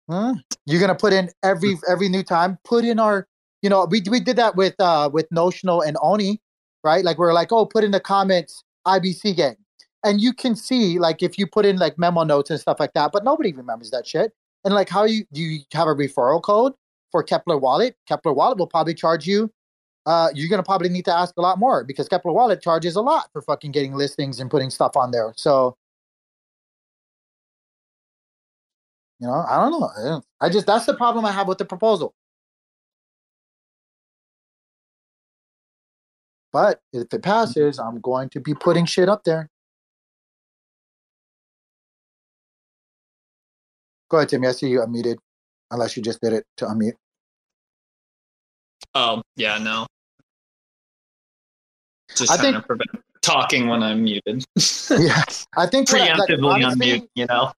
Huh? You're gonna put in every every new time. Put in our, you know, we we did that with uh with Notional and Oni, right? Like we're like, oh, put in the comments IBC game, and you can see like if you put in like memo notes and stuff like that, but nobody remembers that shit. And like, how you do you have a referral code for Keplr Wallet? Keplr Wallet will probably charge you. Uh, you're gonna probably need to ask a lot more because Keplr Wallet charges a lot for fucking getting listings and putting stuff on there. So You know, I don't know. I just that's the problem I have with the proposal. But if it passes, I'm going to be putting shit up there. Go ahead, Timmy. I see you unmuted. Unless you just did it to unmute. Oh, yeah, no. Just I trying think- to prevent talking when I'm muted. yeah, I think what I- like, preemptively honestly, unmute, you know.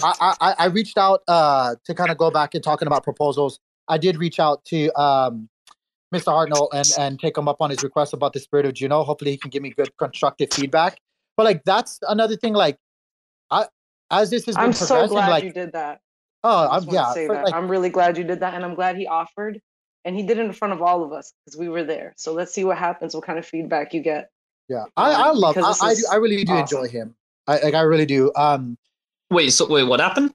I, I I reached out uh to kind of go back and talking about proposals. I did reach out to um Mr. Hartnell and and take him up on his request about the spirit of Juno. Hopefully, he can give me good constructive feedback. But like that's another thing. Like, I as this has been I'm so glad like you did that. oh, I I'm yeah, say for, that. like, I'm really glad you did that, and I'm glad he offered, and he did it in front of all of us because we were there. So let's see what happens. What kind of feedback you get? Yeah. I I love. because I, I, do- I really do awesome. enjoy him. I like I really do. Um, wait, so wait, what happened?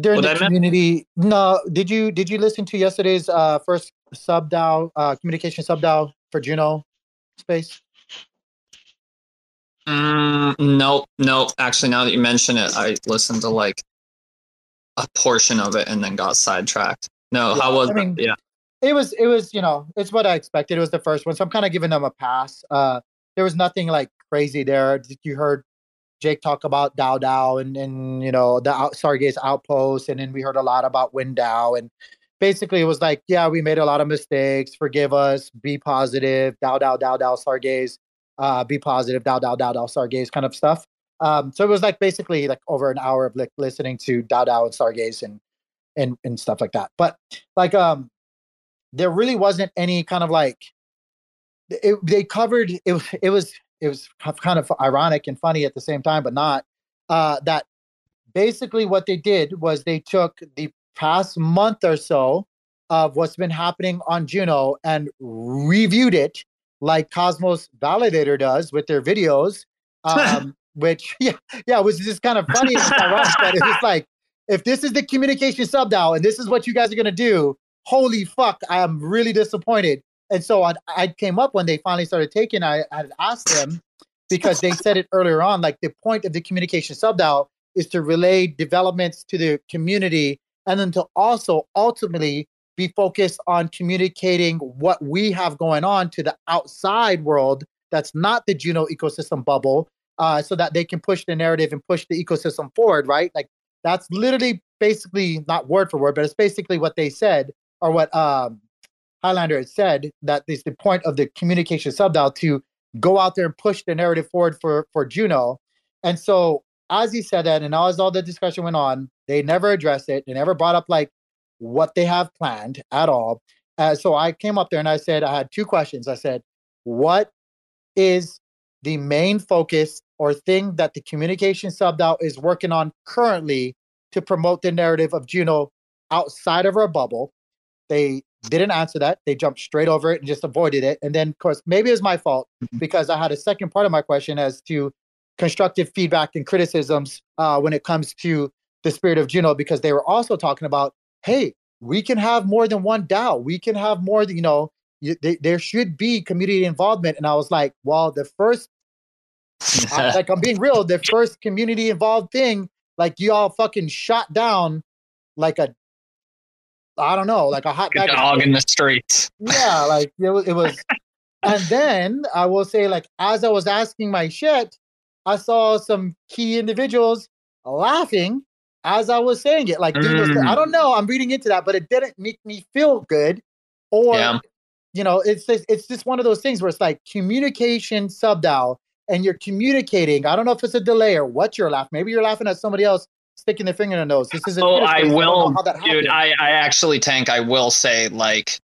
during What the I meant? community. No, did you did you listen to yesterday's uh first sub DAO uh communication sub DAO for Juno space? Mm, no, no. Actually, now that you mention it, I listened to like a portion of it and then got sidetracked. No, Yeah, how was I mean. Yeah. it was it was you know it's what I expected. It was the first one, so I'm kind of giving them a pass. Uh, there was nothing like crazy there. You heard Jake talk about DAO DAO and and you know the out, Stargaze outpost, and then we heard a lot about WynDAO, and basically it was like, yeah, we made a lot of mistakes. Forgive us. Be positive. DAO DAO DAO DAO Stargaze. Uh, be positive. DAO DAO DAO DAO Stargaze kind of stuff. Um, so it was like basically like over an hour of like listening to DAO DAO and Stargaze and and and stuff like that. But like um there really wasn't any kind of like it, they covered it was it was it was kind of ironic and funny at the same time but not uh that basically what they did was they took the past month or so of what's been happening on Juno and reviewed it like Cosmos Validator does with their videos um which yeah yeah was just kind of funny ironic that it was like if this is the communication sub DAO and this is what you guys are gonna do, holy fuck, I am really disappointed. And so I, I came up when they finally started taking. I, had asked them because they said it earlier on. Like the point of the communication sub is to relay developments to the community, and then to also ultimately be focused on communicating what we have going on to the outside world that's not the Juno ecosystem bubble, uh, so that they can push the narrative and push the ecosystem forward. Right, like that's literally basically not word for word, but it's basically what they said or what um, Highlander had said that is the point of the communication subDAO to go out there and push the narrative forward for for Juno. And so as he said that, and as all the discussion went on, they never addressed it. They never brought up like what they have planned at all. Uh, so I came up there and I said I had two questions. I said, "What is the main focus or thing that the communication subDAO is working on currently to promote the narrative of Juno outside of our bubble?" They didn't answer that. They jumped straight over it and just avoided it. And then, of course, maybe it was my fault Mm-hmm. because I had a second part of my question as to constructive feedback and criticisms uh, when it comes to the spirit of Juno, because they were also talking about, hey, we can have more than one DAO. We can have more, you know, you, they, there should be community involvement. And I was like, well, the first, I- like I'm being real, the first community involved thing, like you all fucking shot down like a, I don't know, like a hot A dog in the streets. yeah, like it was, it was. and then I will say, like, as I was asking my shit, I saw some key individuals laughing as I was saying it. Like, Mm. I don't know, I'm reading into that, but it didn't make me feel good. Or, Yeah. you know, it's just, it's just one of those things where it's like communication subDAO, and you're communicating. I don't know if it's a delay or what you're laughing. Maybe you're laughing at somebody else sticking their finger in their nose. This is Oh, I space. don't know will, that dude. I, I actually, Tank, I will say, like,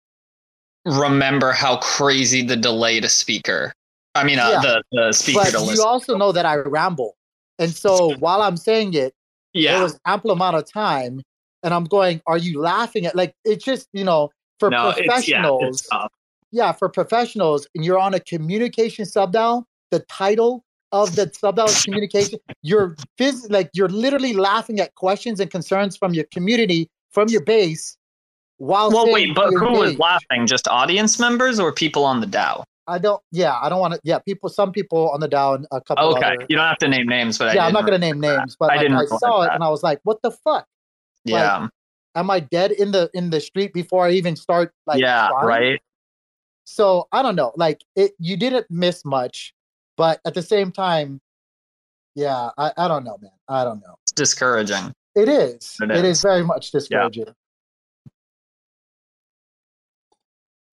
remember how crazy the delay to speaker. I mean, uh, Yeah. the the speaker but to you listen. also know that I ramble, and so while I'm saying it, Yeah. there was ample amount of time, and I'm going, "Are you laughing at?" Like it's just you know for No, it's- yeah, it's professionals, yeah, for professionals, and you're on a communication subDAO. The title of the subDAO is communication. You're phys- like you're literally laughing at questions and concerns from your community, from your base, while Well, wait, but to who was laughing? Just audience members or people on the DAO? I don't. Yeah, I don't want to. Yeah, people. Some people on the down. A couple. Okay, other, you don't have to name names, but yeah, I'm not gonna name names, but I like, didn't I saw it and I was like, "What the fuck? Like, Yeah, am I dead in the in the street before I even start?" Like, yeah, trying? right. So I don't know. Like, it you didn't miss much, but at the same time, yeah, I I don't know, man. I don't know. It's discouraging. It is. It it is is. very much discouraging.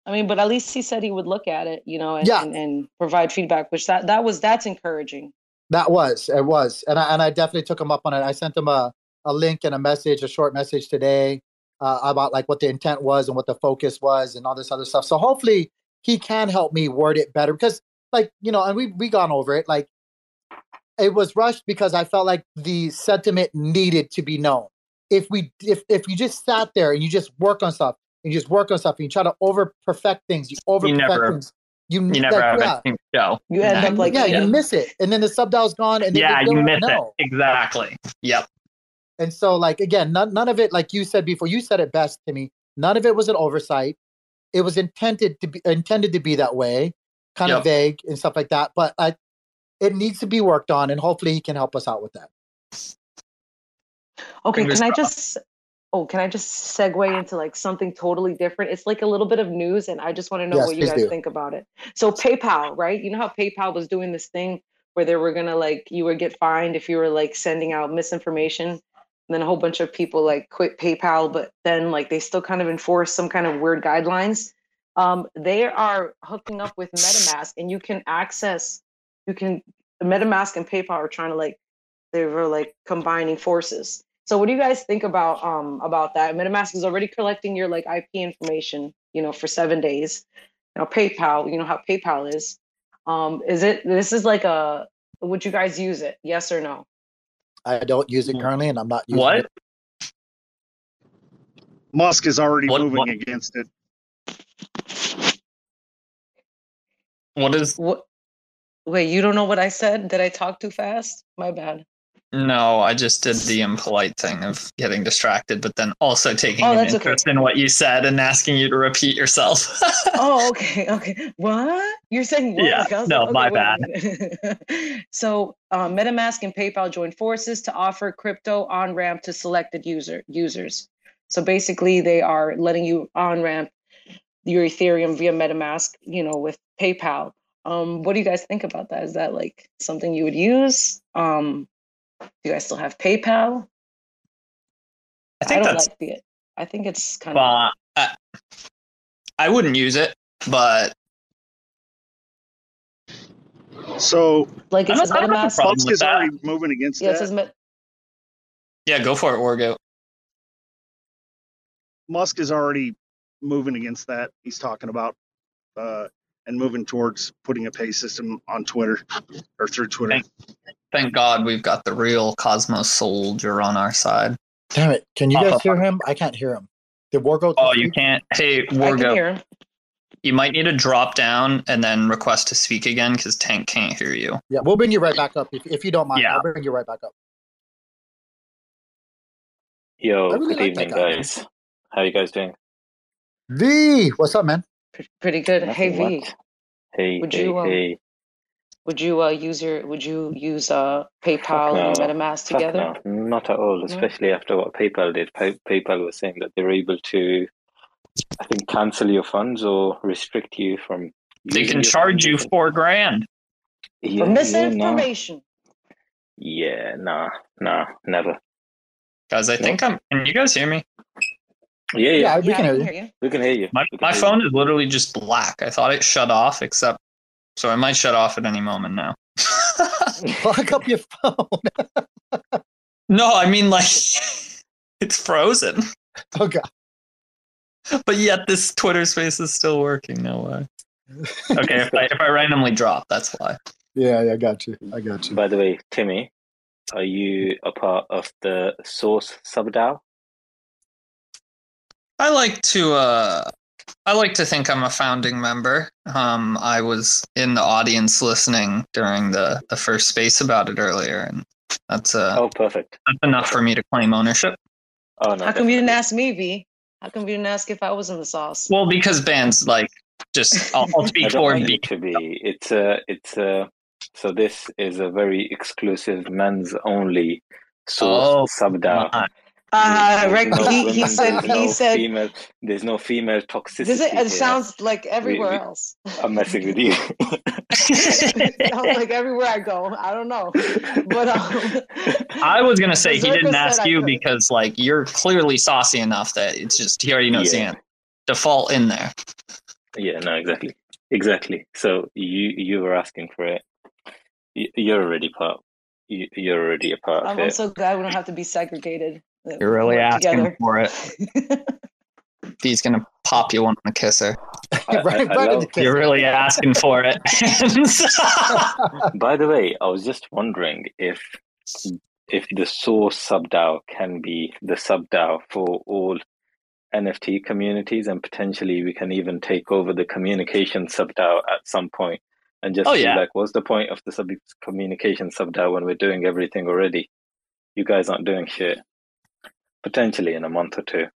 I mean, but at least he said he would look at it, you know, and, Yeah. and, and provide feedback, which that that was that's encouraging. That was it was, and I and I definitely took him up on it. I sent him a a link and a message, a short message today uh, about like what the intent was and what the focus was and all this other stuff. So hopefully he can help me word it better because, like you know, and we we gone over it. Like it was rushed because I felt like the sentiment needed to be known. If we if if you just sat there and you just work on stuff and you just work on stuff and you try to over perfect things, you over perfect things. You, You never like, have yeah. anything to show. You end Yeah. up like yeah, yeah. you miss it, and then the subDAO's gone, and then yeah, you miss know. it exactly. Yep. And so, like again, none none of it, like you said before, you said it best to me. None of it was an oversight. It was intended to be intended to be that way, kind of vague and stuff like that. But I, it needs to be worked on, and hopefully, he can help us out with that. Okay, Fingers can I just oh, can I just segue into like something totally different? It's like a little bit of news, and I just want to know Yes, what you guys do. think about it. So PayPal, right? You know how PayPal was doing this thing where they were gonna like you would get fined if you were like sending out misinformation, and then a whole bunch of people like quit PayPal, but then like they still kind of enforce some kind of weird guidelines. Um, they are hooking up with MetaMask, and you can access, you can MetaMask and PayPal are trying to like they were like combining forces. So what do you guys think about um about that? MetaMask is already collecting your like IP information, you know, for seven days. Now PayPal, you know how PayPal is. Um, is it this is like a would you guys use it? Yes or no? I don't use it currently, and I'm not using What? it. Musk is already What- moving what- against it. What is? What wait, you don't know what I said? Did I talk too fast? My bad. No, I just did the impolite thing of getting distracted, but then also taking Oh, an that's okay. interest in what you said and asking you to repeat yourself. oh, okay, okay. What you're saying? What? Yeah, Like, no, like, my okay, a so, uh, MetaMask and PayPal joined forces to offer crypto on ramp to selected user users. So basically, they are letting you on ramp your Ethereum via MetaMask. You know, with PayPal. Um, what do you guys think about that? Is that like something you would use? Um, do you guys still have PayPal? I think don't that's like the. I think it's kind of. uh, I, I wouldn't use it, but So Like it I don't- says I don't have a MetaMask. problem with is that. already moving against Yeah, it that. says Met- yeah, go for it, Wargo. Musk is already moving against that. He's talking about uh, and moving towards putting a pay system on Twitter or through Twitter. Thank, thank God we've got the real Cosmos soldier on our side. Damn it! Can you guys up. hear him? I can't hear him. Did War go? Oh, you can't. Hey, I can Wargo, hear you might need to drop down and then request to speak again because Tank can't hear you. Yeah, we'll bring you right back up if, if you don't mind. Yeah. I'll bring you right back up. Yo, really good like evening, guy. guys. How are you guys doing? V, what's up, man? Pretty good. Hey Nothing V. Hey, Would hey, you, um, hey. would you uh, use your? Would you use uh PayPal and no. MetaMask Fuck together? no, not at all. No? Especially after what PayPal did. Pay- PayPal was saying that they're able to, I think, cancel your funds or restrict you from. They can charge you four grand. Yeah, For misinformation. Yeah, nah, nah, never. Guys, I think I'm. Can you guys hear me? Yeah, yeah, Yeah, we Yeah, can hear can you. hear you. we can hear you. My my hear phone is literally just black. I thought it shut off, except so it might shut off at any moment now. Lock up your phone. no, I mean like it's frozen. Oh god. But yet this Twitter space is still working. No way. Okay, if I if I randomly drop, that's why. Yeah, yeah, I got you. I got you. By the way, Timmy, are you a part of the Source subDAO? I like to uh I like to think I'm a founding member. Um I was in the audience listening during the the first space about it earlier and that's uh Oh, perfect. that's enough for me to claim ownership. Oh no, How come you didn't ask me, V? How come you didn't ask if I was in the sauce? Well, because bands like just I'll, I'll speak don't for want B. to be. It's a, it's a. So this is a very exclusive men's only Oh Source subDAO. my. Uh, There's right. no He, he said. He no said. female. There's no female toxicity Does it? It sounds like everywhere we- else. I'm messing with you. sounds like everywhere I go. I don't know, but um, I was gonna say he didn't ask you because like you're clearly saucy enough that it's just he already knows the Yeah. answer. Default in there. yeah, no, exactly, exactly. So you you were asking for it. You- You're already part. you- You're already a part I'm, I'm it. so glad we don't have to be segregated. That You're really asking together. for it. He's gonna pop you one on the kisser. I- right, I- I right in love- the kiss. You're really asking for it. By the way, I was just wondering if if the source subDAO can be the subDAO for all NFT communities, and potentially we can even take over the communication subDAO at some point, and just Oh, see yeah. like, what's the point of the sub communication subDAO when we're doing everything already? You guys aren't doing shit. Potentially in a month or two.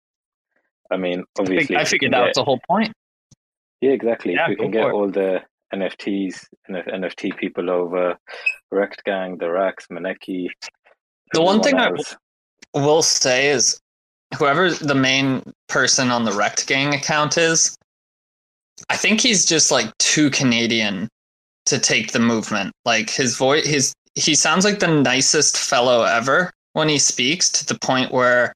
I mean, obviously, I if we figured can that get- was the whole point. yeah, exactly. Yeah, if we can get it. all the NFTs, NF- NFT people over, Rekt Gang, the Rax, Maneki. The one thing I everyone else. will say is whoever the main person on the Rekt Gang account is, I think he's just like too Canadian to take the movement. Like his voice, his he sounds like the nicest fellow ever when he speaks to the point where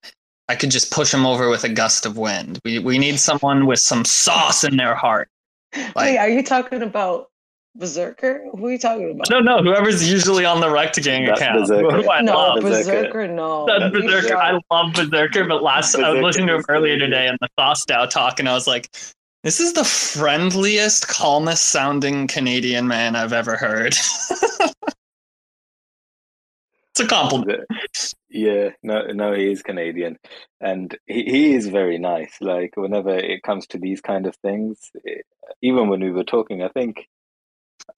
I could just push him over with a gust of wind. We we need someone with some sauce in their heart. Wait, are you talking about Berserker? Who are you talking about? No, don't. Whoever's usually on the Rekt Gang That's account. Berserker. Who I no, love. Berserker, no. That's Berserker. I love Berserker, but last I Berserker was listening to him earlier today in the Thostow talk, and I was like, "This is the friendliest, calmest sounding Canadian man I've ever heard." it's a compliment. Yeah, no, no, he is Canadian, and he, he is very nice. Like whenever it comes to these kind of things, eh, even when we were talking, I think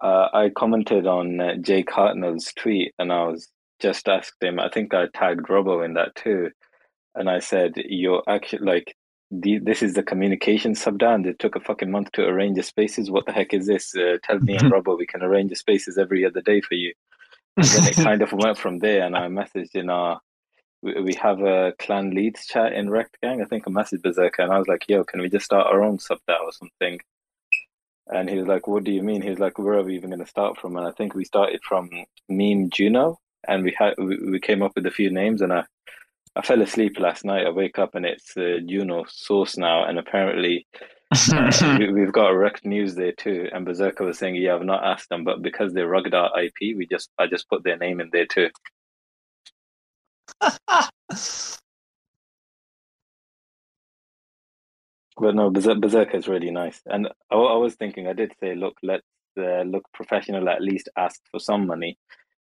uh, I commented on uh, Jake Hartnell's tweet, and I was just asked him. I think I tagged Robo in that too, and I said, "You're actually like." The, this is the communication sub DAO. It took a fucking month to arrange the spaces. What the heck is this? Uh, tell me and Robo we can arrange the spaces every other day for you. And then it kind of went from there. And I messaged in our we, we have a clan leads chat in Rekt Gang. I think I messaged Berserker and I was like, yo, can we just start our own sub or something? And he was like, what do you mean? He was like, where are we even going to start from? And I think we started from Meme Juno and we had we, we came up with a few names and I I fell asleep last night. I wake up and it's uh, Juno source now, and apparently uh, we, we've got a Rekt News there too. And Berserker was saying, "Yeah, I've not asked them, but because they're rugged our IP, we just I just put their name in there too." But no, Berserk, Berserker is really nice. And I, I was thinking, I did say, look, let's uh, look professional, at least ask for some money.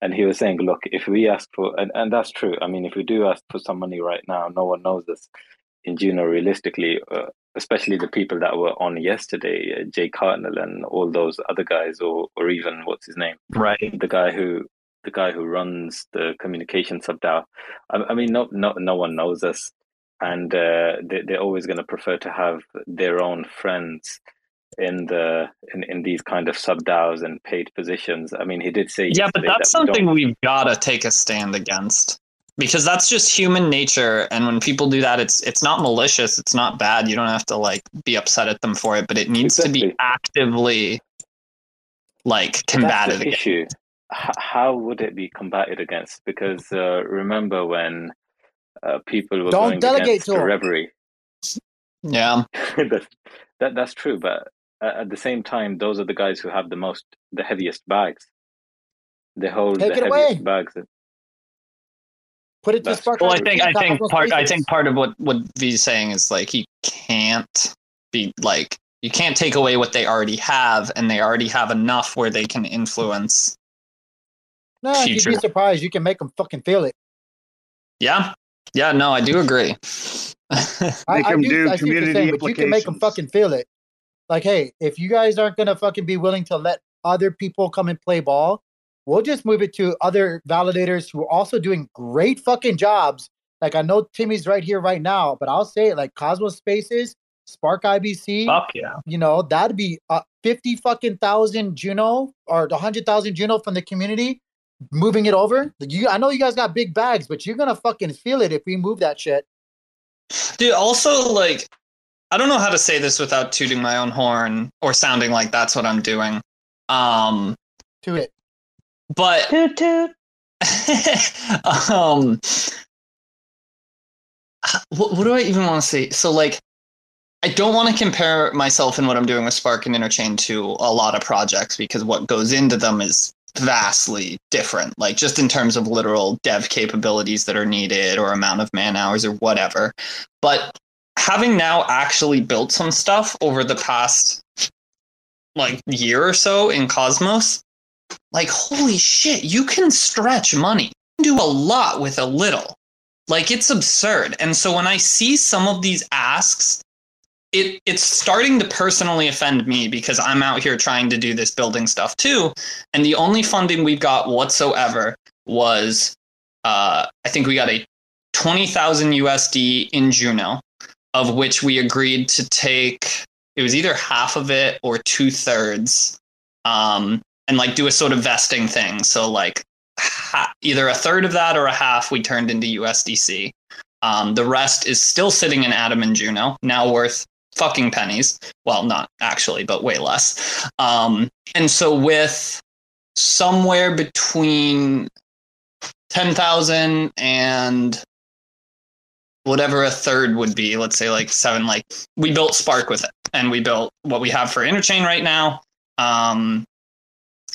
And he was saying, look, if we ask for, and, and that's true. I mean, if we do ask for some money right now, no one knows us in Juno realistically, uh, especially the people that were on yesterday, uh, Jake Hartnell and all those other guys, or, or even what's his name? Right. The guy who, the guy who runs the communication sub DAO. I, I mean, no, no, no one knows us and uh, they, they're always going to prefer to have their own friends in the in, in these kind of sub DAOs and paid positions. I mean, he did say Yeah, but that's that something don't- we've got to take a stand against because that's just human nature and when people do that it's it's not malicious, it's not bad. You don't have to like be upset at them for it, but it needs to be actively like That's combated the against. issue. H- how would it be combated against? Because uh, remember when uh, people were Don't going delegate against to 'em. reverie. Yeah, that, that that's true. But uh, at the same time, those are the guys who have the most, the heaviest bags. They hold Take the heaviest away. bags. Put it to That's- Spark. Well, I think I think Cosmos part I think part of what what V's saying is like he can't be like you can't take away what they already have, and they already have enough where they can influence. No, you'd be surprised. You can make them fucking feel it. Yeah, yeah, no, I do agree. I, I do, I see what you're saying, but you can make them fucking feel it. Like, hey, if you guys aren't gonna fucking be willing to let other people come and play ball, we'll just move it to other validators who are also doing great fucking jobs. Like, I know Timmy's right here right now, but I'll say it like Cosmos Spaces, Spark IBC. Fuck yeah. You know, that'd be uh, fifty fucking thousand Juno or a hundred thousand Juno from the community. Moving it over, you. I know you guys got big bags, but you're gonna fucking feel it if we move that shit. Dude, also like I don't know how to say this without tooting my own horn or sounding like that's what I'm doing. Um to it. But toot toot. um what, what do I even want to say? So like I don't want to compare myself and what I'm doing with Spark and Interchain to a lot of projects because what goes into them is vastly different, like just in terms of literal dev capabilities that are needed or amount of man hours or whatever. But having now actually built some stuff over the past like year or so in Cosmos, like holy shit, you can stretch money. You can do a lot with a little. Like it's absurd. And so when I see some of these asks it it's starting to personally offend me because I'm out here trying to do this building stuff too, and the only funding we've got whatsoever was uh, I think we got a twenty thousand USD in Juno, of which we agreed to take it was either half of it or two thirds, um, and like do a sort of vesting thing. So like ha- either a third of that or a half we turned into USDC. Um, the rest is still sitting in Atom and Juno, now worth fucking pennies. Well, not actually, but way less. Um, and so with somewhere between 10,000 and whatever a third would be, let's say like seven, like we built Spark with it and we built what we have for Interchain right now. Um,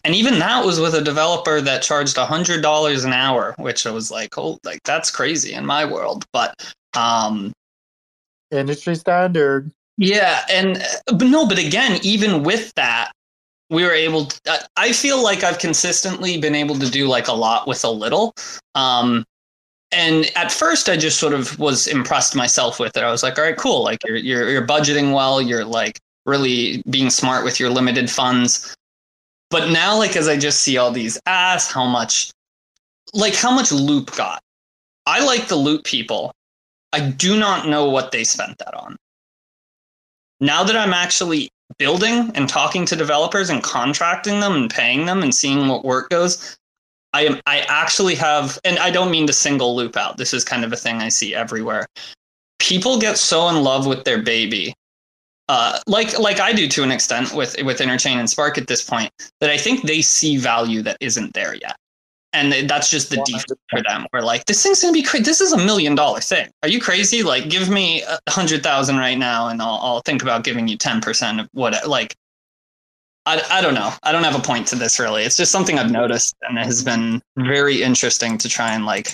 and even that was with a developer that charged hundred dollars an hour, which I was like, oh, like that's crazy in my world. But um, Industry standard. yeah, and uh, but no, but again, even with that, we were able. To, uh, I feel like I've consistently been able to do like a lot with a little. Um, and at first, I just sort of was impressed myself with it. I was like, all right, cool. Like you're you're you're budgeting well. You're like really being smart with your limited funds. But now, like as I just see all these asks, how much, like how much Loop got. I like the Loop people. I do not know what they spent that on now that I'm actually building and talking to developers and contracting them and paying them and seeing what work goes, I am I actually have and I don't mean to single loop out. This is kind of a thing I see everywhere. People get so in love with their baby. Uh, like like I do to an extent with with Interchain and Spark at this point, that I think they see value that isn't there yet. and they- that's just the default for them. We're like, this thing's gonna be crazy. This is a million dollar thing. Are you crazy? Like, give me a hundred thousand right now, and I'll, I'll think about giving you ten percent of what. Like, I, I don't know. I don't have a point to this really. It's just something I've noticed, and it has been very interesting to try and like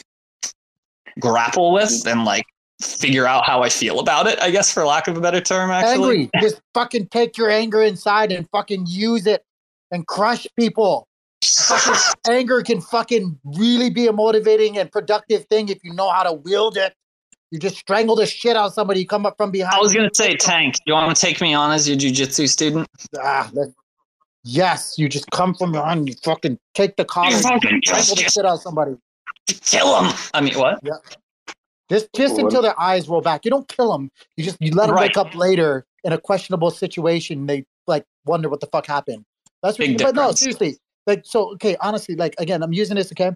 grapple with and like figure out how I feel about it. I guess, for lack of a better term, actually. Angry. Just fucking take your anger inside and fucking use it and crush people. Anger can fucking really be a motivating and productive thing if you know how to wield it. You just strangle the shit out of somebody. You come up from behind. I was gonna say, Tank. You want to take me on as your jujitsu student? Ah, yes, you just come from behind. You fucking take the collar. You and fucking strangle the shit out of somebody. Kill him. I mean, what? Yeah. Just just What? until their eyes roll back. You don't kill them. You just you let them Right. wake up later in a questionable situation. They like wonder what the fuck happened. That's what, Big but no, seriously. Like so, okay. Honestly, like again, I'm using this. Okay,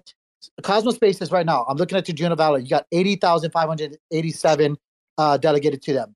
Cosmos Spaces right now. I'm looking at the Juno Valley. You got eighty thousand five hundred eighty-seven uh, delegated to them.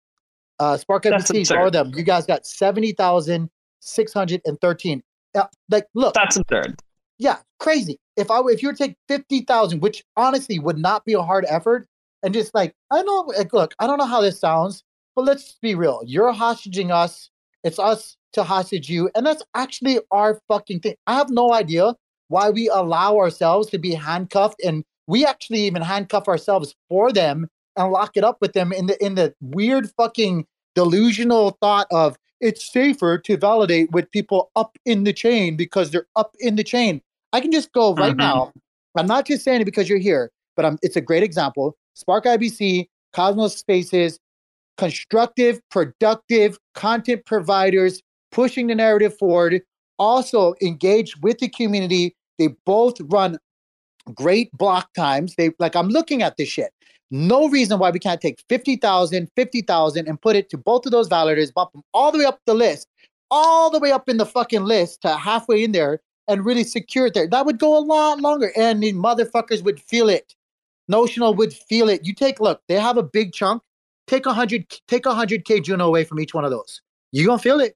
Uh, Spark absurd. are them. You guys got seventy thousand six hundred and thirteen. Uh, like, look, That's absurd. yeah, crazy. If I if you were to take fifty thousand, which honestly would not be a hard effort, and just like I know, like, look, I don't know how this sounds, but let's be real. You're hostage us. It's us to hostage you, and that's actually our fucking thing. I have no idea why we allow ourselves to be handcuffed, and we actually even handcuff ourselves for them and lock it up with them in the in the weird fucking delusional thought of it's safer to validate with people up in the chain because they're up in the chain. I can just go right Mhm. now. I'm not just saying it because you're here, but I'm, it's a great example. Spark IBC, Cosmos Spaces, constructive, productive content providers pushing the narrative forward, also engaged with the community. They both run great block times. They like I'm looking at this shit. No reason why we can't take 50,000, 50,000 and put it to both of those validators, bump them all the way up the list, all the way up in the fucking list to halfway in there and really secure it there. That would go a lot longer and the motherfuckers would feel it. Notional would feel it. You take look, they have a big chunk. Take a hundred, take a hundred K Juno away from each one of those. You gonna feel it.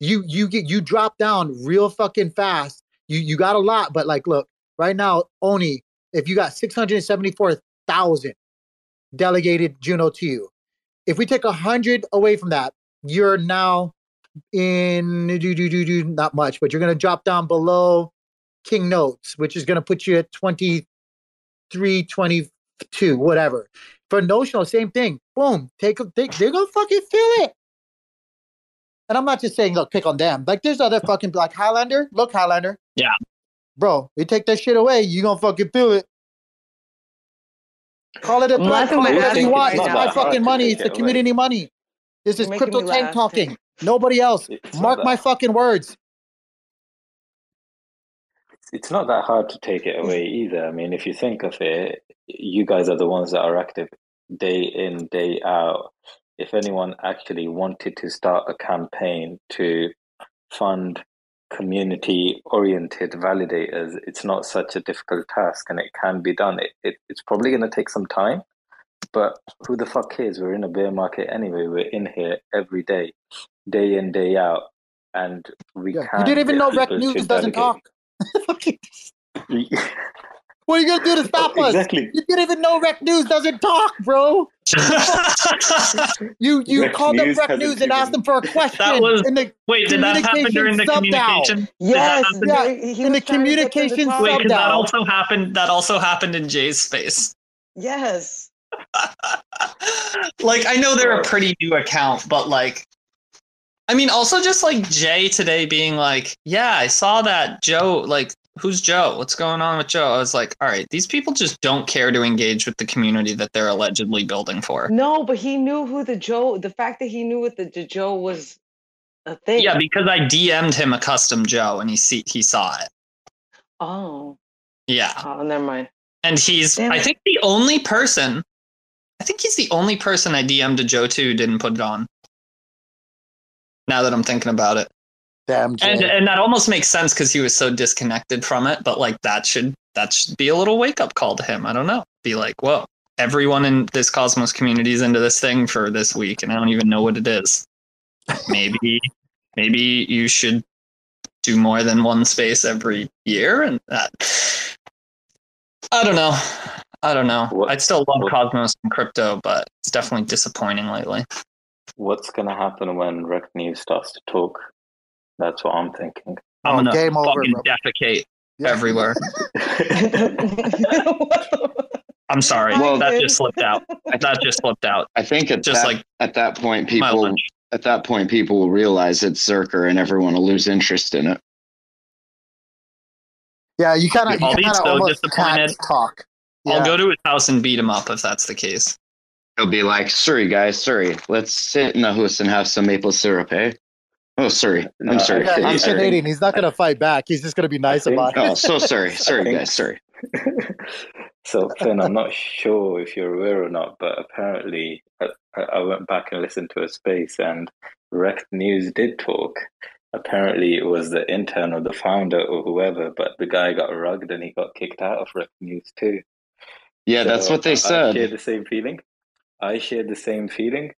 You you get you drop down real fucking fast. You you got a lot, but like look, right now, Oni, if you got 674,000 delegated Juno to you, if we take a hundred away from that, you're now in do do do do not much, but you're gonna drop down below King Nodes, which is gonna put you at 23, 22, whatever. For notional, same thing. Boom, take a take, they're gonna fucking feel it. And I'm not just saying, look, pick on them. Like there's other fucking like Highlander. Look, Highlander. Yeah. Bro, you take that shit away, you gonna fucking feel it. Call it a I'm threat, laughing call it whatever you want. It's my fucking money. It's the it away. community money. This is You're crypto tank talking. Nobody else. Mark my fucking words. It's not that hard to take it away either. I mean, if you think of it, you guys are the ones that are active day in, day out. If anyone actually wanted to start a campaign to fund community oriented validators, it's not such a difficult task and it can be done. It, it, it's probably going to take some time, but who the fuck cares? We're in a bear market anyway. We're in here every day, day in, day out. And we Yeah. can You didn't even know Rekt News doesn't delegate. talk. What are you gonna do to stop us? Exactly. You didn't even know Rekt News doesn't talk, bro. you you Rec called up News Rekt News and asked them for a question. That was in the wait. Did that happen during the communication communication? Yes. Yeah, in the was trying to get them to communication talk. Wait, because that also happened. That also happened in Jay's space. Yes. Like I know they're a pretty new account, but like, I mean, also just like Jay today being like, "Yeah, I saw that Joe. Like, who's Joe? What's going on with Joe?" I was like, "All right, these people just don't care to engage with the community that they're allegedly building for." No, but he knew who the Joe. The fact that he knew what the, the Joe was a thing. Yeah, because I DM'd him a custom Joe, and he see he saw it. Oh. Yeah. Oh, never mind. And he's, Damn I think, the only person. I think he's the only person I DM'd to Joe too who didn't put it on. Now that I'm thinking about it, Damn, Jay. and and that almost makes sense because he was so disconnected from it. But like that should that should be a little wake up call to him. I don't know. Be like, whoa, everyone in this Cosmos community is into this thing for this week, and I don't even know what it is. Maybe maybe you should do more than one space every year, and that I don't know. I don't know. I still love Cosmos and crypto, but it's definitely disappointing lately. What's going to happen when Rekt News starts to talk? That's what I'm thinking. I'm Oh, gonna game over, fucking bro. defecate Yeah. everywhere. I'm sorry. Well- that just slipped out. That just slipped out. I think at Just that, like at that point, people at that point people will realize it's Zerker, and everyone will lose interest in it. Yeah, you kind of I'll you be kind of so almost disappointed. can't talk. I'll go to his house and beat him up if that's the case. He'll be like, "Sorry, guys, sorry. Let's sit in the house and have some maple syrup, eh?" Oh, sorry. I'm sorry. Yeah, I'm he's sorry. Canadian. He's not gonna fight back. He's just gonna be nice think- about it. Oh, so sorry. Sorry, think- guys. Sorry. So, Finn, I'm not sure if you're aware or not, but apparently I, I went back and listened to a space and Rekt News did talk. Apparently, it was the intern or the founder or whoever, but the guy got rugged and he got kicked out of Rekt News too. Yeah, that's what they I said. share the same feeling. I share the same feeling.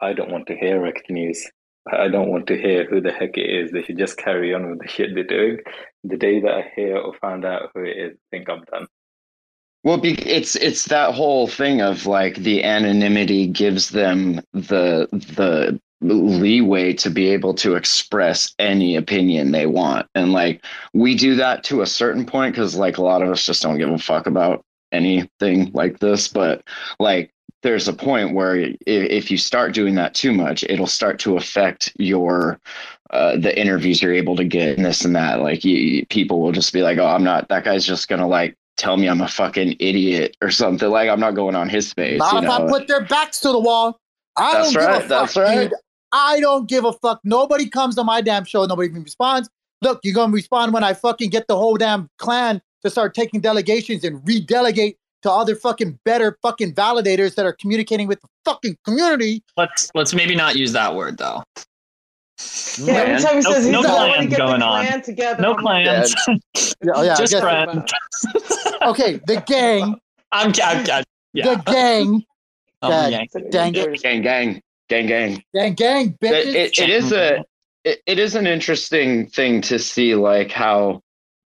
I don't want to hear Rekt News. I don't want to hear who the heck it is. They should just carry on with the shit they're doing. The day that I hear or find out who it is, I think I'm done. Well, it's it's that whole thing of like the anonymity gives them the the leeway to be able to express any opinion they want, and like we do that to a certain point because like a lot of us just don't give a fuck about anything like this, but like there's a point where if you start doing that too much, it'll start to affect your uh, the interviews you're able to get and this and that. Like you, people will just be like, "Oh, I'm not. That guy's just gonna like tell me I'm a fucking idiot or something." Like I'm not going on his space. Not you if I put their backs to the wall. I That's don't right, give a that's fuck, right. dude. I don't give a fuck. Nobody comes to my damn show. Nobody even responds. Look, you're gonna respond when I fucking get the whole damn clan to start taking delegations and redelegate to other fucking better fucking validators that are communicating with the fucking community. Let's let's maybe not use that word though. Yeah, every time he no, says he's no like, I wanna plans get the going on. clan together, No I'm plans. Yeah, oh, yeah, Just friends. Okay, the gang, I'm, I'm, I'm yeah. the gang, Um, gang, yeah. dang gang, gang, gang, gang. gang, gang, But bitches. it, it is a it, it is an interesting thing to see like how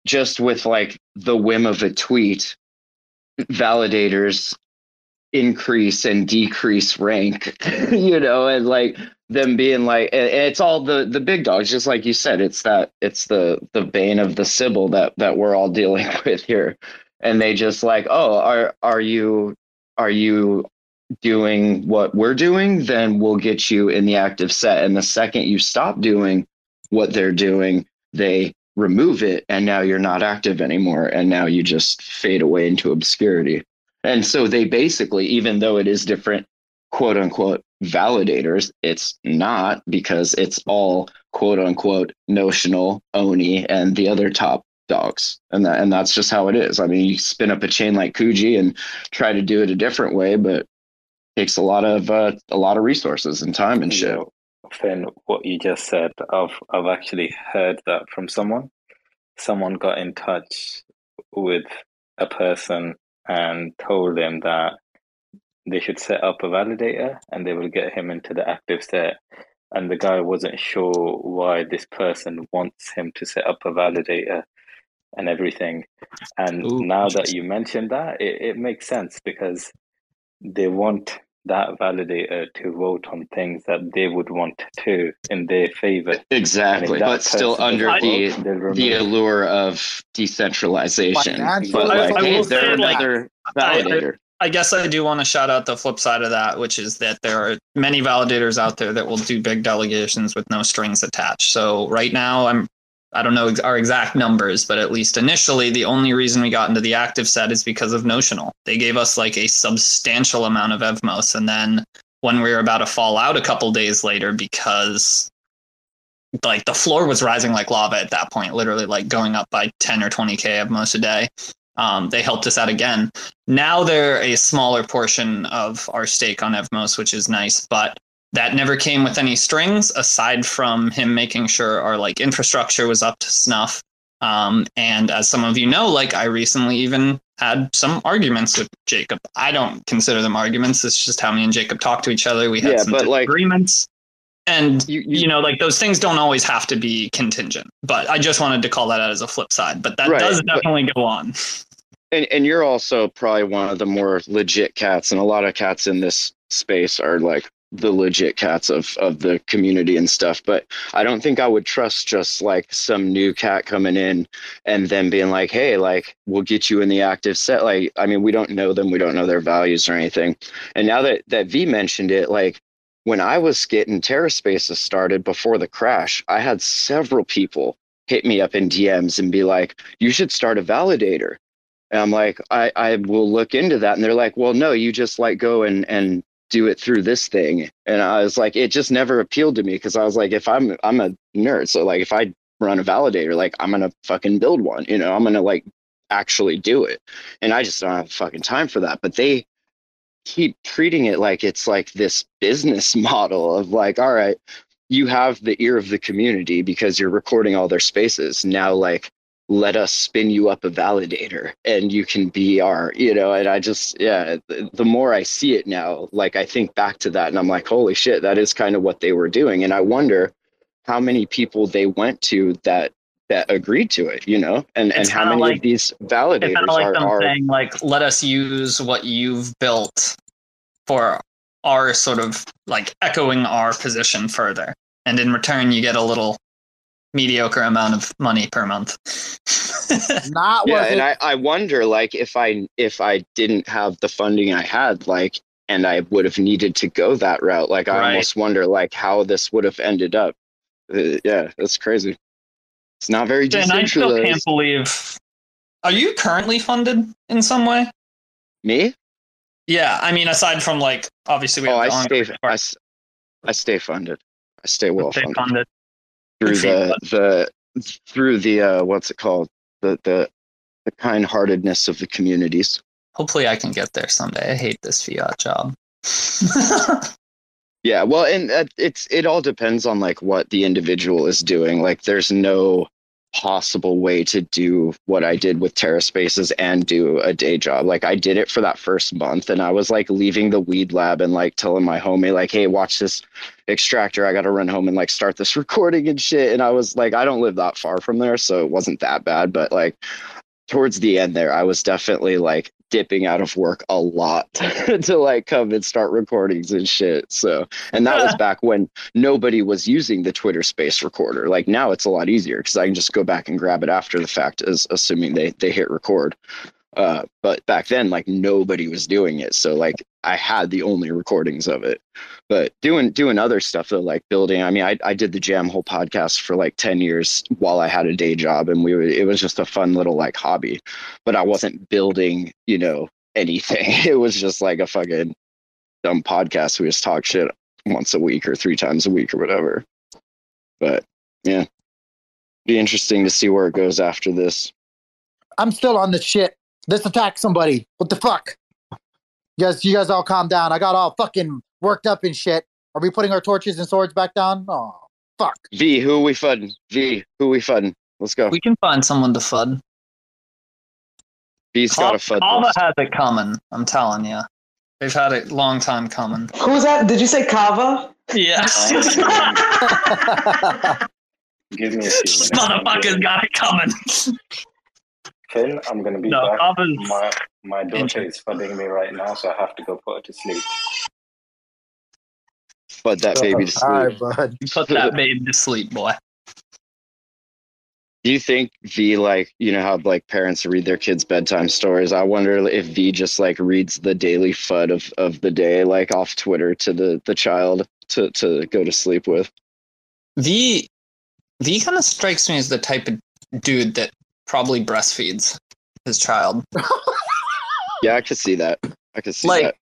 just with like the whim of a tweet validators increase and decrease rank you know and like them being like it's all the the big dogs just like you said it's that it's the the bane of the sybil that that we're all dealing with here and they just like oh are are you are you doing what we're doing, then we'll get you in the active set. And the second you stop doing what they're doing, they remove it, and now you're not active anymore. And now you just fade away into obscurity. And so they basically, even though it is different, quote unquote, validators, it's not because it's all quote unquote notional, Oni, and the other top dogs. And that and that's just how it is. I mean, you spin up a chain like Kuji and try to do it a different way, but takes a lot of uh, a lot of resources and time and shit. Finn, what you just said, I've I've actually heard that from someone. Someone got in touch with a person and told them that they should set up a validator and they will get him into the active set. And the guy wasn't sure why this person wants him to set up a validator and everything. And now that you mentioned that, it, it makes sense because they want that validator to vote on things that they would want to in their favor. Exactly, but still under the the allure of decentralization. Financial But like, I hey, will they're say, like, another I- validator. I guess I do want to shout out the flip side of that, which is that there are many validators out there that will do big delegations with no strings attached. So right now, I'm I don't know our exact numbers, but at least initially, the only reason we got into the active set is because of Notional. They gave us like a substantial amount of Evmos, and then when we were about to fall out a couple days later, because like the floor was rising like lava at that point, literally like going up by 10 or 20k Evmos a day. Um, they helped us out again. Now they're a smaller portion of our stake on Evmos, which is nice, but that never came with any strings aside from him making sure our like infrastructure was up to snuff. Um, and as some of you know, like I recently even had some arguments with Jacob. I don't consider them arguments. It's just how me and Jacob talk to each other. We had Yeah, some but, like- disagreements. And you, know, like those things don't always have to be contingent. But I just wanted to call that out as a flip side. But that Right, does but- definitely go on. and and you're also probably one of the more legit cats, and a lot of cats in this space are like the legit cats of of the community and stuff. But I don't think I would trust just like some new cat coming in and then being like, "Hey, like we'll get you in the active set." Like, I mean, we don't know them, we don't know their values or anything. And now that that V mentioned it, like when I was getting TerraSpaces started before the crash, I had several people hit me up in DMs and be like, "You should start a validator." And I'm like, I, I will look into that. And they're like, well, no, you just like go and, and do it through this thing. And I was like, it just never appealed to me because I was like, if I'm, I'm a nerd. So like, if I run a validator, like I'm to fucking build one, you know, I'm to like actually do it. And I just don't have fucking time for that. But they keep treating it like it's like this business model of like, all right, you have the ear of the community because you're recording all their spaces. Now, like, let us spin you up a validator and you can be our you know and i just yeah the, more i see it now like i think back to that and i'm like holy shit that is kind of what they were doing and i wonder how many people they went to that that agreed to it you know and It's and how many like- of these It's validators of like are, them are saying, like, let us use what you've built for our sort of like echoing our position further. And in return, you get a little mediocre amount of money per month. Not yeah worth and it. I, I wonder like if i if i didn't have the funding i had like and i would have needed to go that route like i Right. almost wonder like how this would have ended up Uh, yeah that's crazy it's not very and I still can't believe. Are you currently funded in some way? me Yeah, I mean, aside from like, obviously, we oh have i stay ongoing I, s- I stay funded i stay well stay funded, funded. Through Good for you, the the through the uh what's it called the the the kind-heartedness of the communities Hopefully, I can get there someday. I hate this fiat job. Yeah, well, and uh, it's it all depends on like what the individual is doing. Like, there's no possible way to do what I did with TerraSpaces and do a day job. Like, I did it for that first month, and I was like leaving the weed lab and like telling my homie like, "Hey, watch this extractor. I got to run home and like start this recording and shit." And I was like, I don't live that far from there, so it wasn't that bad. But like towards the end there, I was definitely like dipping out of work a lot to like come and start recordings and shit. So, and that was back when nobody was using the Twitter Space recorder. Like now, it's a lot easier because I can just go back and grab it after the fact, as assuming they they hit record. Uh, but back then, like nobody was doing it, so like I had the only recordings of it. But doing doing other stuff though, like building. I mean, I I did the Jam Hole podcast for like ten years while I had a day job, and we were, it was just a fun little like hobby. But I wasn't building, you know, anything. It was just like a fucking dumb podcast. We just talk shit once a week or three times a week or whatever. But yeah, be interesting to see where it goes after this. I'm still on the shit. Let's attack somebody. What the fuck? You guys, you guys all calm down. I got all fucking worked up and shit. Are we putting our torches and swords back down? Oh, fuck. V, who we fudding? V, who we fudding? Let's go. We can find someone to fud. V's got a fud. Kava list. has it coming. I'm telling you, they've had it long time coming. Who's that? Did you say Kava? Yes, Give me a few minutes. motherfuckers got it coming. Finn, I'm gonna be No, back. Kava's My my daughter is fudding me right now, so I have to go put her to sleep. Fud that baby to sleep. All right, bud. Put that baby to sleep, boy. Do you think V like you know how like parents read their kids bedtime stories? I wonder if V just like reads the daily fud of, of the day like off Twitter to the the child to to go to sleep with. V V kind of strikes me as the type of dude that probably breastfeeds his child. Yeah, I could see that. I could see Like, that.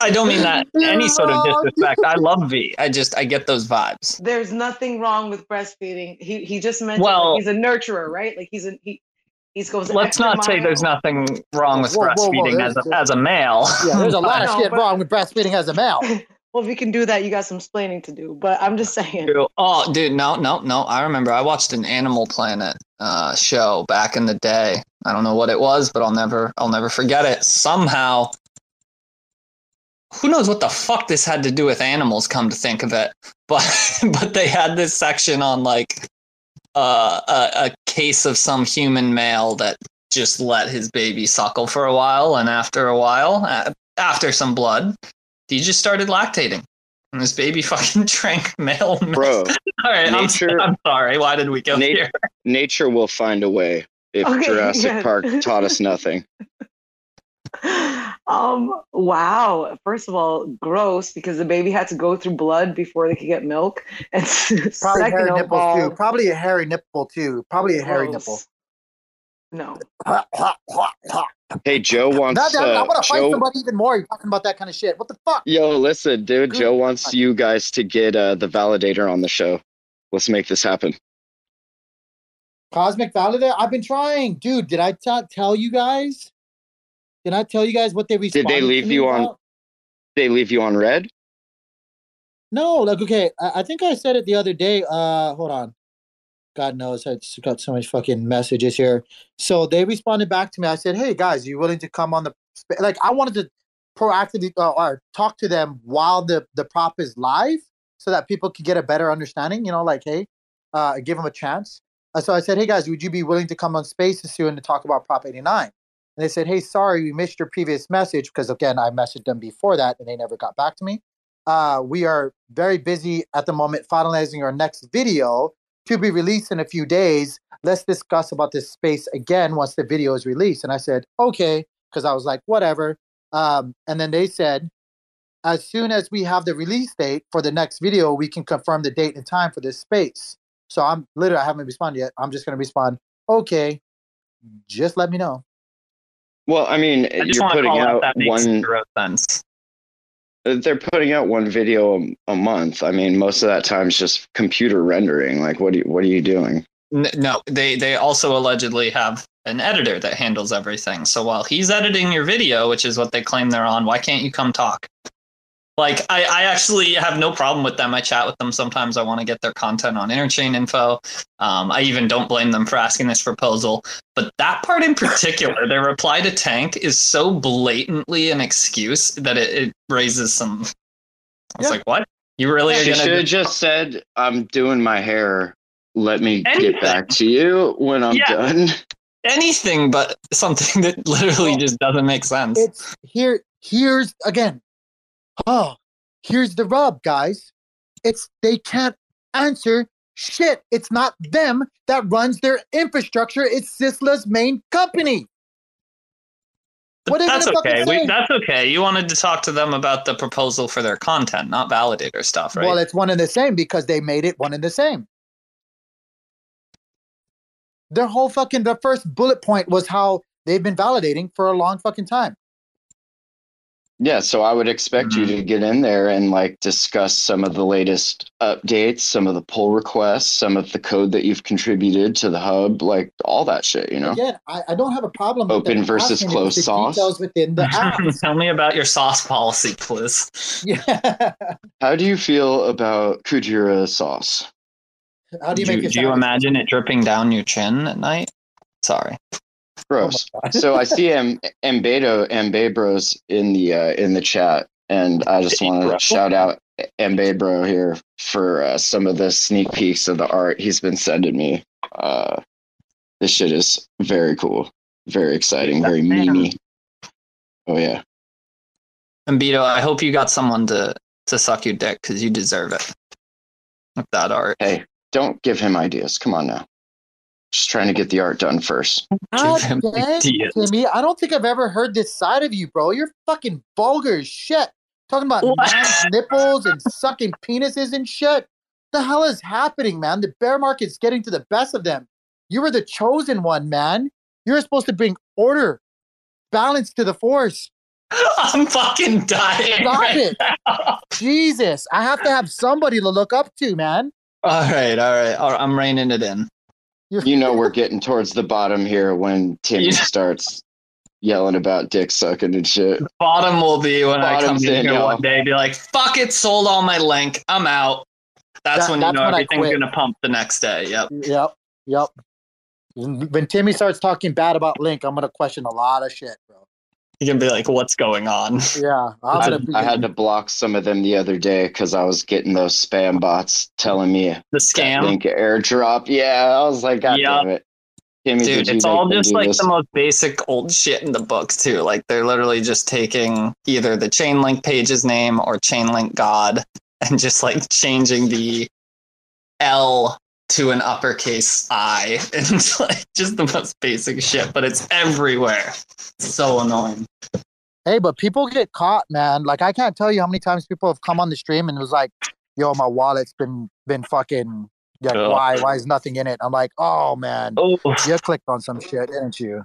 I don't mean that any sort of disrespect. I love V. I just I get those vibes. There's nothing wrong with breastfeeding. He he just mentioned Well- like, he's a nurturer, right? Like he's a he he's goes. Let's extra not say there's nothing wrong with Whoa, whoa, whoa, breastfeeding as a, as a male. Yeah, there's a lot of No, shit but- wrong with breastfeeding as a male. Well, if you can do that, you got some explaining to do. But I'm just saying. Dude, Oh, dude, no, no, no. I remember I watched an Animal Planet uh, show back in the day. I don't know what it was, but I'll never, I'll never forget it. Somehow, who knows what the fuck this had to do with animals? Come to think of it, but but they had this section on like uh, a, a case of some human male that just let his baby suckle for a while, and after a while, after some blood, he just started lactating. And this baby fucking drank male milk. Bro, All right, I'm, nature- I'm sorry. Why did we go Nat- here? nature will find a way. If Okay, Jurassic yeah. Park taught us nothing. Um, wow. First of all, gross because the baby had to go through blood before they could get milk. And Probably second hairy of nipples all, too. Probably a hairy nipple too. Probably a hairy nipple. No. Hey, Joe wants. That, that, I want to fight Joe, somebody even more. You're talking about that kind of shit. What the fuck? yo, listen, dude. Good Joe wants you guys to get uh, the validator on the show. Let's make this happen. Cosmic Validator. I've been trying, dude. Did I t- tell you guys? Did I tell you guys what they Did responded? they leave you on? They leave you on red? No, like okay. I, I think I said it the other day. Uh, hold on. God knows, I just got so many fucking messages here. So they responded back to me. I said, "Hey guys, you willing to come on the sp-" like?" I wanted to proactively uh, or talk to them while the the prop is live, so that people could get a better understanding. You know, like, hey, uh, give them a chance. Uh, so I said, "Hey guys, would you be willing to come on Spaces soon to talk about Prop 89?" And they said, "Hey, sorry, we missed your previous message because again, I messaged them before that and they never got back to me. Uh, we are very busy at the moment finalizing our next video to be released in a few days. Let's discuss about this space again once the video is released." And I said, "Okay," because I was like, "Whatever." Um, and then they said, "As soon as we have the release date for the next video, we can confirm the date and time for this space." So I'm literally I haven't responded yet. I'm just gonna respond, "Okay." Just let me know. Well, I mean, I you're putting out out that one. zero sense. They're putting out one video a, month. I mean, most of that time is just computer rendering. Like, what do you, what are you doing? No, they they also allegedly have an editor that handles everything. So while he's editing your video, which is what they claim they're on, why can't you come talk? Like I, I actually have no problem with them. I chat with them sometimes. I want to get their content on interchain info. Um, I even don't blame them for asking this proposal. But that part in particular, their reply to Tank is so blatantly an excuse that it, it raises some. I was like, what? You really are gonna should have do- just said, "I'm doing my hair. Let me Anything. get back to you when I'm Yeah. done." anything but something that literally just doesn't make sense. It's here. Here's again. Oh, here's the rub, guys. It's they can't answer shit. It's not them that runs their infrastructure. It's Sisla's main company. What are that's okay. We, that's okay. You wanted to talk to them about the proposal for their content, not validator stuff, right? Well, it's one and the same because they made it one and the same. Their whole fucking the first bullet point was how they've been validating for a long fucking time. Yeah, so I would expect you Mm-hmm. to get in there and like discuss some of the latest updates, some of the pull requests, some of the code that you've contributed to the hub, like all that shit, you know. Again, I, I don't have a problem with Open versus closed sauce. within the. Tell me about your sauce policy, please. yeah. How do you feel about Kujira sauce? How do you do, make it do you imagine it dripping down your chin at night? Sorry. Gross. God. so I see M- Mbedo Mbebros in the uh, in the chat, and I just want to shout out Mbebro here for uh, some of the sneak peeks of the art he's been sending me. Uh, this shit is very cool, very exciting, very memey. Oh yeah. Beto, I hope you got someone to to suck your dick because you deserve it. With that art. Hey, don't give him ideas. Come on now. Just trying to get the art done first. God him dang, ideas. Timmy, I don't think I've ever heard this side of you, bro. You're fucking vulgar as shit. Talking about man's nipples and sucking penises and shit. The hell is happening, man? The bear market's getting to the best of them. You were the chosen one, man. You're supposed to bring order, balance to the force. I'm fucking dying. Stop right it. now. Jesus, I have to have somebody to look up to, man. All right, all right. all right, I'm reining it in. You know we're getting towards the bottom here when Timmy Yeah. starts yelling about dick sucking and shit. Bottom will be when I come in in, here y'all. one day, be like, "Fuck it, sold all my link. I'm out." That's That- when you that's know when everything's gonna pump the next day. Yep. Yep, yep. When Timmy starts talking bad about Link, I'm gonna question a lot of shit, bro. You can be like, "What's going on?" Yeah, I'm I, gonna be. I had to block some of them the other day because I was getting those spam bots telling me The that scam. link airdrop. Yeah, I was like, God Yeah. damn it. Timmy, Dude, it's all just like this? the most basic old shit in the book too. Like they're literally just taking either the Chainlink page's name or Chainlink God and just like changing the L to an uppercase I and it's like just the most basic shit, but it's everywhere. It's so annoying. Hey, but people get caught, man. Like I can't tell you how many times people have come on the stream and it was like, "Yo, my wallet's been been fucking like Ugh. why why is nothing in it?" I'm like, "Oh man, Oh. you clicked on some shit, didn't you?"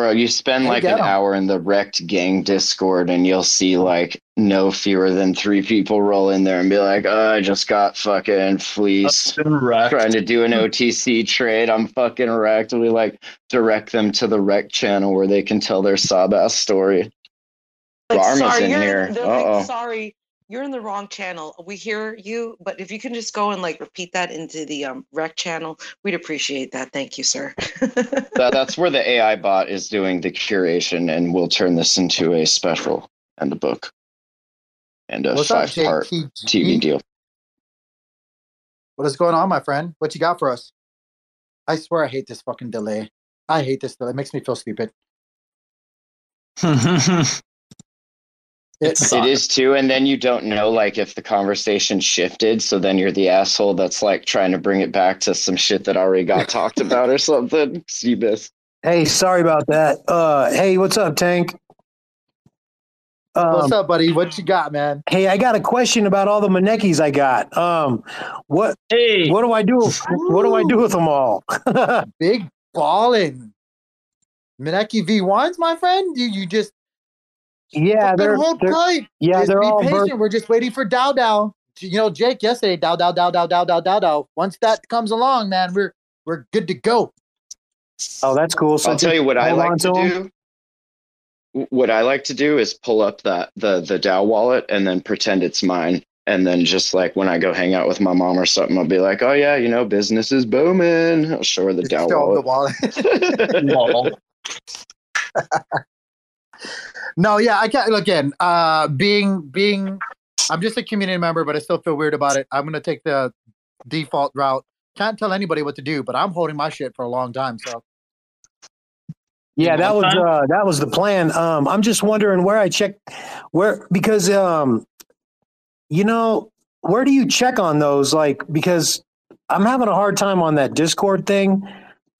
Bro, you spend like get an 'em. hour in the Rekt Gang Discord and you'll see like no fewer than three people roll in there and be like, oh, I just got fucking fleeced. Trying to do an OTC trade. I'm fucking wrecked. We like direct them to the wreck channel where they can tell their sob ass story. Like, Barma's sorry, in here. Uh oh. like, sorry, you're in the wrong channel. We hear you, but if you can just go and like repeat that into the um rec channel, we'd appreciate that. Thank you, sir. that, that's where the AI bot is doing the curation, and we'll turn this into a special and a book and a What's up, five part JTG? TV deal. What is going on, my friend? What you got for us? I swear I hate this fucking delay. I hate this delay. It makes me feel stupid. It, it is too, and then you don't know like if the conversation shifted, so then you're the asshole that's like trying to bring it back to some shit that already got talked about or something. see miss. Hey, sorry about that. Uh, hey, what's up, Tank? Um, What's up, buddy? What you got, man? Hey, I got a question about all the Manekis I got. Um, what? Hey, what do I do? What do I do with them all? Big balling Maneki V1s, my friend? You you just Yeah, fucking they're, hold they're tight. yeah, Just they're be all patient. birth- We're just waiting for DAO DAO. You know, Jake yesterday, DAO DAO DAO DAO DAO DAO DAO DAO. Once that comes along, man, we're we're good to go. Oh, that's cool. So I'll tell you what I like to, to 'em. do. What I like to do is pull up that the the DAO wallet and then pretend it's mine. And then just like when I go hang out with my mom or something, I'll be like, "Oh yeah, you know, business is booming." I'll show her the DAO Show 'em the wallet. wallet. No, yeah, I can't. Again, uh, being being, I'm just a community member, but I still feel weird about it. I'm gonna take the default route. Can't tell anybody what to do, but I'm holding my shit for a long time. So Yeah, that was uh, that was the plan. Um, I'm just wondering where I check where because um, you know, where do you check on those? Like because I'm having a hard time on that Discord thing.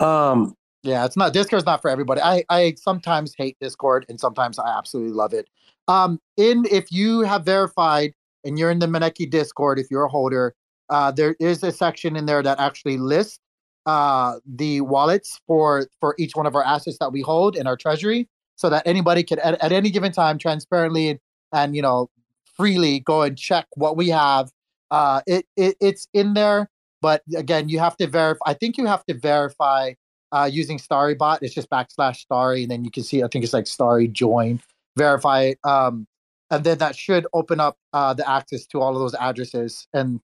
Um, yeah, it's not Discord's not for everybody. I I sometimes hate Discord and sometimes I absolutely love it. Um, in if you have verified and you're in the Maneki Discord, if you're a holder, uh, there is a section in there that actually lists uh the wallets for for each one of our assets that we hold in our treasury, so that anybody can at, at any given time transparently and, and you know freely go and check what we have. Uh, it, it it's in there, but again, you have to verify. I think you have to verify uh, using Starrybot. It's just backslash Starry, and then you can see. I think it's like Starry join, verify it, um, and then that should open up uh, the access to all of those addresses, and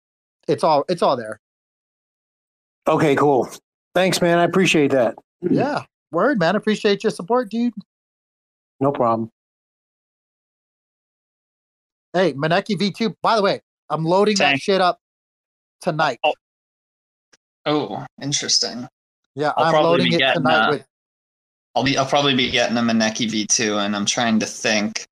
it's all it's all there. okay, cool. Thanks, man. I appreciate that. Yeah, word, man. Appreciate your support, dude. No problem. Hey, Maneki V2. By the way, I'm loading that shit up tonight. Oh, interesting. Yeah, I'll I'm probably loading be it getting tonight uh, with. I'll be I'll probably be getting a Maneki V2 and I'm trying to think.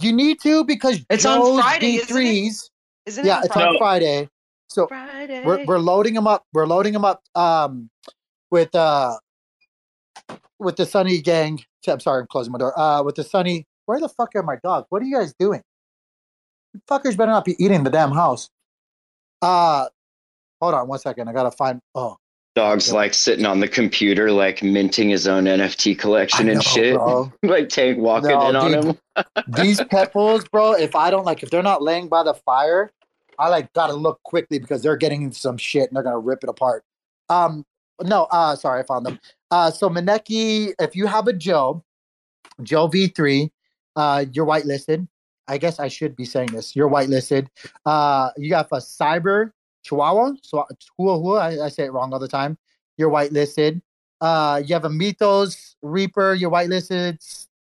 You need to because It's on Joe's Friday, isn't it? V3s. Isn't yeah, it it's on Friday. So Friday. we're we're loading them up. We're loading them up um with uh with the Sunny gang. I'm sorry, I'm closing my door. Uh with the Sunny. Where the fuck are my dogs? What are you guys doing? You fuckers better not be eating the damn house. Uh hold on one second. I gotta find oh Dog's like sitting on the computer, like minting his own NFT collection I and know, shit. like Tank walking No, in on dude. him. these pet bulls, bro, if I don't like if they're not laying by the fire, I like gotta look quickly because they're getting into some shit and they're gonna rip it apart. Um no, uh sorry, I found them. Uh so Maneki, if you have a Joe, Joe V3, uh you're whitelisted. I guess I should be saying this. You're whitelisted. Uh you got a cyber chihuahua, so chihuahua, I, I say it wrong all the time. You're whitelisted. Uh you have a Mythos Reaper, you're whitelisted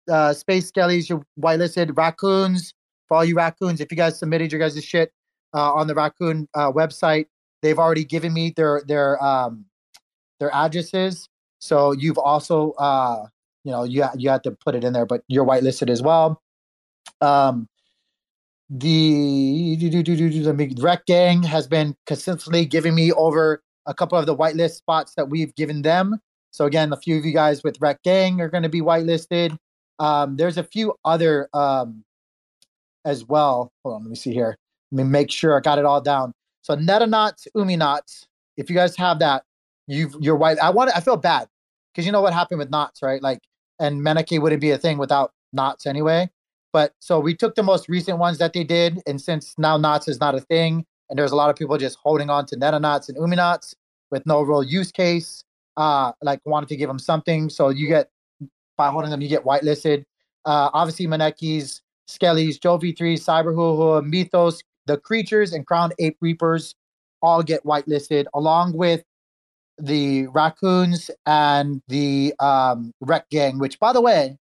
uh, space skellies, you're whitelisted. Raccoons, for all you raccoons, if you guys submitted your guys' shit uh, on the raccoon uh, website, they've already given me their their um their addresses. So you've also, uh, you know, you you have to put it in there, but you're whitelisted as well. Um, the the Rekt Gang has been consistently giving me over a couple of the whitelist spots that we've given them. So again, a few of you guys with Rekt Gang are going to be whitelisted. Um, there's a few other um, as well. Hold on, let me see here. Let me make sure I got it all down. So Netanauts, Uminauts, if you guys have that, you've you're white. I want. I feel bad because you know what happened with knots, right? Like, and Maneki wouldn't be a thing without knots anyway. But so we took the most recent ones that they did, and since now knots is not a thing, and there's a lot of people just holding on to Netanauts and Uminauts with no real use case, uh, like wanted to give them something. So you get by holding them, you get whitelisted. Uh, obviously, Manekis, Skellies, Joe V3, Cyber Mythos, the creatures, and Crown Ape Reapers all get whitelisted, along with the raccoons and the um, Rekt Gang. Which, by the way,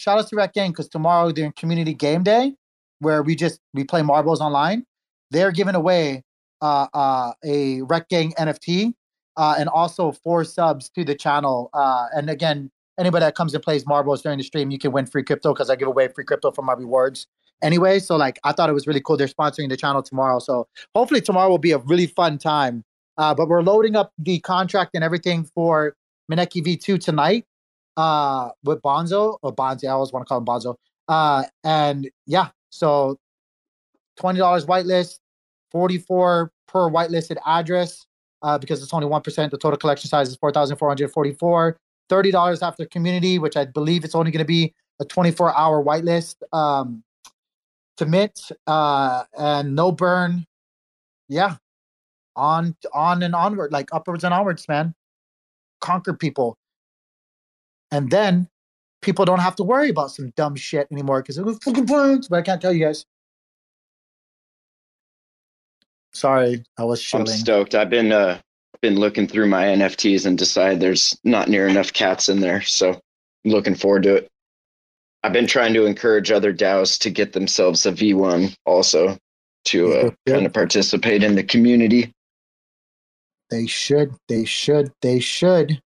shout out to Rekt Gang because tomorrow during Community Game Day, where we just we play marbles online, they're giving away uh, uh, a Rekt Gang NFT uh, and also four subs to the channel. Uh, and again, anybody that comes and plays marbles during the stream, you can win free crypto because I give away free crypto from my rewards anyway. So like, I thought it was really cool. They're sponsoring the channel tomorrow, so hopefully tomorrow will be a really fun time. Uh, but we're loading up the contract and everything for Maneki V2 tonight uh, with Bonzo or Bonzi. I always want to call him Bonzo. Uh, and yeah, so twenty dollars whitelist, forty four per whitelisted address uh, because it's only 1%. The total collection size is 4,444. $30 after community, which I believe it's only going to be a 24 hour whitelist um, to mint uh, and no burn. Yeah. On, on and onward, like upwards and onwards, man. Conquer people. And then people don't have to worry about some dumb shit anymore because it was fucking points, but I can't tell you guys. Sorry, I was I'm stoked. I've been uh been looking through my NFTs and decide there's not near enough cats in there, so I'm looking forward to it. I've been trying to encourage other DAOs to get themselves a V1 also to uh, kind of participate in the community. They should. They should. They should.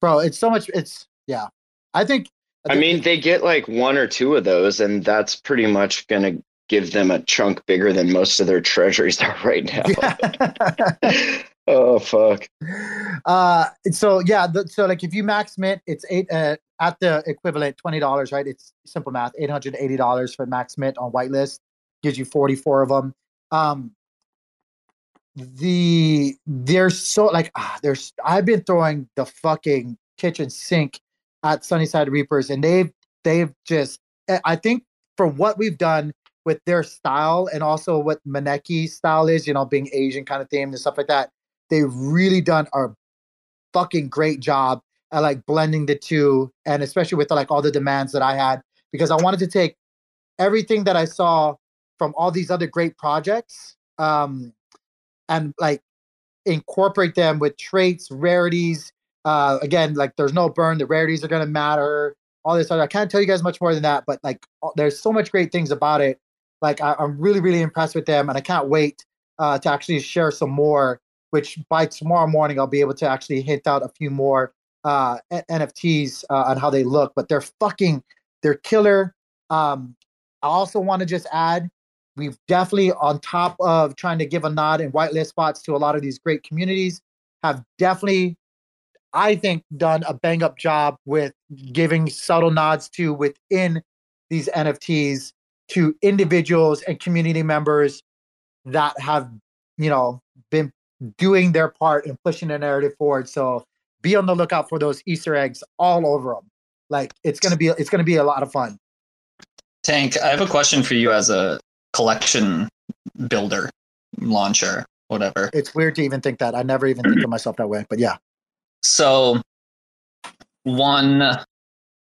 Bro, it's so much. It's yeah. I think. I mean, they get like one or two of those, and that's pretty much gonna give them a chunk bigger than most of their treasuries are right now. oh fuck. Uh, so yeah. The, so like, if you max mint, it's eight uh, at the equivalent twenty dollars, right? It's simple math. Eight hundred eighty dollars for max mint on whitelist gives you forty four of them. Um, the there's so like ah, there's I've been throwing the fucking kitchen sink at Sunnyside Reapers, and they've they've just eh, I think for what we've done with their style and also what Maneki's style is, you know, being Asian kind of theme and stuff like that, they've really done a fucking great job at like blending the two, and especially with like all the demands that I had because I wanted to take everything that I saw from all these other great projects um, and like incorporate them with traits, rarities. Uh, again, like there's no burn, the rarities are gonna matter. All this other, I can't tell you guys much more than that, but like there's so much great things about it. Like I, I'm really, really impressed with them, and I can't wait uh, to actually share some more. Which by tomorrow morning I'll be able to actually hint out a few more uh, NFTs uh, on how they look. But they're fucking, they're killer. Um, I also want to just add we've definitely on top of trying to give a nod and whitelist spots to a lot of these great communities have definitely i think done a bang up job with giving subtle nods to within these nfts to individuals and community members that have you know been doing their part in pushing the narrative forward. So be on the lookout for those easter eggs all over them like it's gonna be it's gonna be a lot of fun. Tank, I have a question for you as a collection builder, launcher, whatever. it's weird to even think that. I never even think of myself that way but yeah So, one,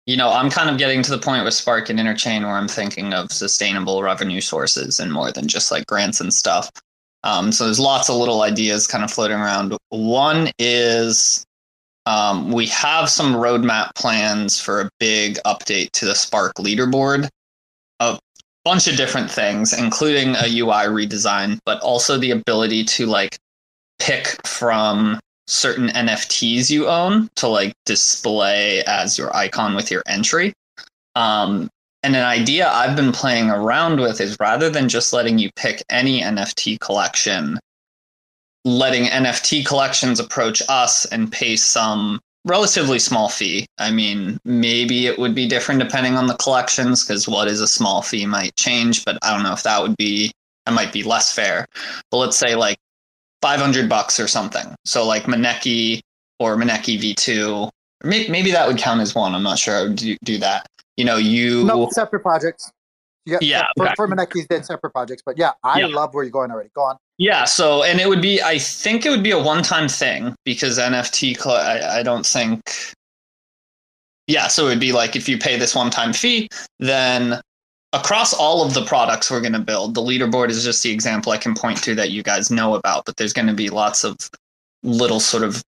you know, I'm kind of getting to the point with Spark and Interchain where I'm thinking of sustainable revenue sources and more than just like grants and stuff. Um, so there's lots of little ideas kind of floating around. One is um, we have some roadmap plans for a big update to the Spark leaderboard. A bunch of different things, including a UI redesign, but also the ability to like pick from certain NFTs you own to like display as your icon with your entry. Um, and an idea I've been playing around with is rather than just letting you pick any NFT collection, letting NFT collections approach us and pay some relatively small fee. I mean, maybe it would be different depending on the collections because what is a small fee might change, but I don't know if that would be that might be less fair. But let's say like 500 bucks or something. So like Maneki or Maneki V2, maybe that would count as one. I'm not sure I would do, do that. You know, you no separate projects. Yeah, Yeah, For, okay. for Maneki's did separate projects, but yeah, I Yeah. love where you're going already. Go on. Yeah, so and it would be I think it would be a one-time thing because NFT cl- I, I don't think Yeah, so it would be like if you pay this one-time fee, then across all of the products we're going to build, the leaderboard is just the example I can point to that you guys know about, but there's going to be lots of little sort of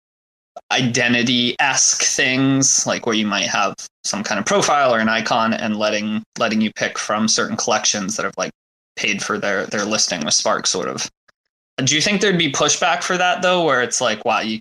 identity-esque things like where you might have some kind of profile or an icon and letting letting you pick from certain collections that have like paid for their their listing with Spark sort of. Do you think there'd be pushback for that though, where it's like, wow, you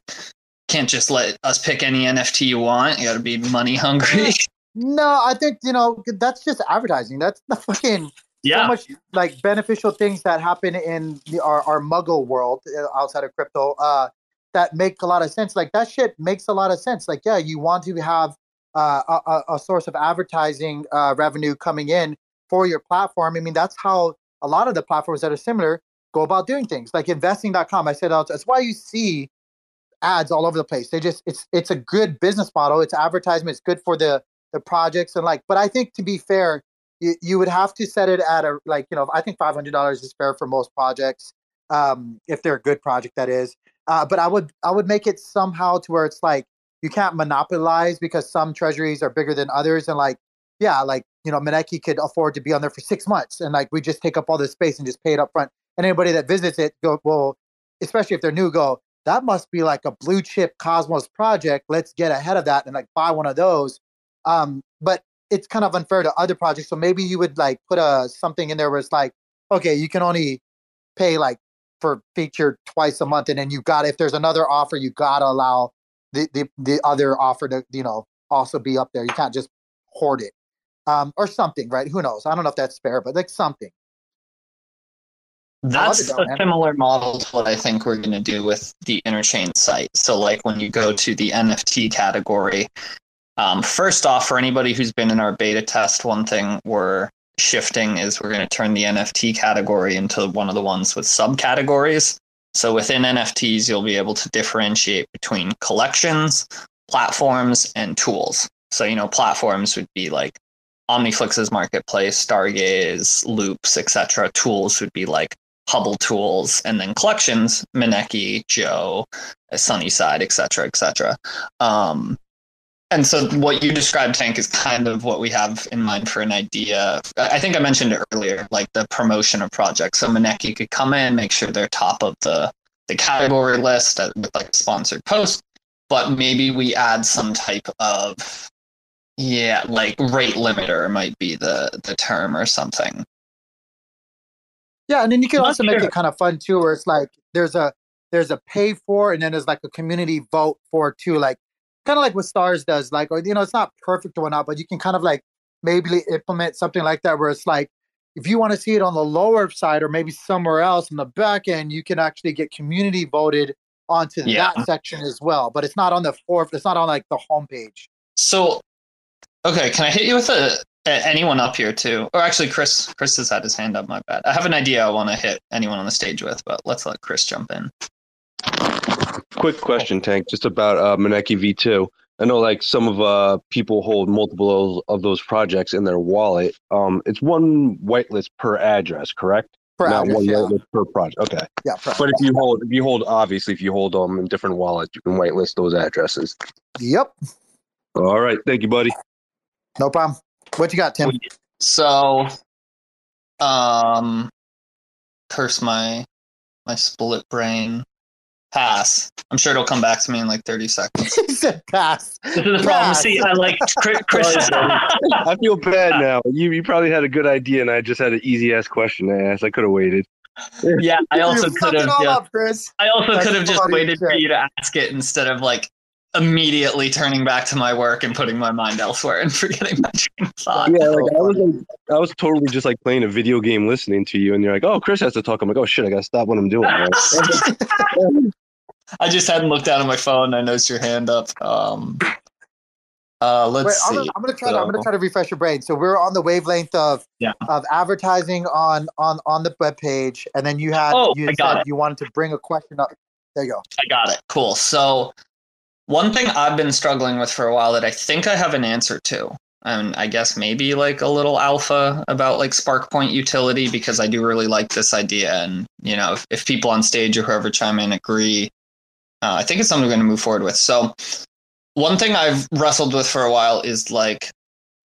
can't just let us pick any NFT you want. You got to be money hungry. No, I think you know that's just advertising. That's the fucking Yeah. so much like beneficial things that happen in the, our our Muggle world uh, outside of crypto. Uh, that make a lot of sense. Like that shit makes a lot of sense. Like yeah, you want to have uh, a, a- source of advertising uh, revenue coming in for your platform. I mean that's how a lot of the platforms that are similar go about doing things. Like investing.com. I said uh, that's why you see ads all over the place. They just it's it's a good business model. It's advertisement. It's good for the the projects and like. But I think to be fair, you, you would have to set it at a like you know I think five hundred dollars is fair for most projects um, if they're a good project that is. Uh, but I would I would make it somehow to where it's like you can't monopolize because some treasuries are bigger than others and like yeah like you know Maneki could afford to be on there for six months and like we just take up all this space and just pay it up front and anybody that visits it go well especially if they're new go that must be like a blue chip cosmos project let's get ahead of that and like buy one of those um but it's kind of unfair to other projects so maybe you would like put a something in there where it's like okay you can only pay like for feature twice a month and then you got if there's another offer you got to allow the, the the other offer to you know also be up there. You can't just hoard it. Um or something right? Who knows? I don't know if that's fair but like something. That's a similar model to what I think we're going to do with the interchain site. So, like when you go to the NFT category, um, first off, for anybody who's been in our beta test, one thing we're shifting is we're going to turn the NFT category into one of the ones with subcategories. So, within NFTs, you'll be able to differentiate between collections, platforms, and tools. So, you know, platforms would be like Omniflix's marketplace, Stargaze, Loops, etc. Tools would be like Hubble tools, and then collections, Maneki, Joe, Sunnyside, etc., etc. Um, and so what you described, Tank, is kind of what we have in mind for an idea. I think I mentioned it earlier, like the promotion of projects. So Maneki could come in, make sure they're top of the the category list uh, with like a sponsored post, but maybe we add some type of yeah, like rate limiter might be the the term or something. Yeah, and then you can Not also make it kind of fun too, where it's like there's a there's a pay for, and then there's like a community vote for too, like kind of like what Stars does. Like, or you know, it's not perfect or not, but you can kind of like maybe implement something like that, where it's like if you want to see it on the lower side or maybe somewhere else in the back end, you can actually get community voted onto Yeah. that section as well. But it's not on the fourth. It's not on like the homepage. So, okay, can I hit you with a, a anyone up here too? Or actually, Chris. Chris has had his hand up. My bad. I have an idea I want to hit anyone on the stage with, but let's let Chris jump in. Quick question, Tank, just about uh, Maneki V2. I know like some of uh people hold multiple of those projects in their wallet. Um, it's one whitelist per address, correct? Per Not address, one yeah. whitelist per project. Okay. Yeah, per But if you hold, if you hold, obviously, if you hold them in different wallets, you can whitelist those addresses. Yep, All right, thank you, buddy. no problem. What you got, Tim? So, um, curse my my split brain. Pass. I'm sure it'll come back to me in like 30 seconds. he said pass. This is the problem. See, I like Chris. Chris I feel bad now. You you probably had a good idea, and I just had an easy ass question to ask. I could have waited. Yeah, I also could have all just, up, Chris. I also could have just funny waited for you to ask it instead of like immediately turning back to my work and putting my mind elsewhere and forgetting my train of thought. Yeah, like I was, like, I was totally just like playing a video game, listening to you, and you're like, "Oh, Chris has to talk." I'm like, "Oh shit, I gotta stop what I'm doing." I just hadn't looked down at my phone. I noticed your hand up. Um, uh, let's Wait, see. I'm, gonna, I'm gonna try. To, I'm gonna try to refresh your brain. So we're on the wavelength of Yeah. of advertising on on on the web page, and then you had Oh, you I got said it. you wanted to bring a question up. There you go. I got it. Cool. So, one thing I've been struggling with for a while that I think I have an answer to, and I guess maybe like a little alpha about like SparkPoint utility because I do really like this idea, and you know, if, if people on stage or whoever chime in agree, uh, I think it's something we're going to move forward with. So, one thing I've wrestled with for a while is like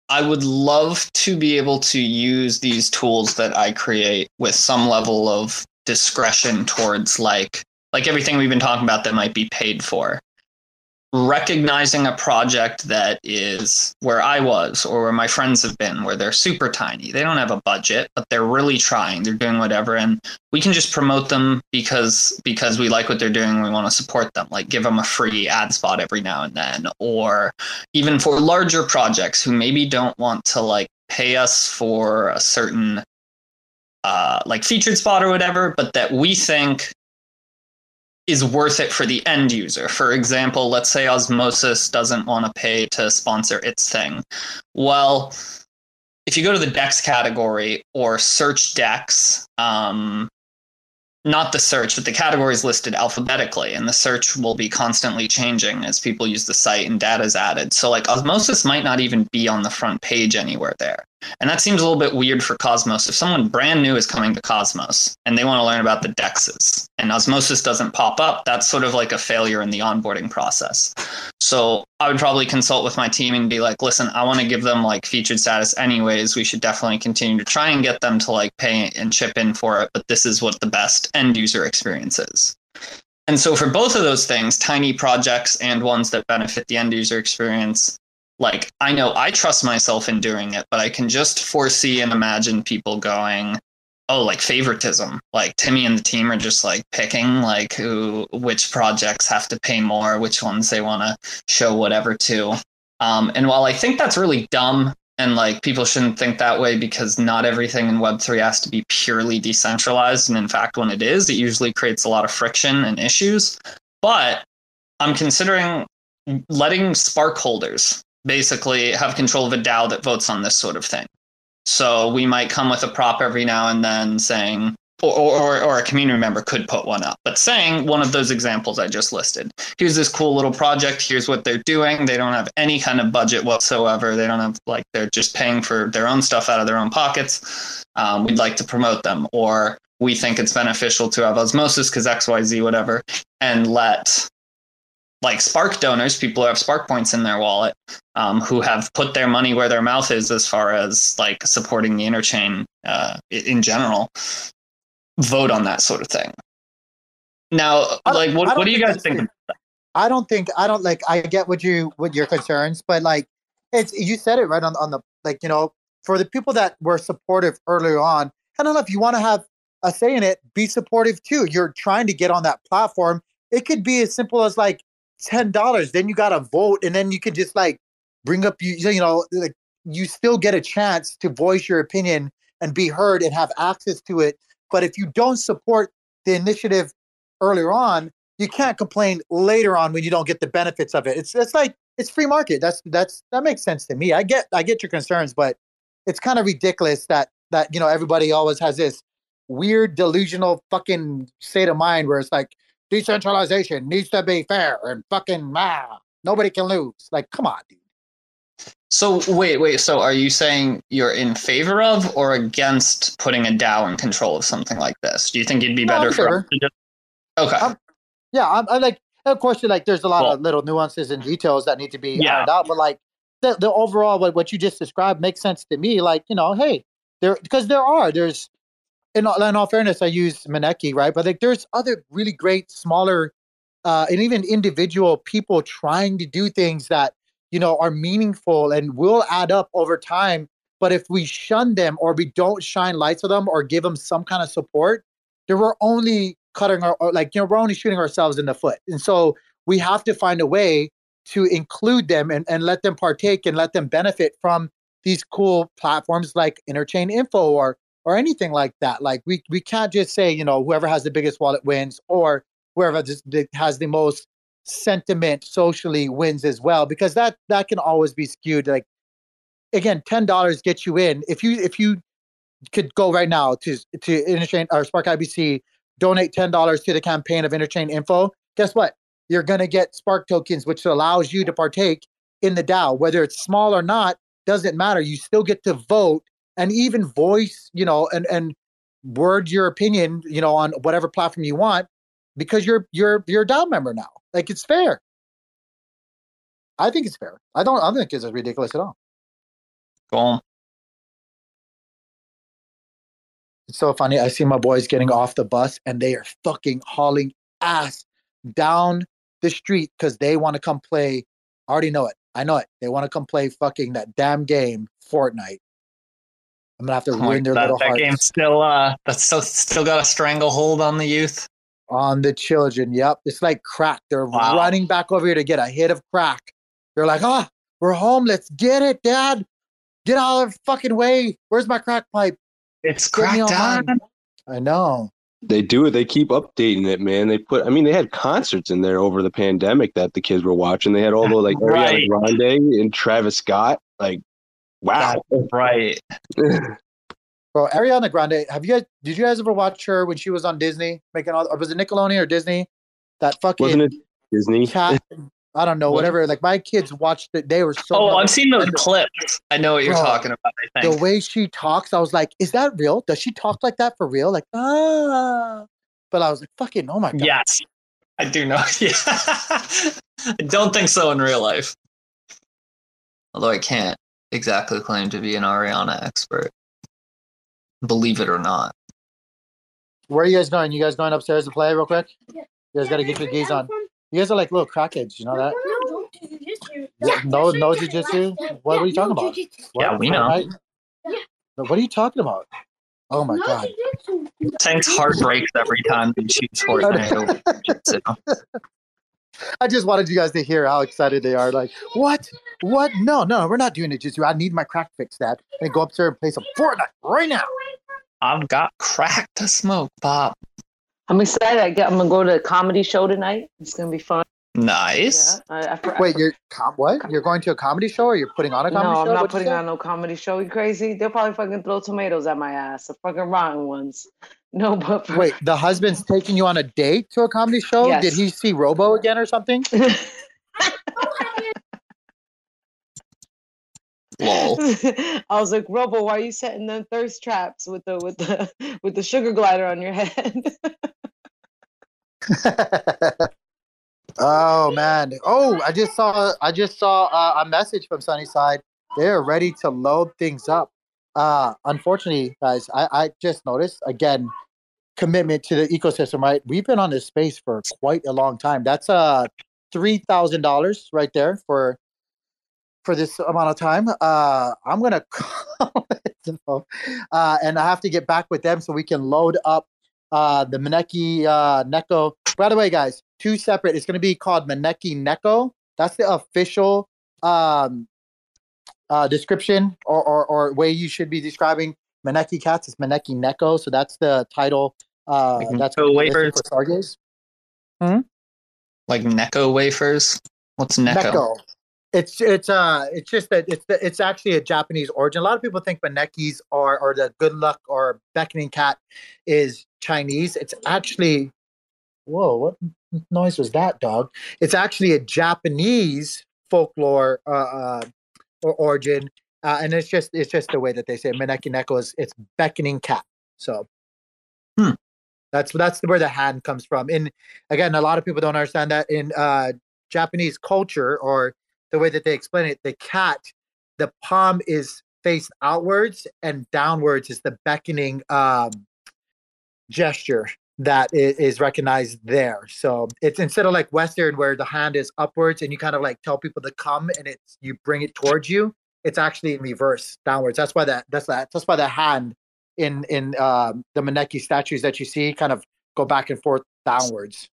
I would love to be able to use these tools that I create with some level of discretion towards like like everything we've been talking about that might be paid for. Recognizing a project that is where I was or where my friends have been, where they're super tiny. They don't have a budget, but they're really trying. They're doing whatever and we can just promote them because because we like what they're doing we want to support them like give them a free ad spot every now and then or even for larger projects who maybe don't want to like pay us for a certain uh, like featured spot or whatever but that we think is worth it for the end user. For example let's say osmosis doesn't want to pay to sponsor its thing. Well if you go to the Dex category or search Dex, um, not the search, but the categories listed alphabetically, and the search will be constantly changing as people use the site and data is added. So, like, Osmosis might not even be on the front page anywhere there. And that seems a little bit weird for Cosmos. If someone brand new is coming to Cosmos and they want to learn about the dexes and Osmosis doesn't pop up, that's sort of like a failure in the onboarding process. So I would probably consult with my team and be like, listen, I want to give them like featured status anyways. We should definitely continue to try and get them to like pay and chip in for it, but this is what the best end user experience is. And so for both of those things, tiny projects and ones that benefit the end user experience, like I know I trust myself in doing it, but I can just foresee and imagine people going, oh, like favoritism. Like Timmy and the team are just like picking like who which projects have to pay more, which ones they want to show whatever to. Um, and while I think that's really dumb and like people shouldn't think that way because not everything in Web3 has to be purely decentralized. And in fact, when it is, it usually creates a lot of friction and issues. But I'm considering letting Spark holders basically have control of a DAO that votes on this sort of thing. So we might come with a prop every now and then saying, or, or, or a community member could put one up, but saying one of those examples I just listed. Here's this cool little project. Here's what they're doing. They don't have any kind of budget whatsoever. They don't have, like, they're just paying for their own stuff out of their own pockets. Um, we'd like to promote them. Or we think it's beneficial to have osmosis because XYZ, whatever, and let like Spark donors, people who have Spark points in their wallet, um, who have put their money where their mouth is as far as like supporting the interchain uh, in general, vote on that sort of thing. Now, like, what, what do you guys think? fair. I don't think I don't like I get what you what your concerns, but like it's you said it right on on the like you know for the people that were supportive earlier on. I don't know if you want to have a say in it, be supportive too. You're trying to get on that platform. It could be as simple as like ten dollars. Then you got to vote, and then you could just like bring up you you know like you still get a chance to voice your opinion and be heard and have access to it. But if you don't support the initiative earlier on, you can't complain later on when you don't get the benefits of it. It's it's like it's free market. That's that's that makes sense to me. I get I get your concerns, but it's kind of ridiculous that that you know everybody always has this weird delusional fucking state of mind where it's like decentralization needs to be fair and fucking ah, nobody can lose. Like, come on, dude. So wait, wait. So are you saying you're in favor of or against putting a DAO in control of something like this? Do you think it'd be No, better for favor. us to just okay? Yeah, I'm, I like. Of course, like there's a lot of little nuances and details that need to be Yeah. ironed out, but like the the overall what what you just described makes sense to me. Like you know, hey, there because there are there's in all, in all fairness, I use Maneki, right? But like there's other really great smaller uh, and even individual people trying to do things that you know are meaningful and will add up over time. But if we shun them or we don't shine lights on them or give them some kind of support, then we're only cutting our like you know we're only shooting ourselves in the foot, and so we have to find a way to include them and, and let them partake and let them benefit from these cool platforms like Interchain Info or or anything like that. Like we we can't just say you know whoever has the biggest wallet wins or whoever has the most sentiment socially wins as well because that that can always be skewed. Like again, ten dollars gets you in. If you if you could go right now to to Interchain or Spark IBC, donate ten dollars to the campaign of Interchain Info. Guess what? You're gonna get Spark tokens, which allows you to partake in the DAO, whether it's small or not. Doesn't matter. You still get to vote and even voice, you know, and and word your opinion, you know, on whatever platform you want, because you're you're you're a DAO member now. Like it's fair. I think it's fair. I don't. I don't think it's ridiculous at all. Cool. It's so funny. I see my boys getting off the bus and they are fucking hauling ass down the street because they want to come play. I already know it. I know it. They want to come play fucking that damn game, Fortnite. I'm gonna have to Oh ruin their that, little that hearts game's still uh that's still still got a stranglehold on the youth. on the children. Yep, it's like crack. They're Wow. running back over here to get a hit of crack. They're like, "Ah, we're home. Let's get it, Dad. Get out of the fucking way. Where's my crack pipe? It's Get me crack on time. mine." I know. They do it. They keep updating it, man. They put. I mean, they had concerts in there over the pandemic that the kids were watching. They had all the like Right. Ariana Grande and Travis Scott. Like, wow. Right. Well, Ariana Grande, have you guys did you guys ever watch her when she was on Disney making all or was it Nickelodeon or Disney? That fucking Wasn't it Disney? cat I don't know, whatever. Like my kids watched it, they were so Oh, I've seen those clips. I know what you're Bro, talking about, I The way she talks, I was like, is that real? Does she talk like that for real? Like, ah but I was like, fucking oh my god. Yes. I do know. Yeah. I don't think so in real life. Although I can't exactly claim to be an Ariana expert. Believe it or not. Where are you guys going? You guys going upstairs to play real quick? You guys gotta get your geese on. You guys are like little crackheads, you know that? Yeah, No, no jujitsu. What are you talking about? Yeah, What? we know. Fortnite? What are you talking about? Oh my god. Tank's heart breaks every time he shoots Fortnite over jiu-jitsu. I just wanted you guys to hear how excited they are. Like, what? What? No, no, we're not doing it just I need my crack fix that. And go upstairs and play some Fortnite right now. I've got crack to smoke, Pop. I'm excited. I'm gonna go to a comedy show tonight. It's gonna be fun. Nice. I, I, for- Wait, you're com- what? You're going to a comedy show or you're putting on a comedy show? no, I'm not What'd putting on no comedy show. You crazy? They'll probably fucking throw tomatoes at my ass, the fucking rotten ones. No, but for, Wait, the husband's taking you on a date to a comedy show? Yes. Did he see Robo again or something? Lol. I was like, Robo, why are you setting them thirst traps with the with the with the sugar glider on your head? Oh man. Oh, I just saw I just saw uh, a message from Sunnyside. They're ready to load things up. Uh unfortunately, guys, I, I just noticed again commitment to the ecosystem, right? We've been on this space for quite a long time. That's uh three thousand dollars right there for for this amount of time. Uh I'm gonna call it uh and I have to get back with them so we can load up uh the Maneki uh Neko. By the way, guys, two separate. It's gonna be called Maneki Neko. That's the official um uh description or, or or way you should be describing Maneki cats. It's Maneki Neko. So that's the title. Uh Like that's Neko wafers? for Stargaze. Like Necco wafers? What's Necco? Neko. It's it's uh it's just that it's it's actually a Japanese origin. A lot of people think Manekis are or the good luck or beckoning cat is Chinese. It's actually whoa, what noise was that, dog? It's actually a Japanese folklore uh, uh or origin, uh, and it's just it's just the way that they say it. Maneki Neko is it's beckoning cat. So Hmm. that's that's where the hand comes from. And again, a lot of people don't understand that in uh Japanese culture or the way that they explain it, the cat, the palm is faced outwards and downwards is the beckoning um, gesture that is, recognized there. So it's instead of like Western where the hand is upwards and you kind of like tell people to come and it's you bring it towards you. It's actually in reverse downwards. That's why that that's that that's why the hand in in uh, the Maneki statues that you see kind of go back and forth downwards.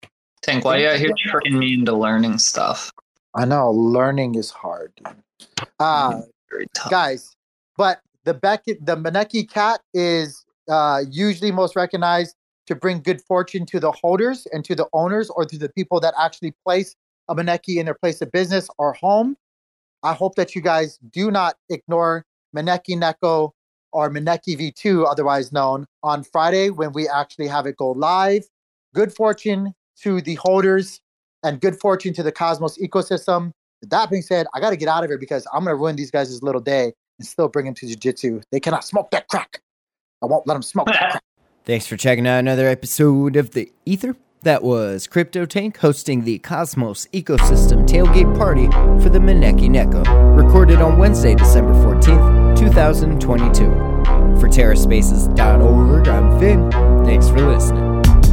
Tank, why are you tricking me into learning stuff? I know learning is hard. Uh, guys, but the Beckett, the Maneki cat is uh, usually most recognized to bring good fortune to the holders and to the owners or to the people that actually place a Maneki in their place of business or home. I hope that you guys do not ignore Maneki Neko or Maneki V2, otherwise known, on Friday when we actually have it go live. Good fortune to the holders and good fortune to the Cosmos ecosystem. That being said, I got to get out of here because I'm going to ruin these guys' little day and still bring them to jiu-jitsu. They cannot smoke that crack. I won't let them smoke that crack. Thanks for checking out another episode of The Ether. That was CryptoTank hosting the Cosmos Ecosystem Tailgate Party for the Maneki Neko, recorded on Wednesday, December 14th, 2022. For TerraSpaces.org, I'm Finn. Thanks for listening.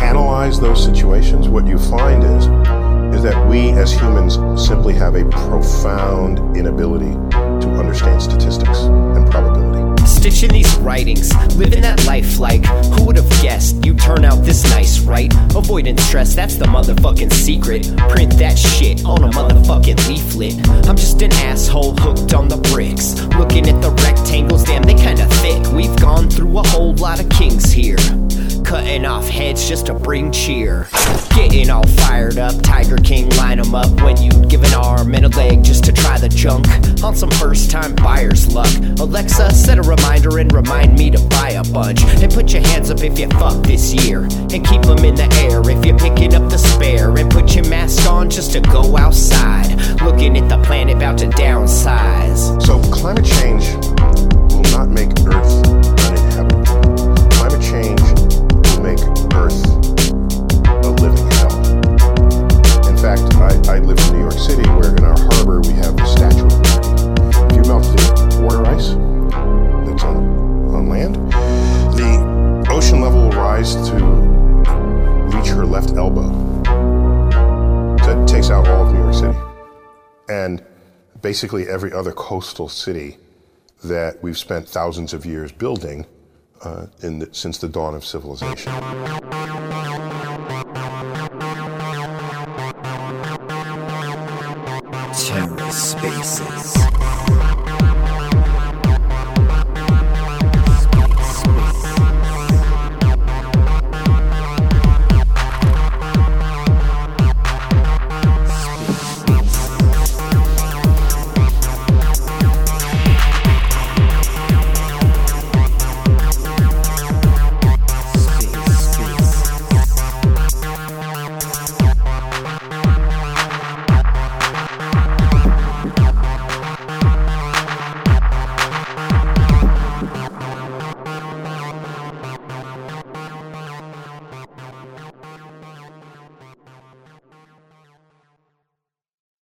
Analyze those situations, what you find is is that we as humans simply have a profound inability to understand statistics and probability. Stitching these writings, living that life like who would have guessed you turn out this nice, right? Avoiding stress, that's the motherfucking secret. Print that shit on a motherfucking leaflet. I'm just an asshole hooked on the bricks. Looking at the rectangles, damn, they kinda thick. We've gone through a whole lot of kings here. Cutting off heads just to bring cheer. Getting all fired up, Tiger King line 'em up when you'd give an arm and a leg just to try the junk. On some first time buyer's luck. Alexa, set a reminder and remind me to buy a bunch. And put your hands up if you fuck this year. And keep them in the air if you're picking up the spare. And put your mask on just to go outside. Looking at the planet about to downsize. So climate change will not make Earth uninhabitable. Climate change will make Earth a living hell. In fact, I, I live in New York City where in our harbor rise to reach her left elbow. That takes out all of New York City. And basically every other coastal city that we've spent thousands of years building uh, the, since the dawn of civilization. TerraSpaces.